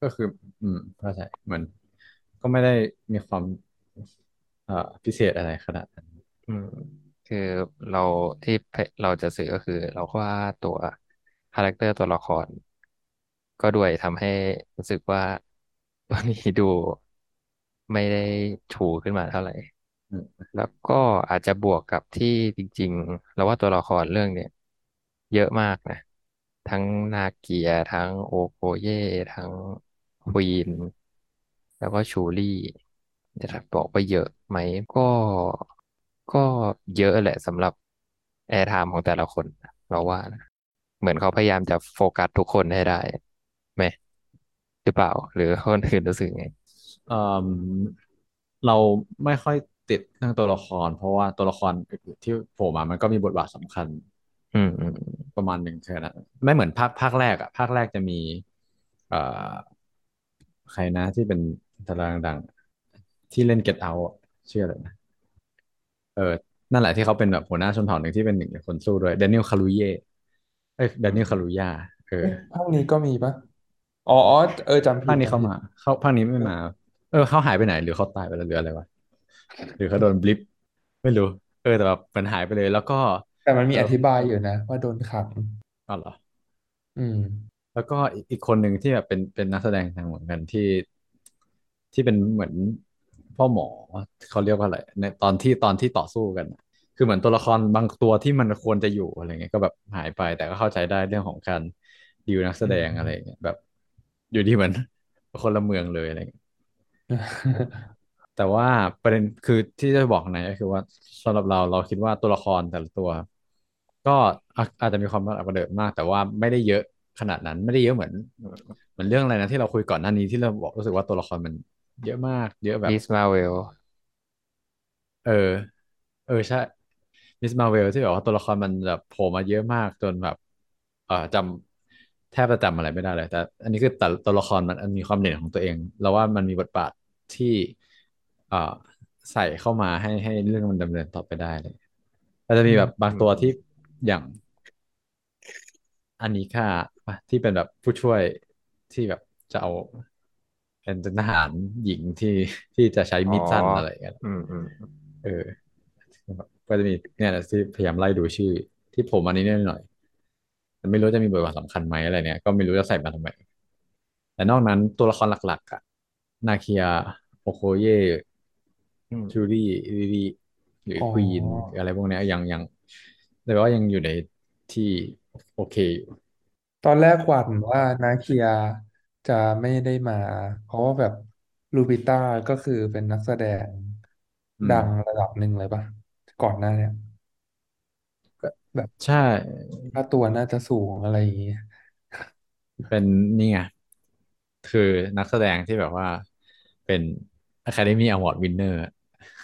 ก็คือ อืมเข้าใจเหมือนก็ไม่ได้มีความเอ่อพิเศษอะไรขนาดนั้นอืม คือเราที่เราจะสื่อก็คือ เราก็ว่าตัว character ตัวละคร ก็ด้วยทำให้รู้สึกว่าตัวนี้ดูไม่ได้ชูขึ้นมาเท่าไหร่อืม แล้วก็อาจจะบวกกับที่จริงๆ เราว่าตัวละครเรื่องเนี้ยเยอะมากนะ ทั้งนาเกียทั้งโอโคเย่ทั้ง Queen แล้วก็ชูรี่จะบอกว่าเยอะไหมก็ก็เยอะแหละสำหรับ airtime ของแต่ละคน เราว่านะเหมือนเขาพยายามจะโฟกัสทุกคนให้ได้ไหมหรือเปล่า หรือคนอื่นรู้สึกไงเอ่อเราไม่ค่อย ติดเรื่องตัวละคร เพราะว่าตัวละครอื่นๆที่โผล่มามันก็มีบทบาทสำคัญอืมอืมประมาณหนึ่งแค่นั้นไม่เหมือนภาคภาคแรกอะภาคแรกจะมี เอ่อใครนะที่เป็นดาราดังๆที่เล่น Get Out อะชื่ออะไรนะเออนั่นแหละที่เขาเป็นแบบหัวหน้าชนเผ่าหนึ่งที่เป็นหนึ่งในคนสู้ด้วยแดเนียลคาลูเย่เอ้ยแดอืเนียลคาลูมย่าเออเอ๊ะภาคนี้ก็มีปะอ๋ออ๋อเออจำผิภาคดจำผิดนี้เขามาเขาภาคนี้เออไม่มา เออเขาหายไปไหนหรือเขาตายไปแล้วหรืออะไรวะ หรือเขาโดนบลิปไม่รู้ เออแต่แบบมันหายไปเลย แล้วก็ แต่มันเออมีอธิบายอยู่นะ ว่าโดนขังอ๋อเหรอ อืม แล้วก็อีกอีกคนหนึ่งที่แบบเป็นเป็นนักแสดงทางเหมือนกันที่ที่เป็นเหมือนพ่อหมอเขาเรียกว่าอะไรในตอนที่ตอนที่ต่อสู้กันอะคือเหมือนตัวละครบางตัวที่มันควรจะอยู่อะไรเงี้ยก็แบบหายไปแต่ก็เข้าใจได้เรื่องของการดีลนักแสอืดงอะไรเงี้ยมแบบ อยู่ดีเหมือนคนละเมืองเลยอะไรเงี้ย แต่ว่าประเด็นคือที่จะบอกในก็คือว่าสำหรับเราเราคิดว่าตัวละครแต่ละตัว ก็อาอาจจะมีความประเดิดมาก แต่ว่าไม่ได้เยอะขนาดนั้นไม่ได้เยอะเหมือนเหมือนเรื่องอะไรนะที่เราคุยก่อนหน้านี้ที่เราบอกรู้สึกว่าตัวละครมันเยอะมาก เยอะแบบมิสมาเวลเออ เออใช่มิสมาเวลที่แบบว่าตัวละครมันแบบโผล่มาเยอะมากจนแบบ เออจำแทบจะจำอะไรไม่ได้เลย แต่ อันนี้คือแต่ตัวละครมันมันมีความเด่นของตัวเองเราว่ามันมีบทบาทที่เอ่อ ใส่เข้ามาให้ให้เรื่องมันดำเนินต่อไปได้เลยก็จะอืมมีแบบบางอืตัวที่มอย่างอันนี้ค่ะที่เป็นแบบผู้ช่วยที่แบบจะเอาเป็นทหารหญิงที่ที่จะใช้อ๋อมีดสั้นอะไรอย่างเงี้ยอืมอืมเออแบบก็จะมีเนี่ยแหละที่พยายามไล่ดูชื่อ ที่ผมอันนี้นิดหน่อยแต่ไม่รู้จะมีบทบาทสำคัญไหมอะไรเนี่ย ก็ไม่รู้จะใส่มาทำไมแต่นอกนั้นตัวละครหลัก ๆอะนาเคียโอโคเยอืม จูรี่ลิลี่หรืออ๋อควีนอะไรพวกเนี้ยยังยังแต่ว่ายังอยู่ในที่โอเคอยู่ตอนแรกหวั่นว่านาเคียจะไม่ได้มา เพราะว่าแบบลูปิต้าก็คือเป็นนักแสดงอืมดังระดับหนึ่งเลยปะก่อนหน้าเนี่ยแบบใช่ ค่าตัวน่าจะสูงอะไรอย่างเงี้ยเป็นนี่ไงคือนักแสดงที่แบบว่าเป็น Academy Award Winner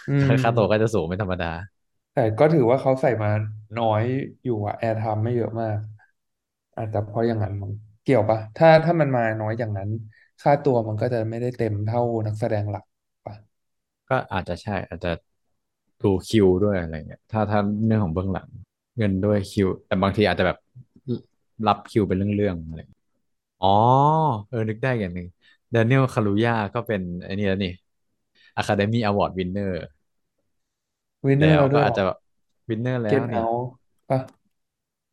อืค่าตัวก็มจะสูงไม่ธรรมดา แต่ก็ถือว่าเขาใส่มาน้อยอยู่อะ airtime ไม่เยอะมาก อาจจะเพราะอย่างนั้นมั้งเกี่ยวปะถ้าถ้ามันมาน้อยอย่างนั้น ค่าตัวมันก็จะไม่ได้เต็มเท่านักแสดงหลักปะก็อาจจะใช่ อาจจะดูคิวด้วยอะไรเงี้ยถ้าถ้าเรื่องของเบื้องหลัง เงินด้วยคิว แต่บางทีอาจจะแบบรับคิวเป็นเรื่องๆอะไรอ๋อ เออนึกได้อย่างหนึ่งด a น i e l คารูย่าก็เป็นไอ้นี่แล้วนี่ Academy Award Winner วินเนอแล้วร์แล้วด้วยเหรอก็อาจจะwinner แล้เก็ตเอาวนี่ปะ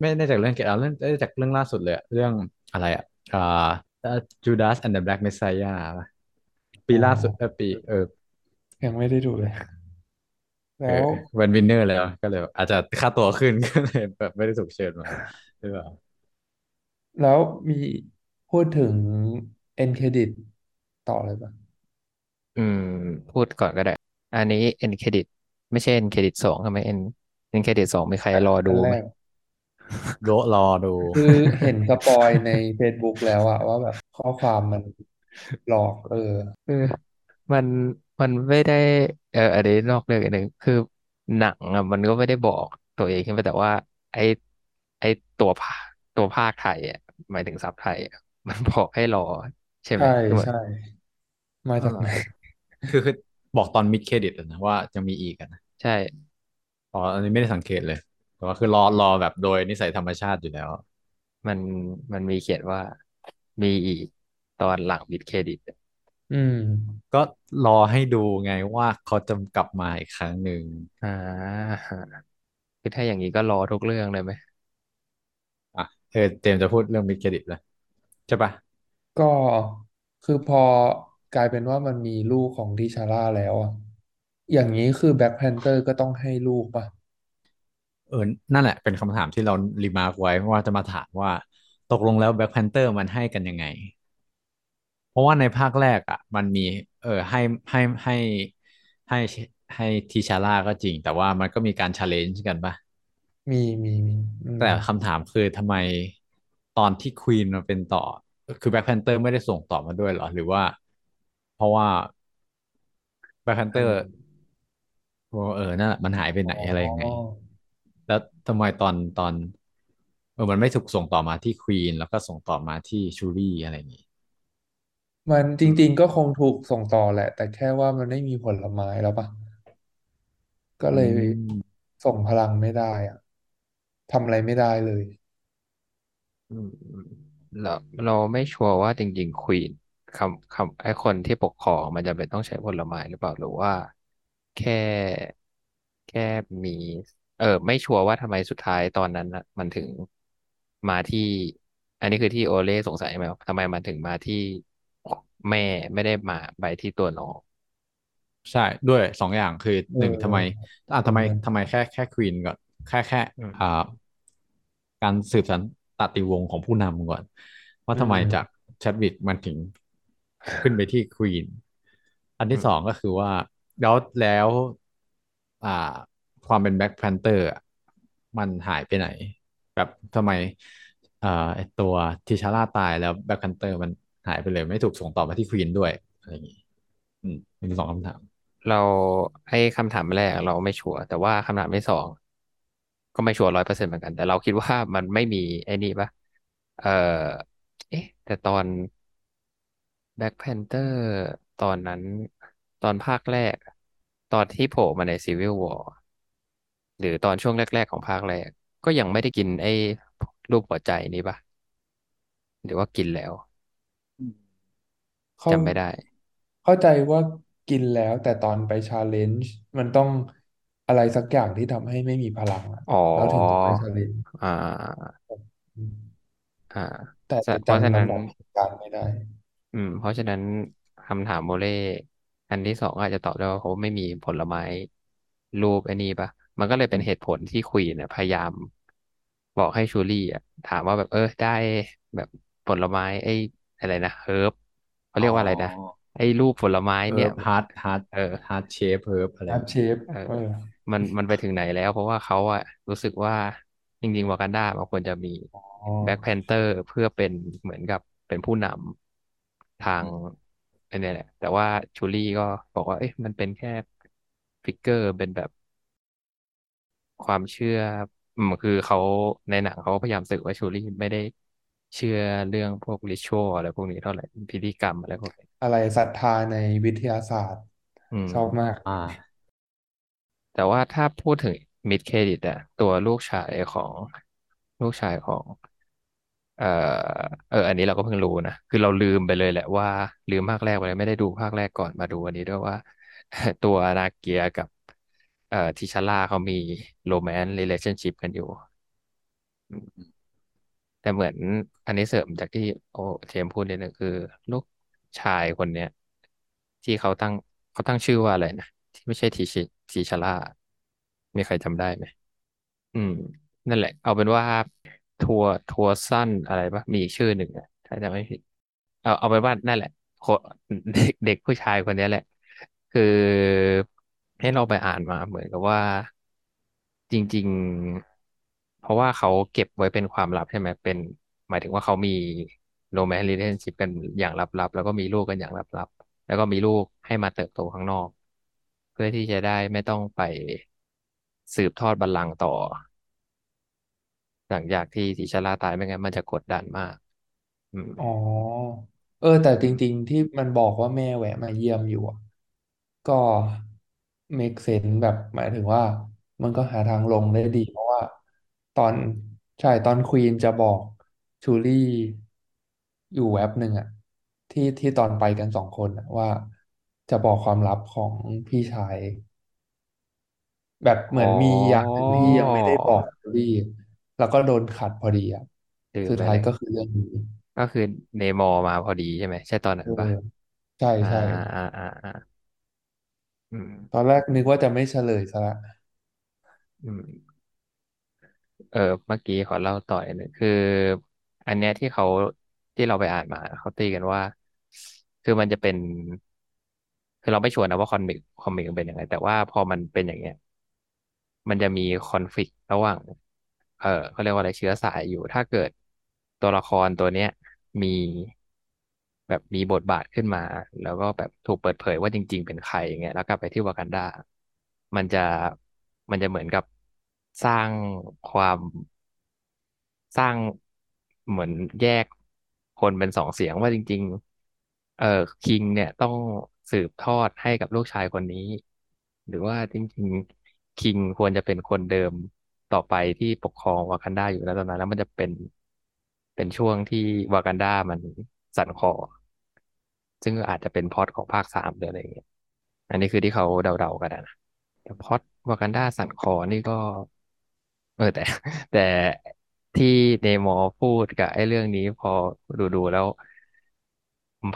ไม่ได้จากเรื่อง Get Out เรื่องได้จากเรื่องล่าสุดเลยอะเรื่องอะไรอะอ่า Judas and the Black Messiah ป่ะปีอ๋อล่าสุดเออปีเออ ยังไม่ได้ดูเลยเออแล้วเป็น winner แล้วก็เลยแบบอาจจะค่าตัวขึ้น ก็เลยแบบไม่ได้ถูกเชิญมาหรือเปล่าแล้วมีพูดถึง end credit ต่อเลยปะ อืม พูดก่อนก็ได้ อันนี้ end credit ไม่ใช่ end credit สองทำไม end end credit สองมีใครรอดูไหมอันแรกโดะรอดู คือเห็นสปอยใน Facebook แล้วอะว่าแบบข้อความมันหลอก เออเออมันมันไม่ได้ เอออันนี้นอกเรื่องอีกหนึ่งคือหนังอะมันก็ไม่ได้บอกตัวเองขึ้นไปแต่ว่า ไอ้ไอ้ตัวภาคตัวภาคไทยอะหมายถึงซับไทยอะมันบอกให้รอใช่ไหมใช่คือเหมือนใช่มาอ๋อเหรอจากไหน คือคือบอกตอนมิดเครดิตนะว่าจะมีอีกอะนะใช่อ๋ออันนี้ไม่ได้สังเกตเลย แต่ว่าคือรอรอแบบโดยนิสัยธรรมชาติอยู่แล้ว มันมันมีเขียนว่ามีอีกตอนหลังบิดเครดิตอืม ก็รอให้ดูไงว่าเขาจะกลับมาอีกครั้งหนึ่งอ่าคือถ้าอย่างนี้ก็รอทุกเรื่องเลยไหมอะเออเจมส์จะพูดเรื่อง mid credit แล้วใช่ปะก็คือพอ กลายเป็นว่ามันมีลูกของทิชาร่าแล้วอะอย่างนี้คือ Black Panther ก็ต้องให้ลูกปะเออ นั่นแหละ เป็นคำถามที่เรา remark ไว้ว่าจะมาถามว่า ตกลงแล้ว Black Panther มันให้กันยังไง เพราะว่าในภาคแรกอะ มันมี เออให้ให้ให้ให้ให้ทีชาร่าก็จริง แต่ว่ามันก็มีการ challenge กันป่ะ มีมีมีอืมแต่คำถามคือทำไมตอนที่ Queen มาเป็นต่อ คือ Black Panther ไม่ได้ส่งต่อมาด้วยเหรอ หรือว่า เพราะว่า Black Panther อ่าเออนั่นแหละมันหายไปไหนอ๋อะไรยังไงอแล้วทำไมตอนตอนเออมันไม่ถูกส่งต่อมาที่ Queen แล้วก็ส่งต่อมาที่ชูรี่อะไรอย่างงี้มันจอืมริง ๆ ก็คงถูกส่งต่อแหละ แต่แค่ว่ามันไม่มีผลไม้แล้วปะก็อืเลยมส่งพลังไม่ได้อะทำอะไรไม่ได้เลย อืมเราเราไม่ชัวร์ว่าจริงๆควีน คำคำไอ้คนที่ปกครองมันจะเป็นต้องใช้ผลไม้หรือเปล่าหรือว่า แค่แค่มี เออ ไม่ชัวร์ว่าทำไมสุดท้ายตอนนั้นน่ะมันถึงมาที่ อันนี้คือที่โอเล่สงสัยไหมว่าทำไมมันถึงมาที่แม่ไม่ได้มาไปที่ตัวน้องใช่ด้วยสองอย่างคือเออหนึ่งทำไมอ่าทำไมตรงนั้นทำไมแค่แค่ Queen ก่อนแค่แค่อืมอ่าการสืบสันตติวงศ์ของผู้นำก่อน ว่าอืมทำไมจากแชดวิกมันถึง ขึ้นไปที่ Queen อืมอันที่สองก็คือว่า แล้วแล้ว อ่า ความเป็น Black Panther มันหายไปไหน แบบทำไมอ่าไอตัวทิชาร่าตายแล้วแบ็คแพนเตอร์มันหายไปเลย ไม่ถูกส่งต่อมาที่ Queen ด้วยอะไรอย่างนี้อืมมีสองคำถาม เราไอ้คำถามแรกเราไม่ชัวร์แต่ว่าคำถามที่สองก็ไม่ชัวร์ร้อยเปอร์เซ็นต์เหมือนกัน แต่เราคิดว่ามันไม่มีไอ้นี่ปะเออเอ๊ะ แต่ตอน Black Panther ตอนนั้นตอนภาคแรกอะตอนที่โผล่มาใน Civil War หรือตอนช่วงแรก ๆ ของภาคแรก ก็ยังไม่ได้กินไอ้รูปหัวใจนี้ปะหรือว่ากินแล้วเข้าจำไม่ได้ เข้าใจว่ากินแล้วแต่ตอนไป challenge มันต้องอะไรสักอย่างที่ทำให้ไม่มีพลังอะอ๋อ แล้วถึงจะไปชาเลนจ์อ่าอ่าแต่เพราะฉะนั้นจำลำดับเหตุการณ์ไม่ได้ อืม เพราะฉะนั้นคำถามโมเล่อันที่สองอาจจะตอบได้ว่าเขาไม่มีผลไม้รูปไอ้นี่ปะมันก็เลยเป็นเหตุผลที่ Queen เนี่ยพยายาม บอกให้ชูรี่อะถามว่าแบบเออได้แบบผลไม้ไอ้อะไรนะ herb เขาอ๋อเรียกว่าอะไรนะไอ้รูปผลไม้เนี่ยเฮิร์บฮาร์ดฮาร์ดเออ heart-shaped herb อะไร heart-shaped เออ เออ มันมันไปถึงไหนแล้ว เพราะว่าเขาอะรู้สึกว่าจริงๆวากันดามันควรจะมีอ๋อ Black Panther เพื่อเป็นเหมือนกับเป็นผู้นำ ทางอันเนี้ยแหละ แต่ว่าชูรี่ก็บอกว่า เอ๊ะมันเป็นแค่ฟิกเกอร์เป็นแบบความเชื่ออืมคือเขาในหนังเขาก็พยายามสื่อว่าชูรี่ไม่ได้เชื่อเรื่องพวกริชวลอะไรพวกนี้เท่าไหร่พิธีกรรมอะไรพวกนี้อะไรศรัทธาในวิทยาศาสตร์อืมชอบมาก อ่า แต่ว่าถ้าพูดถึงมิดเครดิตอะตัวลูกชายของลูกชายของ เอ่อเออ อันนี้เราก็เพิ่งรู้นะ คือเราลืมไปเลยแหละว่าลืมภาคแรกไปเลยไม่ได้ดูภาคแรกก่อนมาดูอันนี้ด้วยว่า ตัวนาเกียกับ เอ่อทิชาร่าเขามีโรแมนต์ r ี l a t i o n s h i p กันอยู่ แต่เหมือนอันนี้เสริมจากที่โอเจมส์พูดเลยนะคือ ลูกชายคนเนี้ย ที่เขาตั้งเขาตั้งชื่อว่าอะไรนะ ที่ไม่ใช่ทีชิทีชาร่ามีใครจำได้ไหมอืม นั่นแหละ เอาเป็นว่า ทัวร์ทัวร์สั้นอะไรปะมีอีกชื่อหนึ่งอะถ้าจำไม่ผิด เอาเอาเป็นว่านั่นแหละเด็กเด็กผู้ชายคนนี้แหละ คือให้เราไปอ่านมาเหมือนกับว่าจริง ๆ เพราะว่าเขาเก็บไว้เป็นความลับใช่ไหมเป็น หมายถึงว่าเขามีโรแมนต์ r ี a t i o n s h i p กันอย่างลับๆ แล้วก็มีลูกกันอย่างลับๆ แล้วก็มีลูกให้มาเติบโตข้างนอก เพื่อที่จะได้ไม่ต้องไปสืบทอดบัลลังก์ต่อ หลังจากที่ทิชาร่าตายไม่งั้นมันจะกดดันมาก อืม อ๋อ เออ แต่จริงๆ ที่มันบอกว่าแม่แวะมาเยี่ยมอยู่อะก็ make sense แบบหมายถึงว่า มันก็หาทางลงได้ดี เพราะว่า ตอนใช่ตอนควีนจะบอกชูลี่อยู่แว็บหนึ่งอะที่ที่ตอนไปกันสองคนอะว่า จะบอกความลับของพี่ชาย แบบเหมือ๋ออนมีอย่างหนึ่งที่ยังไม่ได้บอกชอรี่ แล้วก็โดนขัดพอดีอะสุดลืมไปเลยท้ายก็คือเรื่องนี้ก็คือเนมอร์มาพอดีใช่ไหมใช่ตอนนั้เออนปะใช่อ่าใช่อ่าอ่าอ่าอืมตอนแรกนึกว่าจะไม่เฉลยซะละอืม เออเมื่อกี้ขอเล่าต่อยหนึ่งคือ อันเนี้ยที่เขาที่เราไปอ่านมาเขาตีกันว่า คือมันจะเป็น คือเราไม่ชัวร์นะว่า comic comic มันเป็นยังไง แต่ว่าพอมันเป็นอย่างเงี้ย มันจะมี conflict ระหว่าง เออเขาเรียกว่าอะไรเชื้อสายอยู่ ถ้าเกิดตัวละครตัวเนี้ยมีแบบมีบทบาทขึ้นมา แล้วก็แบบถูกเปิดเผยว่าจริง ๆ เป็นใครอย่างเงี้ยแล้วกลับไปที่วากันดา มันจะมันจะเหมือนกับสร้างความสร้างเหมือนแยกคนเป็นสองเสียงว่าจริง ๆ เออคิงเนี่ยต้องสืบทอดให้กับลูกชายคนนี้ หรือว่าจริง ๆ คิงควรจะเป็นคนเดิม ต่อไปที่ปกครองวากันดาอยู่แล้วตอนนั้นแล้วมันจะเป็นเป็นช่วงที่วากันดามันสั่นคลอซึ่งอาจจะเป็นพล็อตของภาคสามหรืออะไรอย่างเงี้ยอันนี้คือที่เขาเดาๆกันนะแต่พล็อตวากันดาสั่นคลอนี่ก็ เออแต่ แต่ที่เนมอพูดกับไอ้เรื่องนี้พอดูดูแล้ว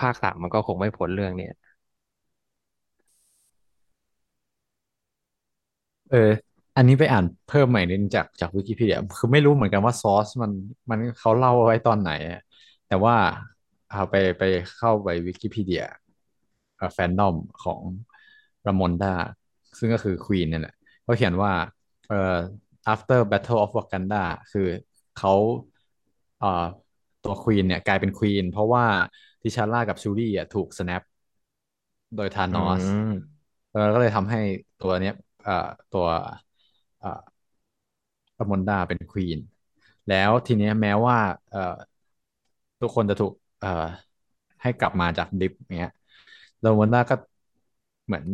ภาคสามมันก็คงไม่พ้นเรื่องเนี้ยเออ อันนี้ไปอ่านเพิ่มใหม่นิดนึงจากจากวิกิพีเดียคือไม่รู้เหมือนกันว่าซอสมันมันเขาเล่าไว้ตอนไหนอะแต่ว่าเอาไปไปเข้าไปวิกิพีเดียแฟนดอมของรามอนดาซึ่งก็คือควีนเนี่ยแหละเขาเขียนว่าเอ่อ after Battle of Wakanda คือเขาเอ่อตัวควีนเนี่ยกลายเป็นควีนเพราะว่าทิชาร่ากับชูรี่อะถูกสแนปโดยธาอืนอสมเออก็เลยทำให้ตัวเนี้ยเอ่อตัวเอ่อรามอนดาเป็นควีนแล้วทีเนี้ยแม้ว่าเอ่อทุกคนจะถูกเอ่อให้กลับมาจากดิฟเนี้ยรามอนดาก็เหมือน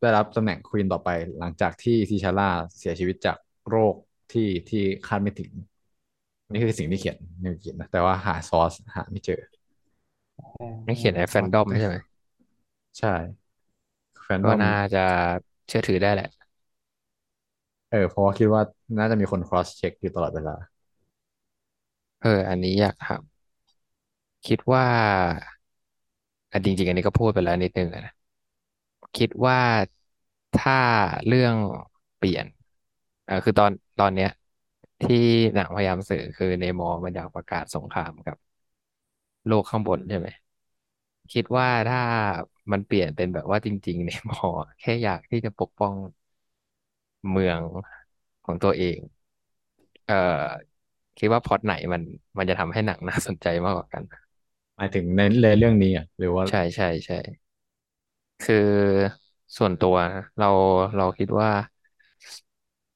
ได้รับตำแหน่งควีนต่อไปหลังจากที่ทิชาร่าเสียชีวิตจากโรคที่ที่คาดไม่ถึง นี่คือสิ่งที่เขียนในวิกินะแต่ว่าหาซอสหาไม่เจออ๋นี่เขียนในแฟนอดอมใช่ไหมใช่แฟนดอมก็น่าจะเชื่อถือได้แหละ เออเพราะว่าคิดว่าน่าจะมีคน cross check อยู่ตลอดเวลา เออ อันนี้อยากถามคิดว่าอะจริงๆ อันนี้ก็พูดไปแล้วนิดนึงอะนะคิดว่าถ้าเรื่องเปลี่ยนอ่าคือตอนตอนเนี้ย ที่หนังพยายามสื่อคือเนมอร์มันอยากประกาศสงครามกับ โลกข้างบนใช่ไหม คิดว่าถ้ามันเปลี่ยนเป็นแบบว่าจริง ๆ เนมอร์แค่อยากที่จะปกป้อง เมืองของตัวเอง เอ่อคิดว่าพล็อตไหนมันมันจะทำให้หนังน่าสนใจมากกว่ากันหมายถึงในในเรื่องนี้อะหรือว่าใช่ใช่ใช่คือส่วนตัวนะเราเราคิดว่า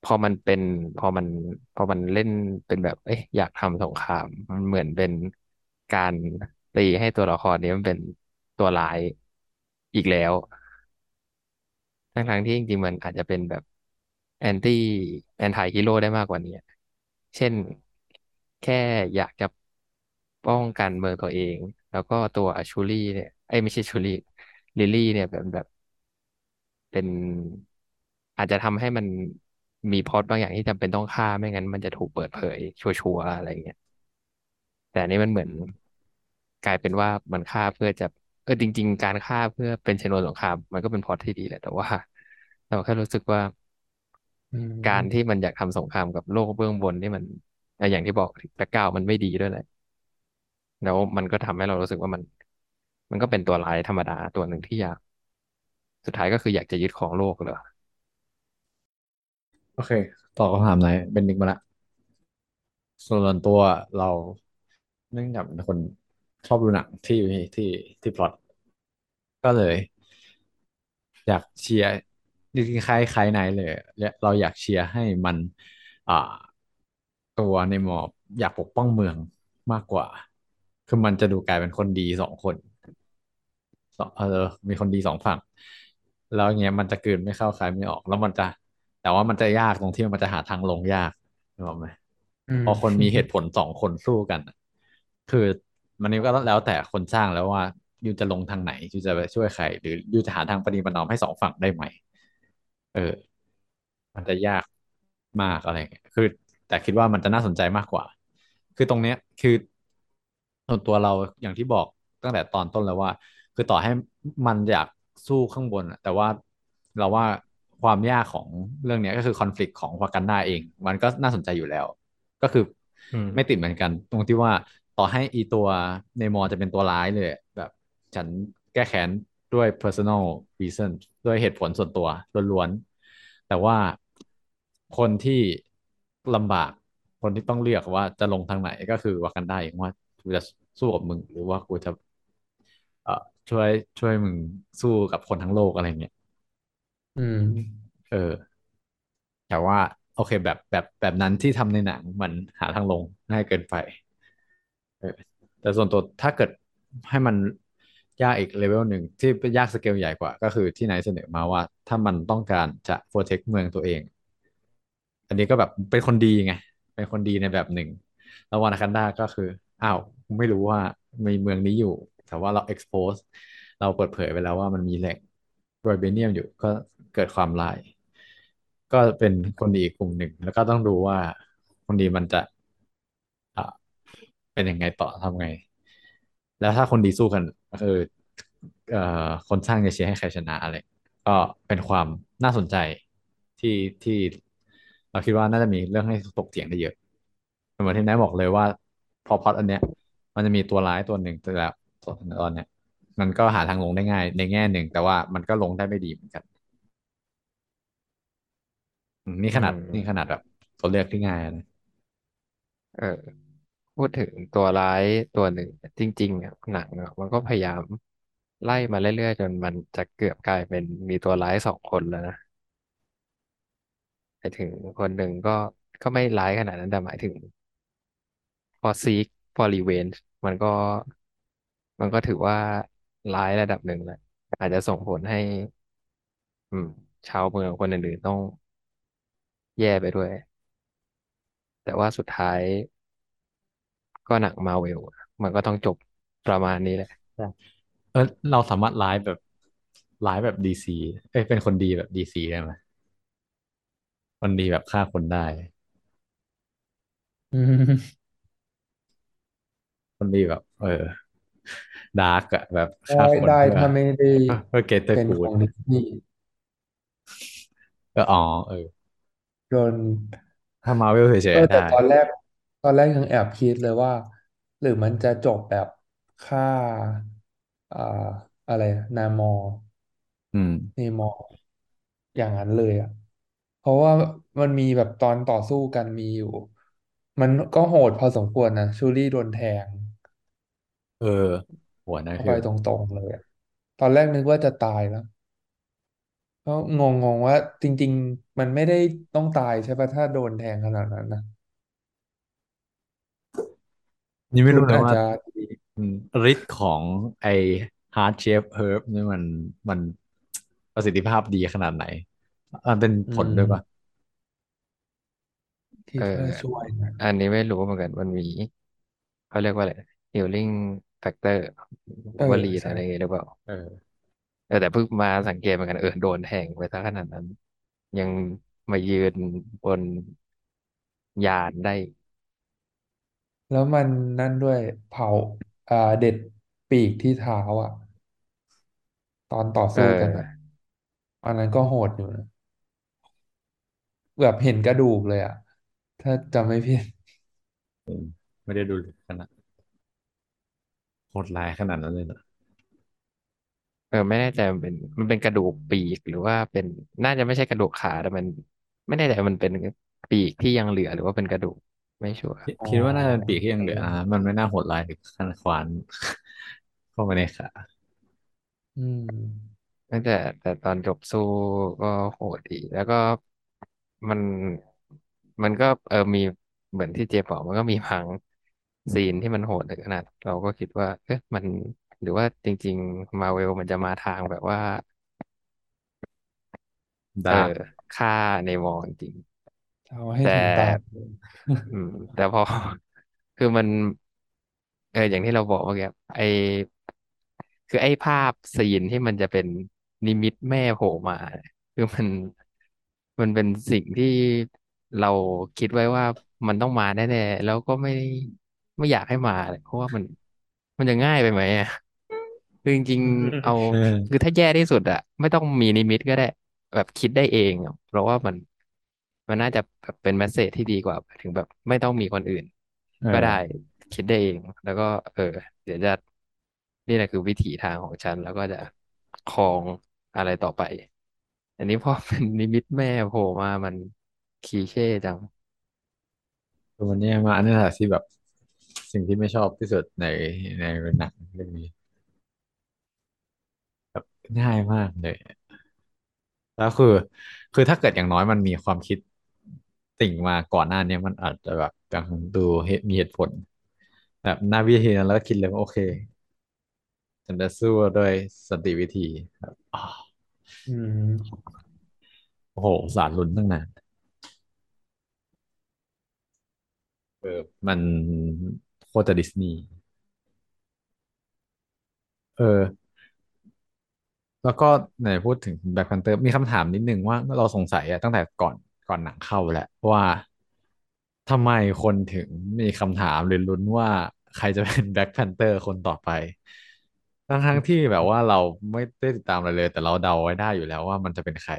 พอมันเป็นพอมันพอมันเล่นเป็นแบบ เอ๊ะอยากทำสงคราม มันเหมือนเป็นการตีให้ตัวละครนี้มันเป็นตัวร้ายอีกแล้ว ทั้งๆที่จริงๆมันอาจจะเป็นแบบ anti anti-hero ได้มากกว่านี้ เช่นแค่อยากจะป้องกันเมืองตัวเอง แล้วก็ตัวชูลี่เนี่ยไอ้ไม่ใช่ชูลี่ลิลลี่เนี่ยแบบแบบ เป็นอาจจะทำให้มันมีพล็อตบางอย่างที่จำเป็นต้องฆ่าไม่งั้น มันจะถูกเปิดเผย ชัวร์ๆอะไรเงี้ยแต่อันนี้มันเหมือนกลายเป็นว่ามันฆ่าเพื่อจะเออจริง ๆ การฆ่าเพื่อเป็นชนวนสงครามมันก็เป็นพล็อตที่ดีแหละแต่ว่าเราแค่รู้สึกว่า การที่มมันอยากทำสงครามกับโลกเบื้องบนนี่มันเอ่ออย่างที่บอกแบ็คกราวด์มันไม่ดีด้วยแหละแล้วมันก็ทำให้เรารู้สึกว่ามัน มันก็เป็นตัวร้ายธรรมดาตัวหนึ่งที่อยาก สุดท้ายก็คืออยากจะยึดครองโลกเหรอโอเคตอบคำถามไหนเป็นนิกมาละส่วนตัวเราเนื่องจากเป็นคนชอบดูหนังที่ที่ที่พล็อตก็เลย อยากเชียร์ จริงๆคล้ายๆไหนเลยและเราอยากเชียร์ให้มันอ่าตัวในหมอบอยากปกป้องเมืองมากกว่า คือมันจะดูกลายเป็นคนดีสองคนสองเออมีคนดีสองฝั่ง แล้วอย่างเงี้ยมันจะกลืนไม่เข้าคายไม่ออก แล้วมันจะ แต่ว่ามันจะยากตรงที่มันจะหาทางลงยากนึกออกไหมอืพอคนมีเหตุมผลสองคนสู้กันอะคือมันนี่ก็แล้วแต่คนสร้างแล้วว่ายูจะลงทางไหนยูจะไปช่วยใคร หรือยูจะหาทางประนีประนอมให้สองฝั่งได้ไหม เออ มันจะยากมากอะไรเงี้ยคือ แต่คิดว่ามันจะน่าสนใจมากกว่า คือตรงเนี้ยคือส่วนตัวเราอย่างที่บอกตั้งแต่ตอนต้นแล้วว่า คือต่อให้มันอยากสู้ข้างบนอะแต่ว่าเราว่าความยากของเรื่องเนี้ยก็คือคอน FLICT ของวากันดาเอง มันก็น่าสนใจอยู่แล้ว ก็คืออืม ไม่ติดเหมือนกัน ตรงที่ว่าต่อให้อีตัวเนมอร์จะเป็นตัวร้ายเลย แบบฉันแก้แค้น ด้วย personal reason ด้วยเหตุผลส่วนตัวล้วนๆ แต่ว่าคนที่ลำบาก คนที่ต้องเลือกว่าจะลงทางไหนก็คือวากันดาเองว่ากูจะสู้กับมึง หรือว่ากูจะเอ่อช่วยช่วยมึงสู้กับคนทั้งโลกอะไรเงี้ย อืม เออ แต่ว่า โอเคแบบแบบแบบนั้นที่ทำในหนังมันหาทางลงง่ายเกินไป เออแต่ส่วนตัวถ้าเกิดให้มัน ยากอีกเลเวลหนึ่งที่ยากสเกลใหญ่กว่า ก็คือที่ไหนเสนอมาว่า ถ้ามันต้องการจะโปรเทคเมืองตัวเอง อันนี้ก็แบบเป็นคนดีไง เป็นคนดีในแบบหนึ่ง แล้ววานากันดาก็คืออ้าวไม่รู้ว่ามีเมืองนี้อยู่ แต่ว่าเรา expose เราเปิดเผยไปแล้วว่ามันมีแหล่งไวเบเนียมอยู่ก็เกิดความร้าย ก็เป็นคนดีอีกกลุ่มหนึ่ง แล้วก็ต้องดูว่าคนดีมันจะเป็นยังไงต่อทำไง แล้วถ้าคนดีสู้กันก็คือเอ่อคนสร้างจะเชียร์ให้ใครชนะอะไร ก็เป็นความน่าสนใจที่ที่เราคิดว่าน่าจะมีเรื่องให้ถกเถียงได้เยอะเหมือนที่นายบอกเลยว่า พอพล็อตอันเนี้ย มันจะมีตัวร้ายตัวหนึ่งแต่แล้วตอนเนี้ยมันก็หาทางลงได้ง่ายในแง่หนึ่ง แต่ว่ามันก็ลงได้ไม่ดีเหมือนกันนี่ขนาดนี่ขนาดแบบตัวเลือกที่ง่ายนะเออ พูดถึงตัวร้ายตัวหนึ่งจริงๆอะหนังอะมันก็พยายามไล่มาเรื่อยๆ จนมันจะเกือบกลายเป็นมีตัวร้ายสองคนแล้วนะหมายถึงคนหนึ่งก็ก็ไม่ร้ายขนาดนั้นแต่หมายถึงพอซีคพอรีเวนมันก็มันก็ถือว่าร้ายระดับหนึ่งแหละอาจจะส่งผลให้ อืม ชาวเมืองคนอื่นๆต้องแย่ไปด้วย แต่ว่าสุดท้าย ก็หนังมาเวลมันก็ต้องจบประมาณนี้แหละใช่เออเราสามารถไลฟ์แบบไลฟ์แบบดีซีเอ้ยเป็นคนดีแบบดีซีได้ไหมคนดีแบบฆ่าคนได้อืมคนดีแบบ เออดาร์กอะแบบได้ฆ่าคนได้เพื่อถ้าไม่ได้เพื่อเกตเตอร์กูดเป็นของดิสนีย์ก็อ๋อเออ โดนถ้ามาเวลเฉเออแต่ยๆได้ ตอนแรก ตอนแรกยังแอบคิดเลยว่า หรือมันจะจบแบบฆ่าอ่าอะไรนามอร์อืม เนมอร์อย่างนั้นเลยอะ เพราะว่ามันมีแบบตอนต่อสู้กันมีอยู่ มันก็โหดพอสมควรนะชูรี่โดนแทง เออหัวนั่นเข้าไปคือตรงๆเลยอะตอนแรกนึกว่าจะตายแล้ว ก็งงๆว่าจริง ๆ มันไม่ได้ต้องตายใช่ปะถ้าโดนแทงขนาดนั้นนะ นี่ไม่รู้เลยว่าชุดอาจจะอืมฤทธิ์ของไอ Heart Shape Herb นี่มันมันประสิทธิภาพดีขนาดไหนมันเป็นอืผลด้วยปะมเอคิดว่าช่อวยนะอันนี้ไม่รู้เหมือนกันมันมีเขาเรียกว่าอะไร healing factor เออวลีนใช่อะไรอย่างเงี้ยหรือเปล่าเออเออแต่เพิ่งมาสังเกตเหมือนกันเออโดนแทงไปซะขนาดนั้น ยังมายืนบนยานได้ แล้วมันนั่นด้วยเผาอ่าเด็ดปีกที่เท้าอะ ตอนต่อเอสู้กันอะออันนั้นก็โหดอยู่นะแบบเห็นกระดูกเลยอะ ถ้าจำไม่ผิดอืมไม่ได้ดูขนาดโหดร้ายขนาดนั้นเลยเหรอเออไม่แน่ใจมันเป็นมันเป็นกระดูกปีกหรือว่าเป็นน่าจะไม่ใช่กระดูกขาแต่มัน ไม่แน่ใจมันเป็นปีกที่ยังเหลือหรือว่าเป็นกระดูก ไม่ชัวร์คิดอ๋อคิดว่าน่าจะเป็นปีกที่ยังเหลือเออนะมันไม่น่าโหดร้ายถึงขั้นควาน เข้ามาในขาอืม ตั้งแต่แต่ตอนจบสู้ก็โหดดี แล้วก็มันมันก็เออมีเหมือนที่เจบอกมันก็มีบางซีนที่มันโหดถึงขนาดเราก็คิดว่า เอ๊ะมันหรือว่าจริง ๆ มาเวลมันจะมาทางแบบว่า เออดาร์กฆ่าในวอร์จริง เอาๆแต่ให้ถึงตายอืม แต่พอ คือมัน เอออย่างที่เราบอกเมื่อกี้ไอคือไอ้ภาพซีนที่มันจะเป็นนิมิตแม่โผล่มาเนี่ยคือมันมันเป็นสิ่งที่เราคิดไว้ว่ามันต้องมาแน่ๆแล้วก็ไม่ไม่อยากให้มาเลยเพราะว่ามันมันจะง่ายไปไหมอะคือจริงๆเอา เออคือถ้าแย่ที่สุดอะไม่ต้องมีนิมิตก็ได้ แบบคิดได้เองอะเพราะว่ามัน มันน่าจะแบบเป็นเมสเสจที่ดีกว่า ถึงแบบไม่ต้องมีคนอื่น ก็ได้เออคิดได้เอง แล้วก็ เออ เดี๋ยวจะนี่แหละคือวิถีทางของฉัน แล้วก็จะครองอะไรต่อไป อันนี้พอเป็นนิมิตแม่โผล่มามันคลีเช่จังคือวันนี้มาอันนี้แหละที่แบบ สิ่งที่ไม่ชอบที่สุดในในหนังเรื่องนี้แบบง่ายมากเลยแล้วคือ คือถ้าเกิดอย่างน้อยมันมีความคิด ติ่งมาก่อนหน้านี้มันอาจจะแบบยังดูเหตุมีเหตุผล แบบหน้าวิธีนั้นแล้วก็คิดเลยว่าโอเคฉันจะสู้ด้วยสันติวิธีครับอ๋ออืมโอ้โหสารลุ้นตั้งนานเออมันโคตรจะดิสนีย์เออ แล้วก็ไหนพูดถึง Black Panther มีคำถามนิดนึงว่าเราสงสัยอะตั้งแต่ก่อน ก่อนหนังเข้าแหละว่าทำไมคนถึงมีคำถามหรือลุ้นว่าใครจะเป็น Black Panther คนต่อไป ทั้งทั้งที่แบบว่าเราไม่ได้ติดตามอะไรเลย แต่เราเดาไว้ได้อยู่แล้วว่ามันจะเป็นใคร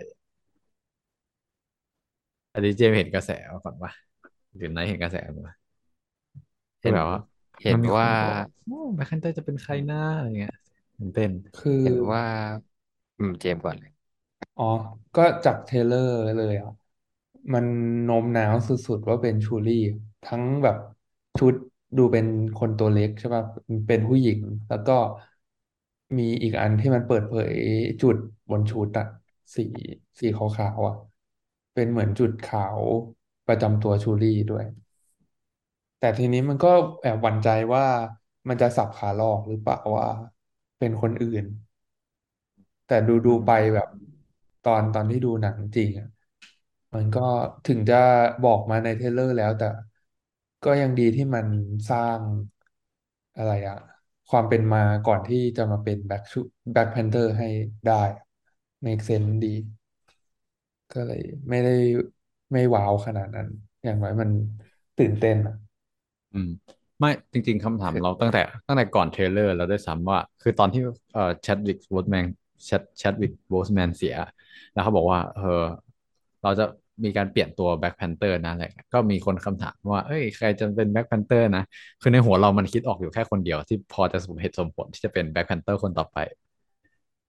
อันนี้เจมส์เห็นกระแสมาก่อนปะหรือไนท์เห็นกระแสมาปะที่เห็นแบบว่าเห็นว่ามันมีคนบอกว่าโอ้ Black Panther จะเป็นใครนะอะไรเงี้ยตื่นเต้นคือเห็นว่า อืมเจมส์ก่อนเลยอ๋อ ก็จากเทรลเลอร์เลยอะ มันโน้มน้าวสุดๆ ว่าเป็นชูลี่ ทั้งแบบชุดดูเป็นคนตัวเล็กใช่ป่ะเป็นผู้หญิง แล้วก็มีอีกอันที่มันเปิดเผยจุดบนชุดอะสีสีขาวๆอะเป็นเหมือนจุดขาวประจำตัวชูลี่ด้วย แต่ทีนี้มันก็แอบหวั่นใจว่ามันจะสับขาหลอกหรือเปล่าว่าเป็นคนอื่น แต่ดูดูไปแบบ ตอนตอนที่ดูหนังจริงอะ มันก็ถึงจะบอกมาใน trailer แล้วแต่ ก็ยังดีที่มันสร้างอะไรอะความเป็นมาก่อนที่จะมาเป็น Black ชู Black Panther ให้ได้ make sense ดี ก็เลยไม่ได้ไม่ว้าวขนาดนั้น อย่างน้อยมันตื่นเต้นอะอืม ไม่จริง ๆคำถามคือเราตั้งแต่ตั้งแต่ก่อน trailer เดาได้ด้วยซ้ำว่า คือตอนที่เอ่อ Chadwick Boseman Chad Chadwick Boseman เสีย แล้วเขาบอกว่า เออเราจะ มีการเปลี่ยนตัว Black Panther นะอะไรก็มีคนคำถามว่า เอ้ย ใครจะเป็น Black Panther นะ คือในหัวเรามันคิดออกอยู่แค่คนเดียว ที่พอจะสมเหตุสมผลที่จะเป็น Black Panther คนต่อไป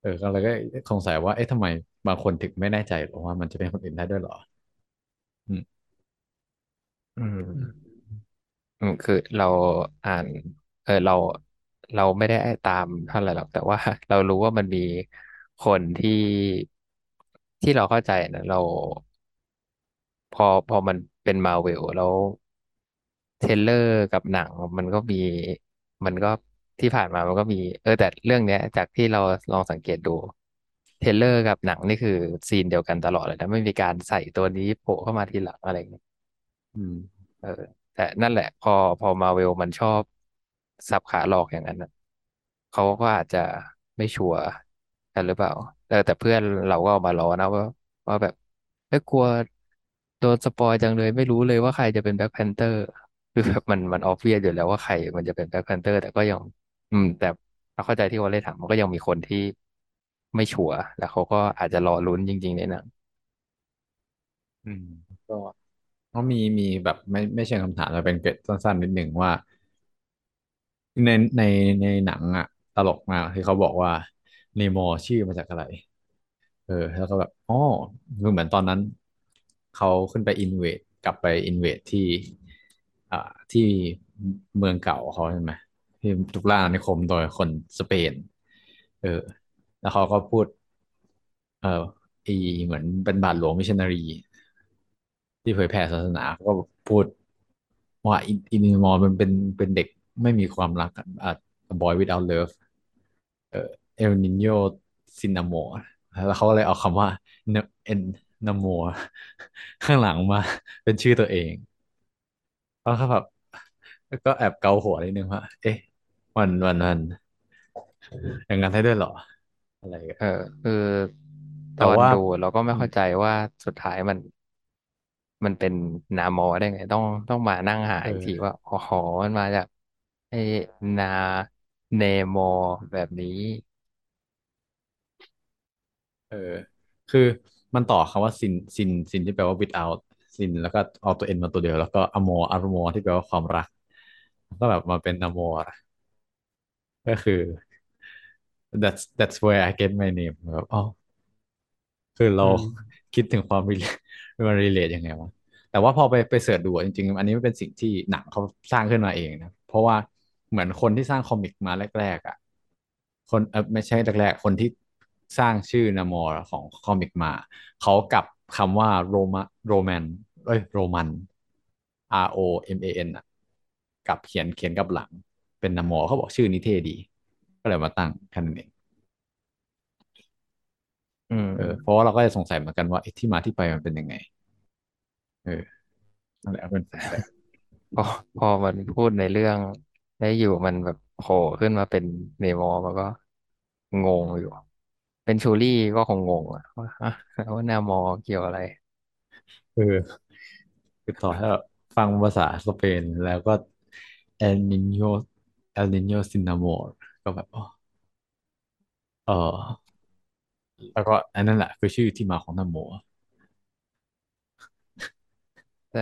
เออก็เลยก็สงสัยว่า เอ๊ะทำไมบางคนถึงไม่แน่ใจหรอว่ามันจะเป็นคนอื่นได้ด้วยหรอ อืมอือืมมอืมคือเราอ่าน เออเราเราไม่ได้ตามเท่าไหร่หรอก แต่ว่าเรารู้ว่ามันมีคนที่ที่เราเข้าใจนะเรา พอพอมันเป็นมาเวลแล้วเทรลเลอร์กับหนังมันก็มี มันก็ที่ผ่านมามันก็มี เออแต่เรื่องเนี้ย จากที่เราลองสังเกตดู trailer กับหนังนี่คือ scene เดียวกันตลอดเลยนะไม่มีการใส่ตัวนี้โผล่เข้ามาทีหลังอะไรอย่างเงี้ยอืม เออ แต่นั่นแหละ พอพอมาเวลมันชอบสับขาหลอกอย่างนั้นน่ะเขาก็อาจจะไม่ชัวร์กันหรือเปล่าแต่แต่เพื่อนเราก็เอามาล้อนะว่าว่าแบบเอ้ยกลัวโด น spoil จังเลยไม่รู้เลยว่าใครจะเป็น Black Pantherคือแบบมันมัน obvious อยู่แล้วว่าใครมันจะเป็น Black Panther แต่ก็ยัง อืม แต่เราเข้าใจที่วอลเล่ถามมันก็ยังมีคนที่ไม่ชัวร์แล้วเขาก็อาจจะรอลุ้นจริง ๆ ในหนังอืมก็เขามีมีแบบไม่ไม่เชิงคำถามแต่เป็นเกร็ดสั้นๆนิดหนึ่งว่า ในในในหนังอะตลกมากที่เขาบอกว่า Namor ชื่อมาจากอะไร เออ แล้วก็แบบอ๋อคือเหมือนตอนนั้น เขาขึ้นไป invade กลับไป invade ที่ที่เมืองเก่าเขาใช่ไหมที่ถูกล่าอาณานิคมโดยคนสเปน เออ แล้วเขาก็พูด เอออีเหมือนเป็นบาทหลวงมิชชันนารี ที่เผยแผ่ศาสนาก็พูดว่า sin amor มันเป็นเป็นเด็กไม่มีความรักอะ boy without love เออ el niñoซินาโมแล้วเขาเลยเอาคำว่า นนาโมข้างหลังมาเป็นชื่อตัวเองแล้วก็แบบก็แอบเกาหัวนิดนึงว่า เอ๊ะ วันวันวันอย่างนั้นได้ด้วยเหรอ อะไรกันเออคือตอนแต่ว่าดูเราก็ไม่อืมเข้าใจว่าสุดท้ายมัน มันเป็นนามอได้ไง ต้องต้องมานั่งหาอีกทีเออว่าอ๋อมันมาจากไอ้นาเนโมแบบนี้ เออ คือ มันต่อคำว่าซินซินซินที่แปลว่า without ซินแล้วก็เอาตัวเอ็นมาตัวเดียว แล้วก็อโมอารโมที่แปลว่าความรัก ก็แบบมาเป็นอโมก็คือ that's that's where I get my name แบบอ๋อคือเราอืมคิดถึงความ relate มัน relate ยังไงวะแต่ว่าพอไปไปเสิร์ชดูอะจริง ๆ อันนี้มันเป็นสิ่งที่หนังเขาสร้างขึ้นมาเองนะ เพราะว่าเหมือนคนที่สร้างคอมิกมาแรกๆอะ คนเออไม่ใช่แรกๆคนที่ สร้างชื่อนามอร์ของคอมิกมา เขากลับคำว่าโรมาโรแมนเอ้ยโรมัน R O M A N อะกลับเขียนเขียนกลับหลัง เป็นนามอร์เขาบอกชื่อนี้เท่ดี ก็เลยมาตั้งแค่นั้นเองอืมเออเพราะว่าเราก็จะสงสัยเหมือนกันว่าไอ้ที่มาที่ไปมันเป็นยังไง เออนั่นแหละเป็นสงสัยพอพอมันพูดในเรื่องได้อยู่มันแบบโผล่ขึ้นมาเป็น Namor มันก็งงอยู่ เป็น Shuri ก็คงงงอะว่าอะแล้ว Namor เกี่ยวอะไร เออคือต่อให้แบบฟังภาษาสเปนแล้วก็ el niño el niño sin amorก็แบบอ๋อเออ แล้วก็อันนั้นแหละคือชื่อที่มาของ Namorแต่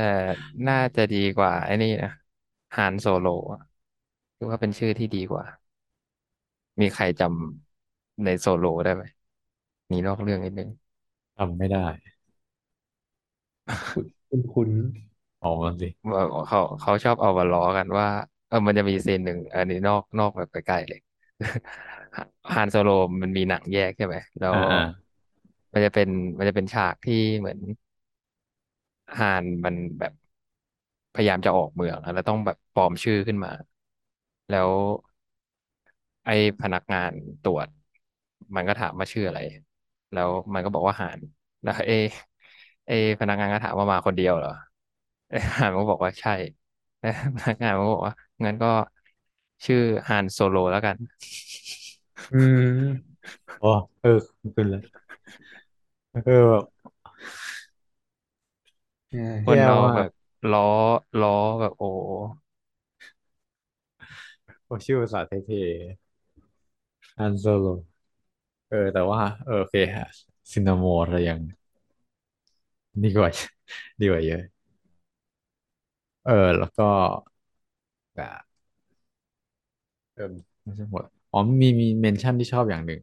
น่าจะดีกว่า ไอ้นี่นะ Han Solo อะคือว่าเป็นชื่อที่ดีกว่า มีใครจำ ในโซโลได้ไหมหนีนอกเรื่องนิดนึงจำไม่ได้คุณคุณออกมาสิว่าเขาเขาชอบเอามาล้อกันว่าเออมันจะมีซีนหนึ่งอันนี้นอกนอกแบบไกลๆเลยฮานโซโลมันมีหนังแยกใช่ไหมแล้ว อ่าอ่ามันจะเป็นมันจะเป็นฉากที่เหมือนฮานมันแบบพยายามจะออกเมืองอะแล้วต้องแบบปลอมชื่อขึ้นมา แล้วไอ้พนักงานตรวจ มันก็ถามว่าชื่ออะไร แล้วมันก็บอกว่าฮานแล้วเอ เอ พนักงานก็ถามว่ามาคนเดียวเหรอไอ้ฮานมันก็บอกว่าใช่แล้วพนักงานมันก็บอกว่างั้นก็ชื่อฮานโซโลแล้วกัน อืมอ๋อเออขึ้นเลยเออแบบเนี่ยคแย่นเรามากแบบล้อล้อแบบโอ้เพราะชื่อภาษาเท่ๆ Han Solo เออ แต่ว่า เออโอเคฮะ sin amor อะไรยังดีกว่า ดีกว่าเยอะ เออ แล้วก็แบบเออไม่ใช่หมดอ๋อมีมี mention ที่ชอบอย่างหนึ่ง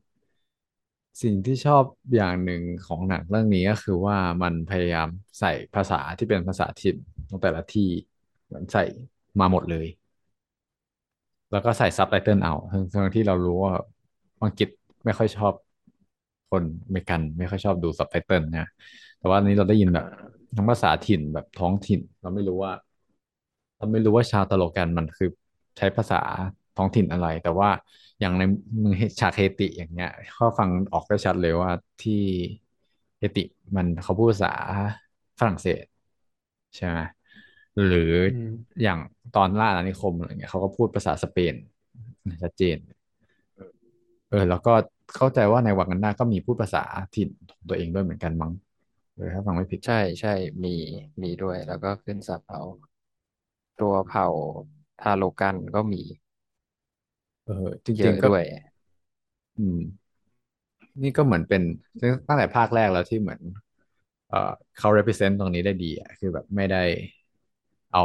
สิ่งที่ชอบอย่างหนึ่งของหนังเรื่องนี้ก็คือว่ามันพยายามใส่ภาษาที่เป็นภาษาถิ่นของแต่ละที่เหมือนใส่มาหมดเลย แล้วก็ใส่ซับไตเติลเอาทั้งทั้งที่เรารู้ว่าอังกฤษ ไม่ค่อยชอบคนเมกัน ไม่ค่อยชอบดูซับไตเติลนะแต่ว่าอันนี้เราได้ยินแบบทั้งภาษาถิ่นแบบท้องถิ่น เราไม่รู้ว่า เราไม่รู้ว่าชาวตะโลกันมันคือใช้ภาษาท้องถิ่นอะไร แต่ว่าอย่างในเมืองฉากเฮติอย่างเงี้ยเขาฟังออกได้ชัดเลยว่าที่เฮติมันเขาพูดภาษาฝรั่งเศสใช่ไหมหรืออืมอย่างตอนล่าอาณานิคมอะไรเงี้ยเขาก็พูดภาษาสเปนชัดเจน เออ แล้วก็เข้าใจว่าในวากันดาก็มีพูดภาษาถิ่นของตัวเองด้วยเหมือนกันมั้งเออถ้าฟังไม่ผิดใช่ใช่มีมีด้วย แล้วก็ขึ้นสับเอาตัวเผ่าทาโลกันก็มี เออจริงๆก็เยอะด้วย อืม นี่ก็เหมือนเป็นตั้งแต่ภาคแรกแล้วที่เหมือน เอ่อเขา represent ตรงนี้ได้ดีอะคือแบบไม่ได้เอา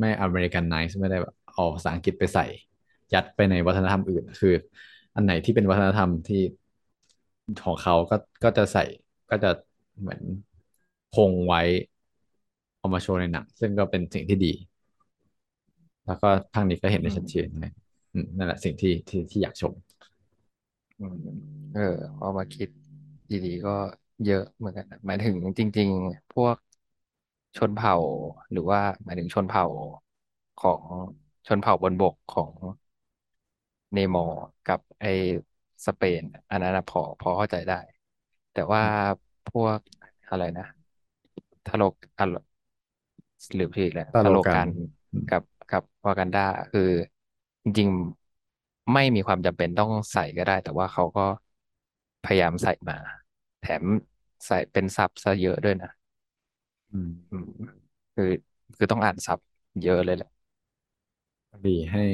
ไม่อเมริกันไนซ์ไม่ได้แบบเอาภาษาอังกฤษไปใส่ ยัดไปในวัฒนธรรมอื่น คือ อันไหนที่เป็นวัฒนธรรมที่ของเขาก็ก็จะใส่ก็จะเหมือนคงไว้เอามาโชว์ในหนัง ซึ่งก็เป็นสิ่งที่ดี แล้วก็ภาคนี้ก็เห็นได้ชัดเจนนะอืมนั่นแหละสิ่งที่ที่ที่อยากชมอืมเออพอมาคิดดีๆก็เยอะเหมือนกันหมายถึงจริง ๆ พวกชนเผ่าหรือว่าหมายถึงชนเผ่าของชนเผ่าบนบกของ เนมอร์กับไอสเปน อันนั้นนะพอพอเข้าใจได้ แต่ว่าพวกอะไรนะทะโลกอะหรือพี่แหละตลกันทะโลกันกับกับวากันดาคือจริงๆไม่มีความจำเป็นต้องใส่ก็ได้ แต่ว่าเขาก็พยายามใส่มา แถมใส่เป็นซับซะเยอะด้วยนะอืมอืมคือคือต้องอ่านซับเยอะเลยแหละดีให้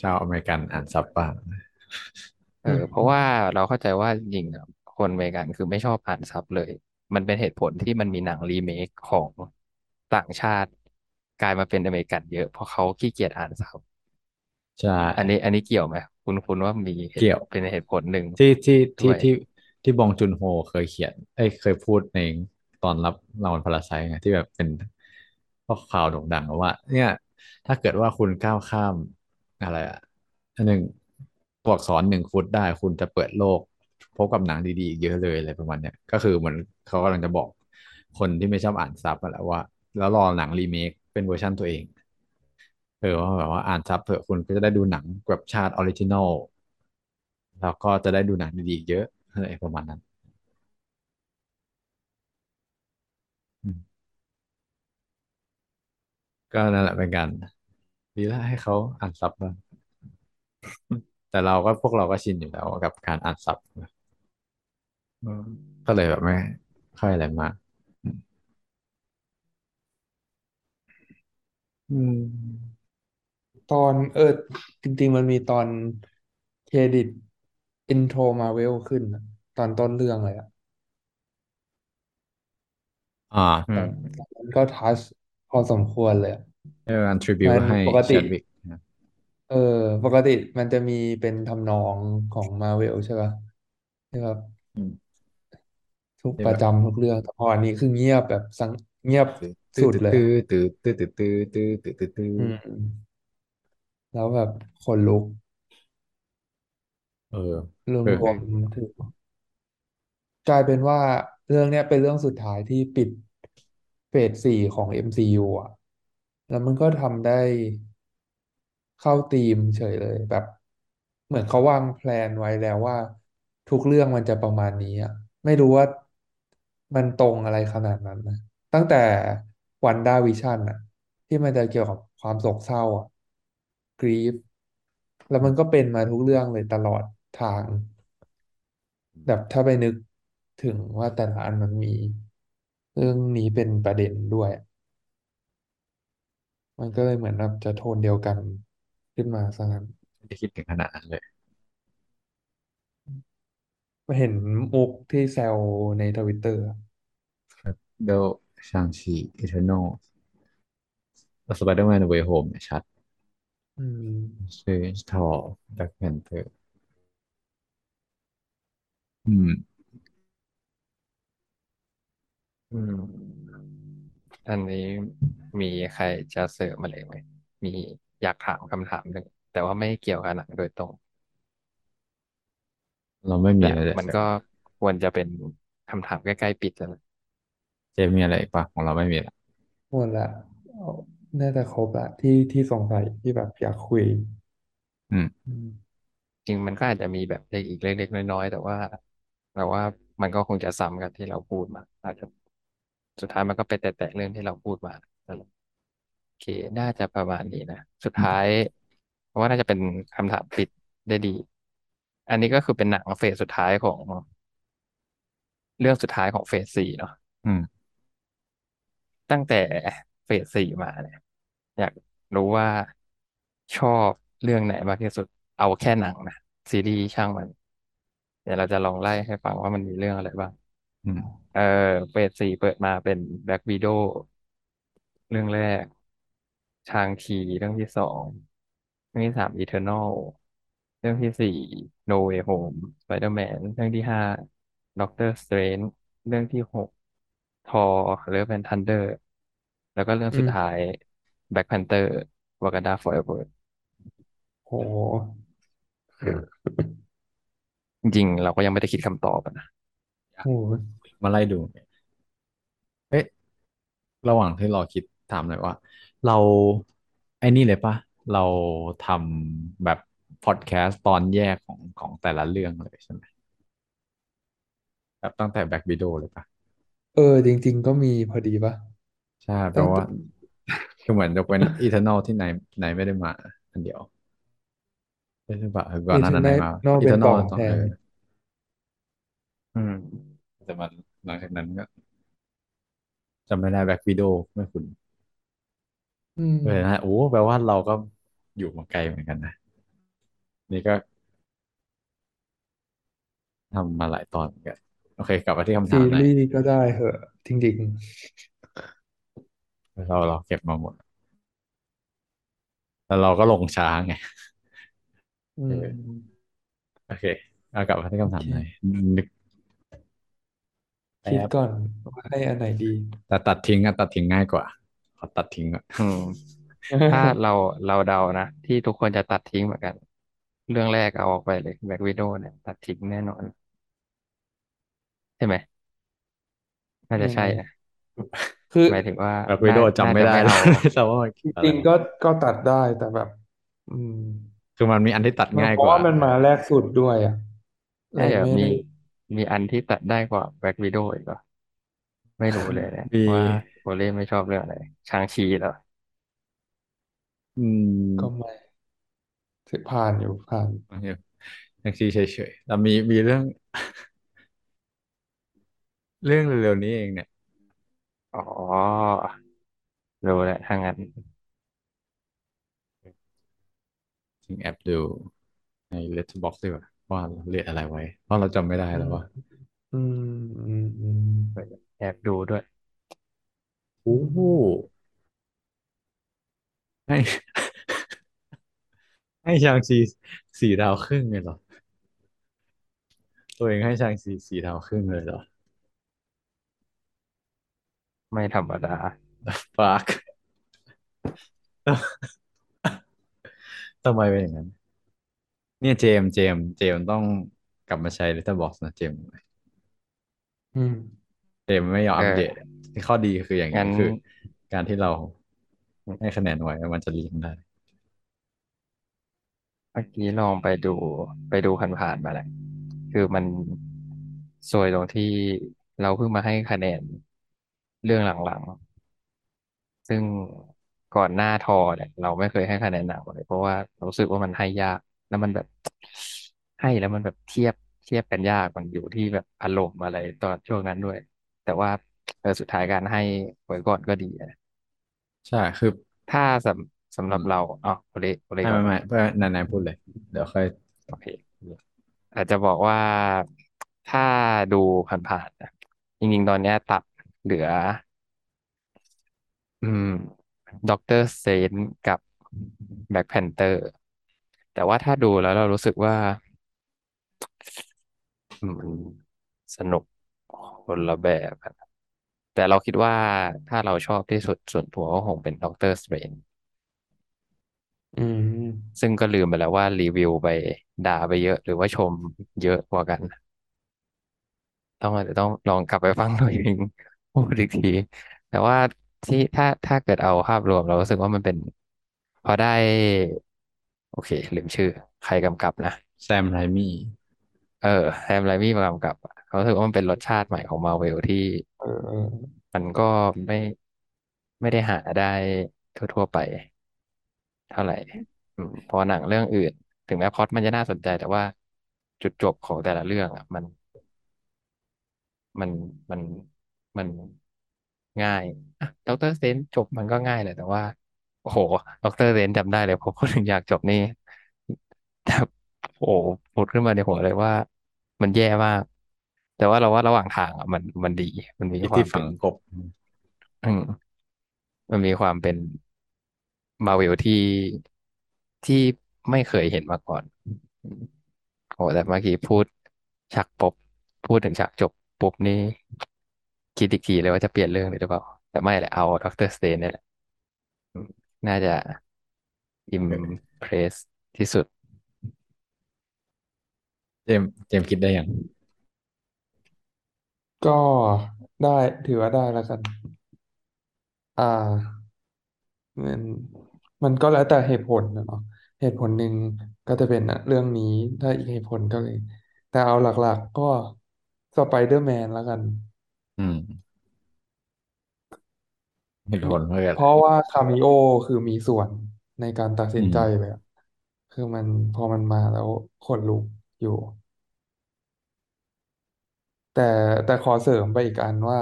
ชาวอเมริกันอ่านซับบ้างเออเพราะว่าเราเข้าใจว่าจริงๆอะคนอเมริกันคือไม่ชอบอ่านซับเลย มันเป็นเหตุผลที่มันมีหนังรีเมคของต่างชาติกลายมาเป็นอเมริกันเยอะเพราะเขาขี้เกียจอ่านซับใช่อันนี้อันนี้เกี่ยวไหมคุณคุณว่ามีเหตุเกี่ยวเป็นเหตุผลหนึ่งที่ที่ด้วยที่ที่ที่บองจุนโฮเคยเขียนเอ้ยเคยพูดในตอนรับรางวัลพาราไซต์ไงที่แบบเป็นข้อข่าวโด่งดังว่า เนี่ย ถ้าเกิดว่าคุณก้าวข้าม อะไรอะหนึ่งตัวอักษรหนึ่งฟุตได้คุณจะเปิดโลก พบกับหนังดีๆอีกเยอะเลยอะไรประมาณเนี้ยก็คือเหมือนเขากำลังจะบอกคนที่ไม่ชอบอ่านซับอะแหละว่า แล้วรอหนังรีเมคเป็นเวอร์ชันตัวเองเออว่าแบบว่าอ่านซับเผื่อคุณก็จะได้ดูหนังแบบชาติ original แล้วก็จะได้ดูหนังดีๆอีกเยอะอะไรประมาณนั้นอืมก็นั่นแหละเป็นการ ดีแล้วให้เขาอ่านซับบ้างแต่เราก็พวกเราก็ชินอยู่แล้วกับการอ่านซับอืมก็เลยแบบไม่ค่อยอะไรมากอืมอืม ตอนเออ จริงๆ มันมีตอนเครดิตอินโทรมาเวลขึ้นอะตอนต้นเรื่องเลยอะอ่าอืมตอนตอนนั้นก็ทัชพอสมควรเลยอะ เอออันทริบิวมันให้ปกติแชดวิกนะเออ ปกติมันจะมีเป็นทำนองของมาเวลใช่ป่ะที่แบบอืมทุกที่แบบประจำทุกเรื่องแต่พออันนี้คือเงียบแบบสังเงียบตื้อตื้อสุดเลยอะตื้อตื้อตื้อตื้อตื้อตื้อตื้อตื้อตื้ออืม แล้วแบบขนลุกเออรเออวมๆถึงกลายเป็นว่าเรื่องเนี้ยเป็นเรื่องสุดท้ายที่ปิดเฟสสี่ของ MCU อะ แล้วมันก็ทำได้เข้าธีมเฉยเลยแบบ เหมือนเขาวางแพลนไว้แล้วว่า ทุกเรื่องมันจะประมาณนี้อะไม่รู้ว่ามันตรงอะไรขนาดนั้นนะตั้งแต่วันด้าวิชั่นอะ ที่มันจะเกี่ยวกับความโศกเศร้าอะกรีฟแล้วมันก็เป็นมาทุกเรื่องเลยตลอดทาง แบบถ้าไปนึกถึงว่าแต่ละอันมันมี เรื่องนี้เป็นประเด็นด้วย มันก็เลยเหมือนแบบจะโทนเดียวกันขึ้นมาซะงั้นไม่ได้คิดถึงขนาดนั้นเลย เห็นมุกที่แซวในทวิตเตอร์เดล Shang-Chi Eternals Spider-Man Way Home เนี่ยชัดอืมชื่อ Thor Black Pantherอืม อืม อันนี้มีใครจะเสริมมาเลยไหมมีอยากถามคำถามหนึ่งแต่ว่าไม่เกี่ยวกับหนังโดยตรง เราไม่มีแต่อะไรเลยมันก็ควรจะเป็นคำถามใกล้ๆปิดแล้วนะเจมีอะไรอีกปะของเราไม่มีละหมดละเอาน่าจะครบละที่ที่สงสัยที่แบบอยากคุยอืม อืมจริงมันก็อาจจะมีแบบอีกเล็กๆน้อยๆแต่ว่าแต่ว่ามันก็คงจะซ้ำกันที่เราพูดมา อาจจะ สุดท้ายมันก็ไปแตะๆเรื่องที่เราพูดมานั่นแหละโอเค น่าจะประมาณนี้นะ สุดท้ายเพราะว่าน่าจะเป็นคำถามปิดได้ดี อันนี้ก็คือเป็นหนังเฟสสุดท้ายของ เรื่องสุดท้ายของ phase สี่เนาะอืม ตั้งแต่ phase สี่มาเนี่ย อยากรู้ว่าชอบเรื่องไหนมากที่สุดเอาแค่หนังนะซีรีส์ช่างมัน เดี๋ยวเราจะลองไล่ให้ฟังว่ามันมีเรื่องอะไรบ้างอืม เออเฟสสี่เปิดมาเป็นแบ็ k วิด o w เรื่องแรก ชางชีเรื่องที่สองเรื่องที่สามอีเทอร์น l เรื่องที่สี่โนเว y h โฮมสไปเดอร์แมนเรื่องที่ห้า Doctor Strange เรื่องที่หก Thor Love and Thunder แล้วก็เรื่องอืมสุดท้ายแบ็ k แพนเตอร์วากันดาฟอร์เอเวอร์โหจริงๆ เราก็ยังไม่ได้คิดคำตอบอะนะ โห มาไล่ดูเอ๊ะ ระหว่างที่รอคิดถามหน่อยว่า เราไอ้นี่เลยปะเราทำแบบพอดแคสต์ตอนแยกของของแต่ละเรื่องเลยใช่ไหมแบบตั้งแต่แบ็กวิดโอเลยปะเออ จริง ๆ ก็มีพอดีปะใช่แปลตั้งแต่ว่าคือเหมือนยกเว้นอีเทอร์นอลที่ไหนไหนไม่ได้มา อันเดียวใช่ปะเออก่อนหน้าเอเทอร์นั้นไหนมา นอลเป็นอีเทอร์นอลต่อแทนต้องเอออืมแต่มัน หลังจากนั้นก็จำไม่ได้แบ็กวิดโอไม่คุ้นอืมเลยนะโอ้แปลว่าเราก็อยู่มาไกลเหมือนกันนะ นี่ก็ทำมาหลายตอนเหมือนกันโอเค กลับมาที่คำซีถามหน่อยรีส์ก็ได้เหอะ จริง เราเราเก็บมาหมด แล้วเราก็ลงช้าไงๆ อืเออมโอเคเอากลับมาที่โอเคคำถามหน่อยนึกแป๊บ คิดก่อนว่าให้อันไหนดี แต่ตัดทิ้งอะตัดทิ้งง่ายกว่าขอตัดทิ้งอะอืมถ้าเราเราเดานะที่ทุกคนจะตัดทิ้งเหมือนกัน เรื่องแรกเอาออกไปเลยแบ็ k วิด o w เนี่ย ตัดทิ้งแน่นอน ใช่ไหมน่าจะยังไงใช่นะคือหมายถึงว่าแบบวิน่าน่าดีโอจำไม่ได้แล้วจะไม่เอาแต่ว่ามันจอะไรวะริงๆก็ก็ตัดได้แต่แบบ อืมคือมันมีอันที่ตัดมันง่ายกว่าเพราะว่ามันมาแรกสุดด้วยอะเลน่าจะมียไม่ได้มีอันที่ตัดได้กว่าแบ็ k วิด o w อีกเหรอไม่รู้เลยเนี่ยมีว่าโอเล่ไม่ชอบเรื่องอะไรชางชีแล้วอืมก็ไม่ถือผ่านอยู่ผ่านยังชีเฉยๆแต่มีมีเรื่อง เรื่องเร็วๆนี้เองเนี่ย อ๋อรู้แหละถ้างั้นจริงแอบดูใน Letterboxd ดีกว่า ว่าเราเรียกอะไรไว้ เพราะเราจำไม่ได้อืมแล้วว่าอืมอืมอืมแอบดูด้วย โอ้โหให้ ให้ชางชีสี่ดาวครึ่งเลยเหรอ ตัวเองให้ชางชีสี่ดาวครึ่งเลยเหรอไม่ธรรมดา fuck ทำไมเป็นอย่างนั้น เนี่ยเจมส์เจมส์เจมส์ต้องกลับมาใช้ Letterboxd นะเจมส์อืม เจมส์ไม่ยอมเออัปเดตอที่ข้อดีคืออย่างนี้งั้นคือ การที่เราให้คะแนนไว้มันจะเรียงได้ เมื่อกี้ลองไปดูไปดูผ่านๆมาแหละ คือมันซวยตรงที่เราเพิ่งมาให้คะแนนเรื่องหลังๆ ซึ่งก่อนหน้าทอเนี่ยเราไม่เคยให้คะแนนหนังเลยเพราะว่าเรารู้สึกว่ามันให้ยาก แล้วมันแบบให้แล้วมันแบบเทียบเทียบกันยากมันอยู่ที่แบบอารมณ์อะไรตอนช่วงนั้นด้วย แต่ว่าเออสุดท้ายการให้ไว้ก่อนก็ดีนะใช่คือถ้าสำสำหอืมรับเราอ๋อโอเคโอเคไม่ก่อนไม่ไม่เพื่อนายๆพูดเลย เดี๋ยวค่อยโอเค อาจจะบอกว่าถ้าดูผ่านๆนะจริงๆ ตอนเนี้ยตัดเหลือ อืม Doctor Strange กับ Black Panther แต่ว่าถ้าดูแล้วเรารู้สึกว่าอืมมันสนุกคนละแบบอะแต่เราคิดว่าถ้าเราชอบที่สุดส่วนตัวก็คงเป็นด็อกเตอร์สเตรนอืม ซึ่งก็ลืมไปแล้วว่ารีวิวไปด่าไปเยอะหรือว่าชมเยอะกว่ากัน ต้องอาจจะต้องลองกลับไปฟังตัวเองพูดอีกที แต่ว่าที่ถ้าถ้าเกิดเอาภาพรวมเรารู้สึกว่ามันเป็น พอได้ โอเค ลืมชื่อ ใครกำกับนะ Sam Raimi เออ Sam Raimi มากำกับอะเขารู้สึกว่ามันเป็นรสชาติใหม่ของมาเวลที่เออเออมันก็ไม่ไม่ได้หาได้ทั่ว ๆ ไป เท่าไหร่อืมพอหนังเรื่องอื่น ถึงแม้พล็อตมันจะน่าสนใจ แต่ว่าจุดจบของแต่ละเรื่องอะมันมันมันมันง่ายอะ Doctor Strange จบมันก็ง่ายเลยแต่ว่า โอ้โหด็อกเตอร์เซนจำได้เลยพอพูดถึงอยากจบนี่แต่โอ้โหพูดขึ้นมาในหัวเลยว่า มันแย่มาก แต่ว่าเราว่าระหว่างทางอะมันมันดี มันมีที่ที่ความเป็นฝังกบอืมมันมีความเป็นมาเวลที่ที่ไม่เคยเห็นมาก่อนอืมโอ้แต่เมื่อกี้พูดฉากปบพูดถึงฉากจบปุ๊บนี่คิดอีกทีเลยว่าจะเปลี่ยนเรื่องเลยหรือเปล่า แต่ไม่แหละเอา Doctor Strange นี่แหละอืม น่าจะ im เออ press ที่สุด เจมส์เจมส์คิดได้ยังก็ได้ถือว่าได้แล้วกัน อ่า มันมันก็แล้วแต่เหตุผลนะเนาะเหตุผลหนึ่งก็จะเป็นเรื่องนี้ถ้าอีกเหตุผลก็เลย แต่เอาหลักๆก็สไปเดอร์แมนแล้วกัน อืม เหตุผลเพื่ออะไรเพราะว่า cameo คือมีส่วนในการตัดสิอืมนใจเลยอะคือมันพอมันมาแล้วขนลุกอยู่ แต่แต่ขอเสริมไปอีกอันว่า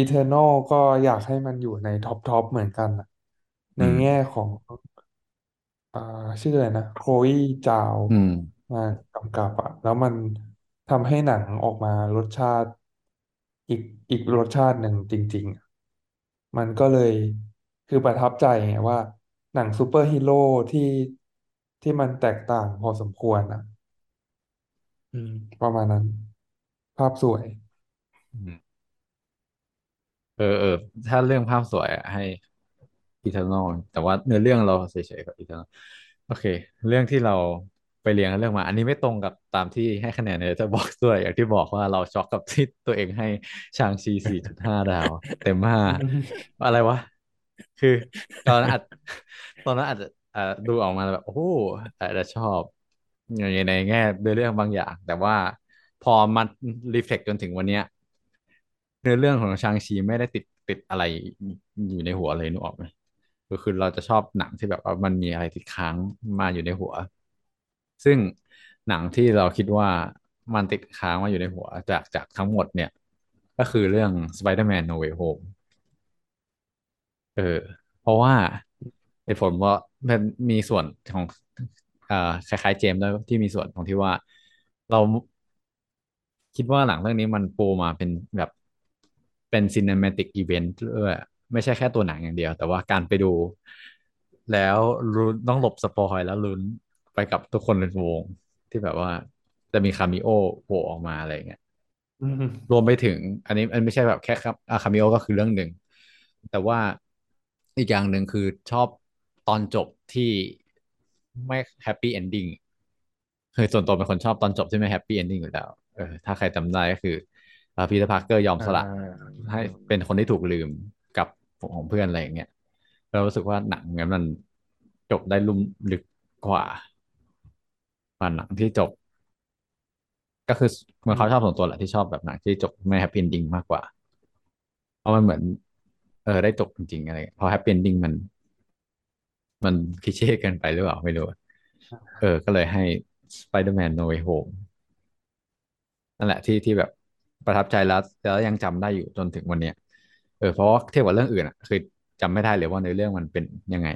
Eternal ก็อยากให้มันอยู่ใน top top เหมือนกันอะในอืม แง่ของอ่าชื่ออะไรนะโคล e จาวอืม มากำกับอะแล้วมันทำให้หนังออกมารสชาติอีกอีกรสชาติหนึ่งจริงๆอะ มันก็เลยคือประทับใจไงว่า หนังซูเปอร์ฮีโร่ที่ที่มันแตกต่างพอสมควรอะ อืม ประมาณนั้น ภาพสวย อืมเออเออถ้าเรื่องภาพสวยอะให้ Eternal แต่ว่าเนื้อเรื่องเราเฉยๆกับ Eternal โอเค เรื่องที่เรา ไปเรียนกันเรื่องมา อันนี้ไม่ตรงกับตามที่ให้คะแนนในจะบอกด้วย อย่างที่บอกว่าเราช็อกกับที่ตัวเองให้ชางชีสี่จุดห้าดาว เต็มห้าอะไรวะ คือ ตอนนั้นอาจตอนนั้นอาจจะดูออกมาแบบ โอ้โหอาจจะชอบในในแง่เรื่องบางอย่าง แต่ว่าพอมันรีเฟล็กจนถึงวันเนี้ยเนื้อเรื่องของชางชีไม่ได้ติดติดอะไรอยู่ในหัวเลยนึกออกไหมก็คือเราจะชอบหนังที่แบบว่ามันมีอะไรติดค้างมาอยู่ในหัว ซึ่งหนังที่เราคิดว่ามันติดค้างมาอยู่ในหัวจากจากทั้งหมดเนี่ย ก็คือเรื่อง Spider-Man No Way Home เออ เพราะว่าเหตุผลว่ามันมีส่วนของอ่อคล้ายๆเจมส์ด้วยที่มีส่วนของที่ว่าเราคิดว่าหลังเรื่องนี้มันปูมาเป็นแบบเป็นซีนิม a ติกอีเวนต์ด้วยไม่ใช่แค่ตัวหนังอย่างเดียว แต่ว่าการไปดู แล้วลุ้นต้องหลบ spoil แล้วลุ้น ไปกับทุกคนในวงที่แบบว่าจะมี cameo โผล่ออกมาอะไรอย่างเงี้ยอืมรวมไปถึง อันนี้อันไม่ใช่แบบแค่ครับอา cameo ก็คือเรื่องหนึ่ง แต่ว่าอีกอย่างหนึ่งคือชอบตอนจบที่ไม่ happy ending คือส่วนตัวเป็นคนชอบตอนจบที่ไม่ happy ending อยู่แล้วเออถ้าใครจำได้ก็คือ Peter Parker ยอมอ่สละาให้เป็นคนที่ถูกลืมกับของเพื่อนอะไรอย่างเงี้ยเรารู้สึกว่าหนังงั้นมันจบได้ลุ่มลึกกว่า กว่าหนังที่จบ ก็คือเหมือนเขาชอบส่วนตัวแหละที่ชอบแบบหนังที่จบไม่ happy ending มากกว่า เพราะมันเหมือน เออได้จบจริงๆอะไรเพราะ happy ending มัน มัน cliché เกินไปหรือเปล่าไม่รู้เออ ก็เลยให้ Spider-Man No Way Home นั่นแหละที่ที่แบบประทับใจแล้วแล้วยังจำได้อยู่จนถึงวันเนี้ยเออเพราะว่าเทียบกับเรื่องอื่นอะ คือจำไม่ได้เลยว่าในเรื่องมันเป็นยังไง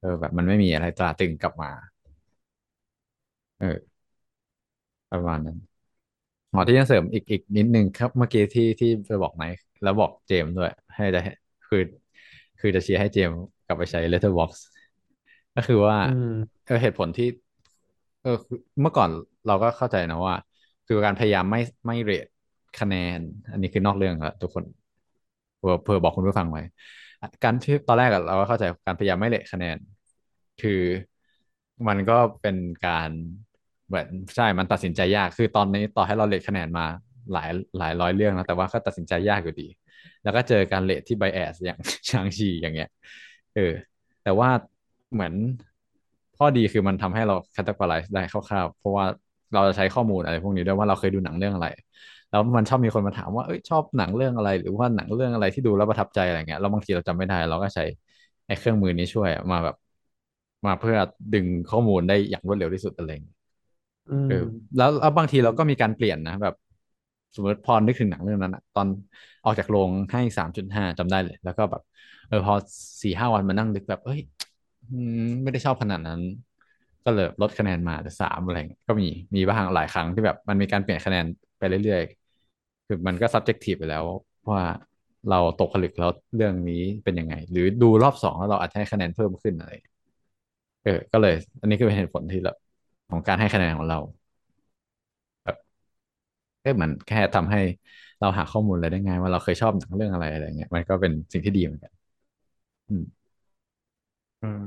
เออแบบมันไม่มีอะไรตราตรึงกลับมา เออ ประมาณนั้นหมอที่จะเสริมอีกอีกนิดนึงครับ เมื่อกี้ที่ที่ไปบอกไหนแล้วบอกเจมส์ด้วย ให้จะคือ คือจะเชียร์ให้เจมส์กลับไปใช้ Letterboxd ก็คือว่าอืม เออเหตุผลที่ เออคือเมื่อก่อนเราก็เข้าใจนะว่า คือการพยายามไม่ไม่เรทคะแนน อันนี้คือนอกเรื่องครับทุกคนเพื่อเพื่อบอกคุณผู้ฟังไว้ การที่ตอนแรกอะเราก็เข้าใจการพยายามไม่เรทคะแนน คือ มันก็เป็นการเหมือนใช่มันตัดสินใจยากคือตอนนี้ต่อให้เราเรทคะแนนมาหลายหลายร้อยเรื่องแล้วแต่ว่าก็ตัดสินใจยากอยู่ดี แล้วก็เจอการเรทที่ไบแอสอย่างชางชีอย่างเงี้ยเออแต่ว่าเหมือนข้อดีคือมันทำให้เรา categorize ได้คร่าวๆเพราะว่าเราจะใช้ข้อมูลอะไรพวกนี้ด้วยว่าเราเคยดูหนังเรื่องอะไร แล้วมันชอบมีคนมาถามว่าเอ้ยชอบหนังเรื่องอะไร หรือว่าหนังเรื่องอะไรที่ดูแล้วประทับใจอะไรเงี้ยแล้วบางทีเราจำไม่ได้ เราก็ใช้ไอ้เครื่องมือนี้ช่วยมาแบบ มาเพื่อดึงข้อมูลได้อย่างรวดเร็วที่สุดอะไรเงี้ยอืเออมแล้วแล้วบางทีเราก็มีการเปลี่ยนนะแบบ สมมติพอนึกถึงหนังเรื่องนั้นอะตอนออกจากโรงให้สามจุดห้าจำได้เลย แล้วก็แบบ เออพอสี่ห้าวันมานั่งนึกแบบ เอ้ยอืมไม่ได้ชอบขนาดนั้น ก็เลยลดคะแนนมาเหลือสามอะไรเงี้ยก็มีมีบ้างหลายครั้งที่แบบ มันมีการเปลี่ยนคะแนนไปเรื่อยๆคือมันก็ subjective ไปแล้วว่าเราตกผลึกแล้วเรื่องนี้เป็นยังไง หรือดูรอบสองแล้วเราอาจจะให้คะแนนเพิ่มขึ้นอะไร เออ ก็เลย อันนี้คือเป็นเหตุผลที่เราของการให้คะแนนของเราก็เหมือนแค่ทำให้เราหาข้อมูลอะไรได้ง่ายว่าเราเคยชอบหนังเรื่องอะไรอะไรเงี้ยมันก็เป็นสิ่งที่ดีเหมือนกัน อืมอืม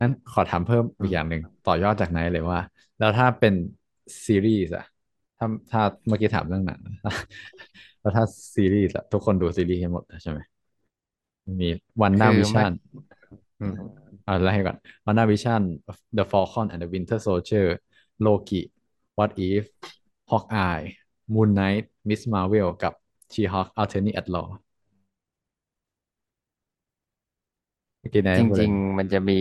นั้นขอถามเพิ่มอืมอีกอย่างหนึ่งต่อยอดจากไหนเลยว่า แล้วถ้าเป็นซีรีส์อะถ้าถ้าเมื่อกี้ถามเรื่องหนังแล้วถ้าซีรีส์อะทุกคนดูซีรีส์กันหมดใช่ไหมมีวันด้าคือไม่วิชั่น อืมเอาอะไรให้ก่อน WandaVision The Falcon and the Winter Soldier Loki What If Hawkeye Moon Knight Miss Marvel กับ She-Hulk Attorney at Law เมื่อกี้นายพูดอะไรจริงๆมันจะมี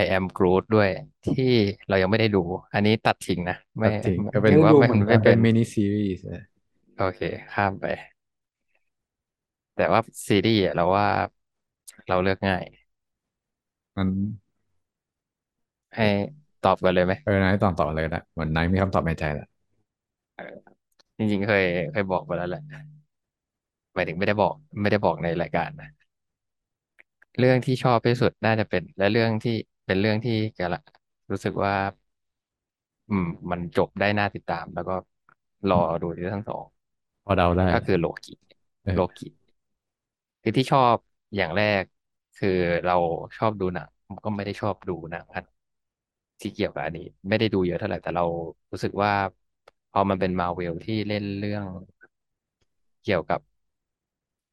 I am Groot ด้วยที่เรายังไม่ได้ดู อันนี้ตัดทิ้งนะ ไม่ตัดทิ้งไม่ก็เป็นไม่ได้ดูถือว่าไม่เหมือนกันมันเป็นไม่เป็นมินิซีรีส์โอเค ข้ามไป แต่ว่าซีรีส์อะเราว่าเราเลือกง่าย มันให้ตอบกันเลยไหมเออนายตอบต่อเลยนะเหมือนนายมีคำตอบในใจแล้วเออจริงๆเคยเคยบอกไปแล้วแหละหมายถึงไม่ได้บอก ไม่ได้บอกในรายการนะเรื่องที่ชอบที่สุดน่าจะเป็น และเรื่องที่เป็นเรื่องที่กำลังรู้สึกว่า อืม มันจบได้น่าติดตาม แล้วก็รอดูที่ทั้งสองพอเดาได้ก็คือโลกิเออโลกิคือที่ชอบอย่างแรก คือเราชอบดูหนังก็ไม่ได้ชอบดูหนังอันที่เกี่ยวกับอันนี้ ไม่ได้ดูเยอะเท่าไหร่แต่เรารู้สึกว่า พอมันเป็นมาเวลที่เล่นเรื่องเกี่ยวกับ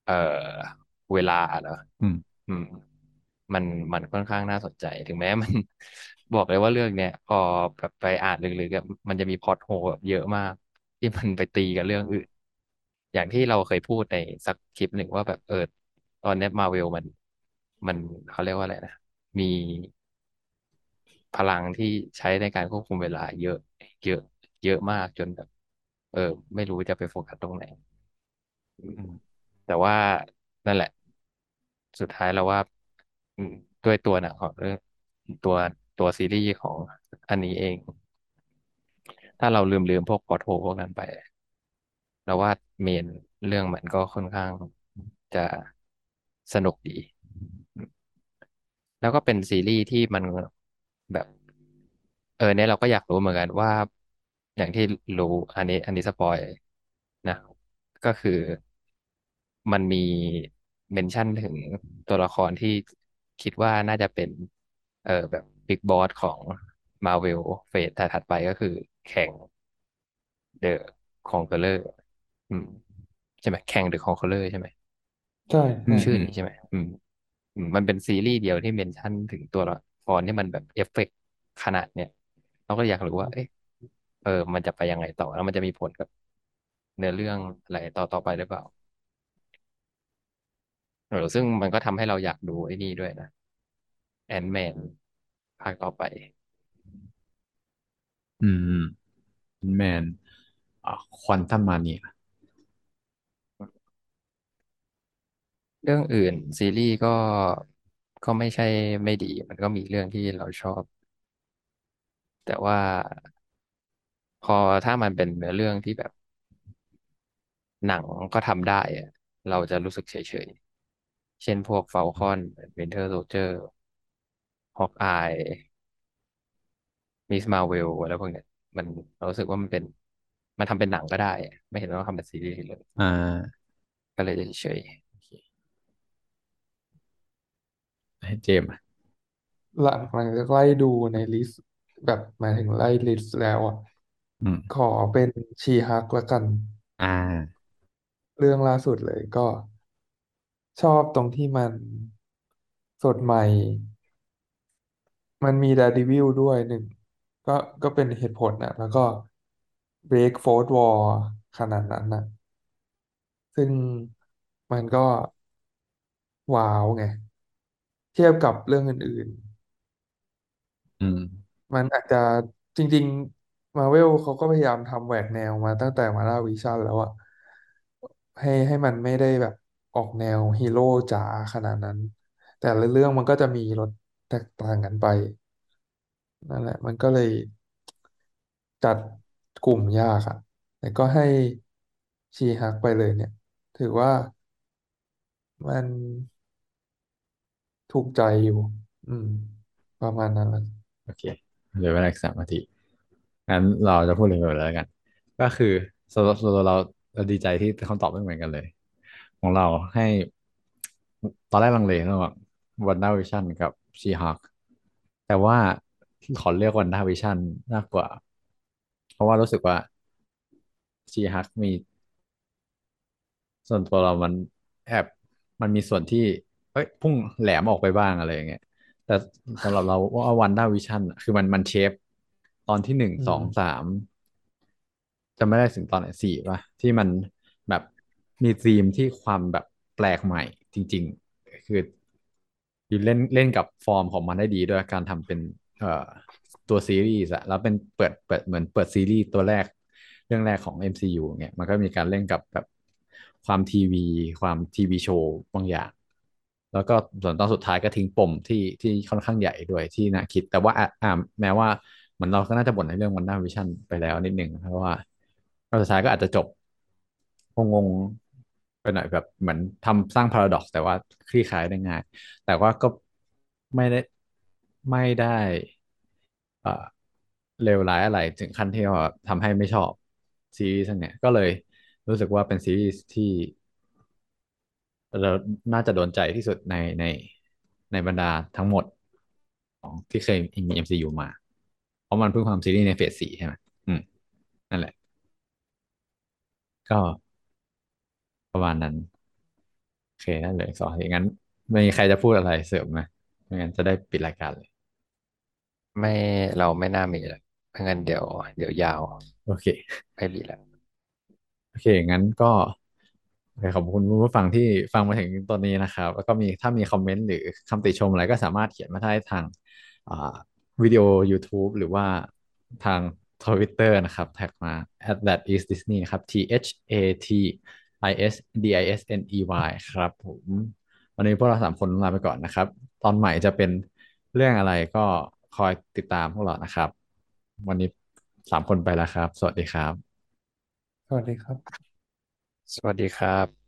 เอ่อเวลาเหรออืม อืม มันมันค่อนข้างน่าสนใจ ถึงแม้มัน บอกเลยว่าเรื่องเนี้ยพอแบบไปอ่านลึกๆอะมันจะมี plot hole แบบเยอะมาก ที่มันไปตีกับเรื่องอื่น อย่างที่เราเคยพูดในสักคลิปหนึ่งว่าแบบเออตอนเนี้มาเวลมัน มันเขาเรียกว่าอะไรนะมีพลังที่ใช้ในการควบคุมเวลา เยอะ เยอะ เยอะมากจนแบบ เออ ไม่รู้จะไปโฟกัสตรงไหนอืมแต่ว่านั่นแหละ สุดท้ายแล้วว่า อืมด้วยตัวหนังของเรื่องตัวตัวซีรีส์ของอันนี้เอง ถ้าเราลืมลืมพวก plot hole พวกนั้นไปแล้วว่า main เรื่องมันก็ค่อนข้างจะสนุกดี แล้วก็เป็นซีรีส์ที่มันแบบ เออเนี่ยเราก็อยากรู้เหมือนกันว่า อย่างที่รู้อันนี้ อันนี้ spoil นะก็คือมันมี mention ถึงตัวละครที่คิดว่าน่าจะเป็น เออแบบ big boss ของ Marvel phase ถัดๆไปก็คือ Kang the Conqueror อืม ใช่ไหม Kang the Conqueror ใช่ไหม ใช่ใช่อืมอืมชื่อนี้ใช่ไหมอืมอื มันเป็นซีรีส์เดียวที่ mention ถึงตัวละครที่มันแบบเอฟเฟกต์ขนาดเนี่ย เราก็อยากรู้ว่า เอ๊ะเออ มันจะไปยังไงต่อ แล้วมันจะมีผลกับเนื้อเรื่องอะไรต่อต่อไปหรือเปล่าเออซึ่งมันก็ทำให้เราอยากดูไอ้นี่ด้วยนะ Ant-Man ภาคต่อไป อืม Man อ่า Quantumania เรื่องอื่นซีรีส์ก็ก็ไม่ใช่ไม่ดี มันก็มีเรื่องที่เราชอบ แต่ว่าพอถ้ามันเป็นเนื้อเรื่องที่แบบหนังก็ทำได้อะเราจะรู้สึกเฉยๆ เช่นพวกฟ a ลคอนวินเทอร์โซลเจอร์ฮอกอายมิสมาเวลอะไรพวกเนี้ยมันเรารู้สึกว่ามันเป็น มันทำเป็นหนังก็ได้อะไม่เห็นว่าทำเป็นซีรีส์เลย อ่า ก็เลยเฉย ให้เจมส์อะหลังหลังจากไล่ดูใน list แบบหมายถึงไล่ list แล้วอะ อืม ขอเป็น She-Hulk ละกัน อ่า เรื่องล่าสุดเลยก็ชอบตรงที่มันสดใหม่ มันมี Daredevil ด้วยหนึ่ง ก็ก็เป็นเหตุผลนะแล้วก็ Break Fourth Wall ขนาดนั้นนะซึ่งมันก็ wow ไง เทียบกับเรื่องอื่น อืม ๆ มันอาจจะจริง ๆ มาเวลเขาก็พยายามทำแหวกแนวมาตั้งแต่ WandaVision แล้วอะให้ให้มันไม่ได้แบบออกแนวฮีโร่จ๋าขนาดนั้น แต่ละเรื่องมันก็จะมีรสแตกต่างกันไป นั่นแหละ มันก็เลยจัดกลุ่มยากอะแต่ก็ให้ชีฮักไปเลยเนี่ย ถือว่ามัน ถูกใจอยู่ อืม ประมาณนั้นแหละโอเคเหลือเวลาอีกสามนาทีงั้นเราจะพูดเลยไปแล้วกัน ก็คือสำหรับส่วนตัวเราเราดีใจที่คำตอบไม่เหมือนกันเลย ของเราให้ ตอนแรกลังเลระหว่างวันด้าวิชั่นกับชีฮ a กแต่ว่าขอเลือก WandaVision มากกว่า เพราะว่ารู้สึกว่า She-Hulk มี ส่วนตัวเรามันแอบมันมีส่วนที่ เอ้ยพุ่งแหลมออกไปบ้างอะไรอย่างเงี้ยแต่สำหรับเราว่า WandaVision คือมันมัน safe ตอนที่หนึ่งอืมสองสามจะไม่ได้ถึงตอนไหนสี่ป่ะ ที่มันแบบมีธีมที่ความแบบแปลกใหม่จริงๆคือคือเล่นเล่นกับฟอร์มของมันได้ดีด้วยการทำเป็นเอ่อตัวซีรีส์อะแล้วเป็นเปิดเปิดเหมือนเปิดซีรีส์ตัวแรกเรื่องแรกของ MCU เงี้ยมันก็มีการเล่นกับแบบความทีวี ความทีวีโชว์บางอย่าง แล้วก็ส่วนตอนสุดท้ายก็ทิ้งปมที่ที่ค่อนข้างใหญ่ด้วยที่น่าคิด แต่ว่าอ่าแม้ว่าเหมือนเราก็น่าจะบ่นในเรื่องวันด้าวิชั่นไปแล้วนิดนึงเพราะว่าตอนสุดท้ายก็อาจจะจบงงๆไปหน่อยแบบเหมือนทำสร้างพาราดอกซ์แต่ว่าคลี่คลายได้ง่าย แต่ว่าก็ไม่ได้ไม่ได้เอ่อเลวร้ายอะไรถึงขั้นที่ว่าทำให้ไม่ชอบซีรีส์เนี้ยก็เลยรู้สึกว่าเป็นซีรีส์ที่ เราน่าจะโดนใจที่สุดในในในบรรดาทั้งหมดของที่เคยมี MCU มา เพราะมันเพิ่งทำซีรีส์ในเฟสสี่ใช่ไหมอืม นั่นแหละ ก็ประมาณนั้น โอเคนั่นเลยสองอย่างนั้นไม่มีใครจะพูดอะไรเสริมไหมไม่งั้นจะได้ปิดรายการเลยๆไม่เราไม่น่ามีเลยเพราะงั้นเดี๋ยว เดี๋ยวยาว โอเค ไม่มีแล้ว โอเค งั้นก็โอเค ขอบคุณผู้ฟังที่ฟังมาถึงตอนนี้นะครับ แล้วก็มีถ้ามีคอมเมนต์หรือคำติชมอะไรก็สามารถเขียนมาได้ทางวิดีโอ YouTube หรือว่าทาง Twitter นะครับ แท็กมา at that is Disney นะครับ T H A T I S D I S N E Y ครับผมวันนี้พวกเราสามคนลาไปก่อนนะครับ ตอนใหม่จะเป็นเรื่องอะไรก็คอยติดตามพวกเรานะครับ วันนี้สามคนไปแล้วครับ สวัสดีครับ สวัสดีครับ สวัสดีครับ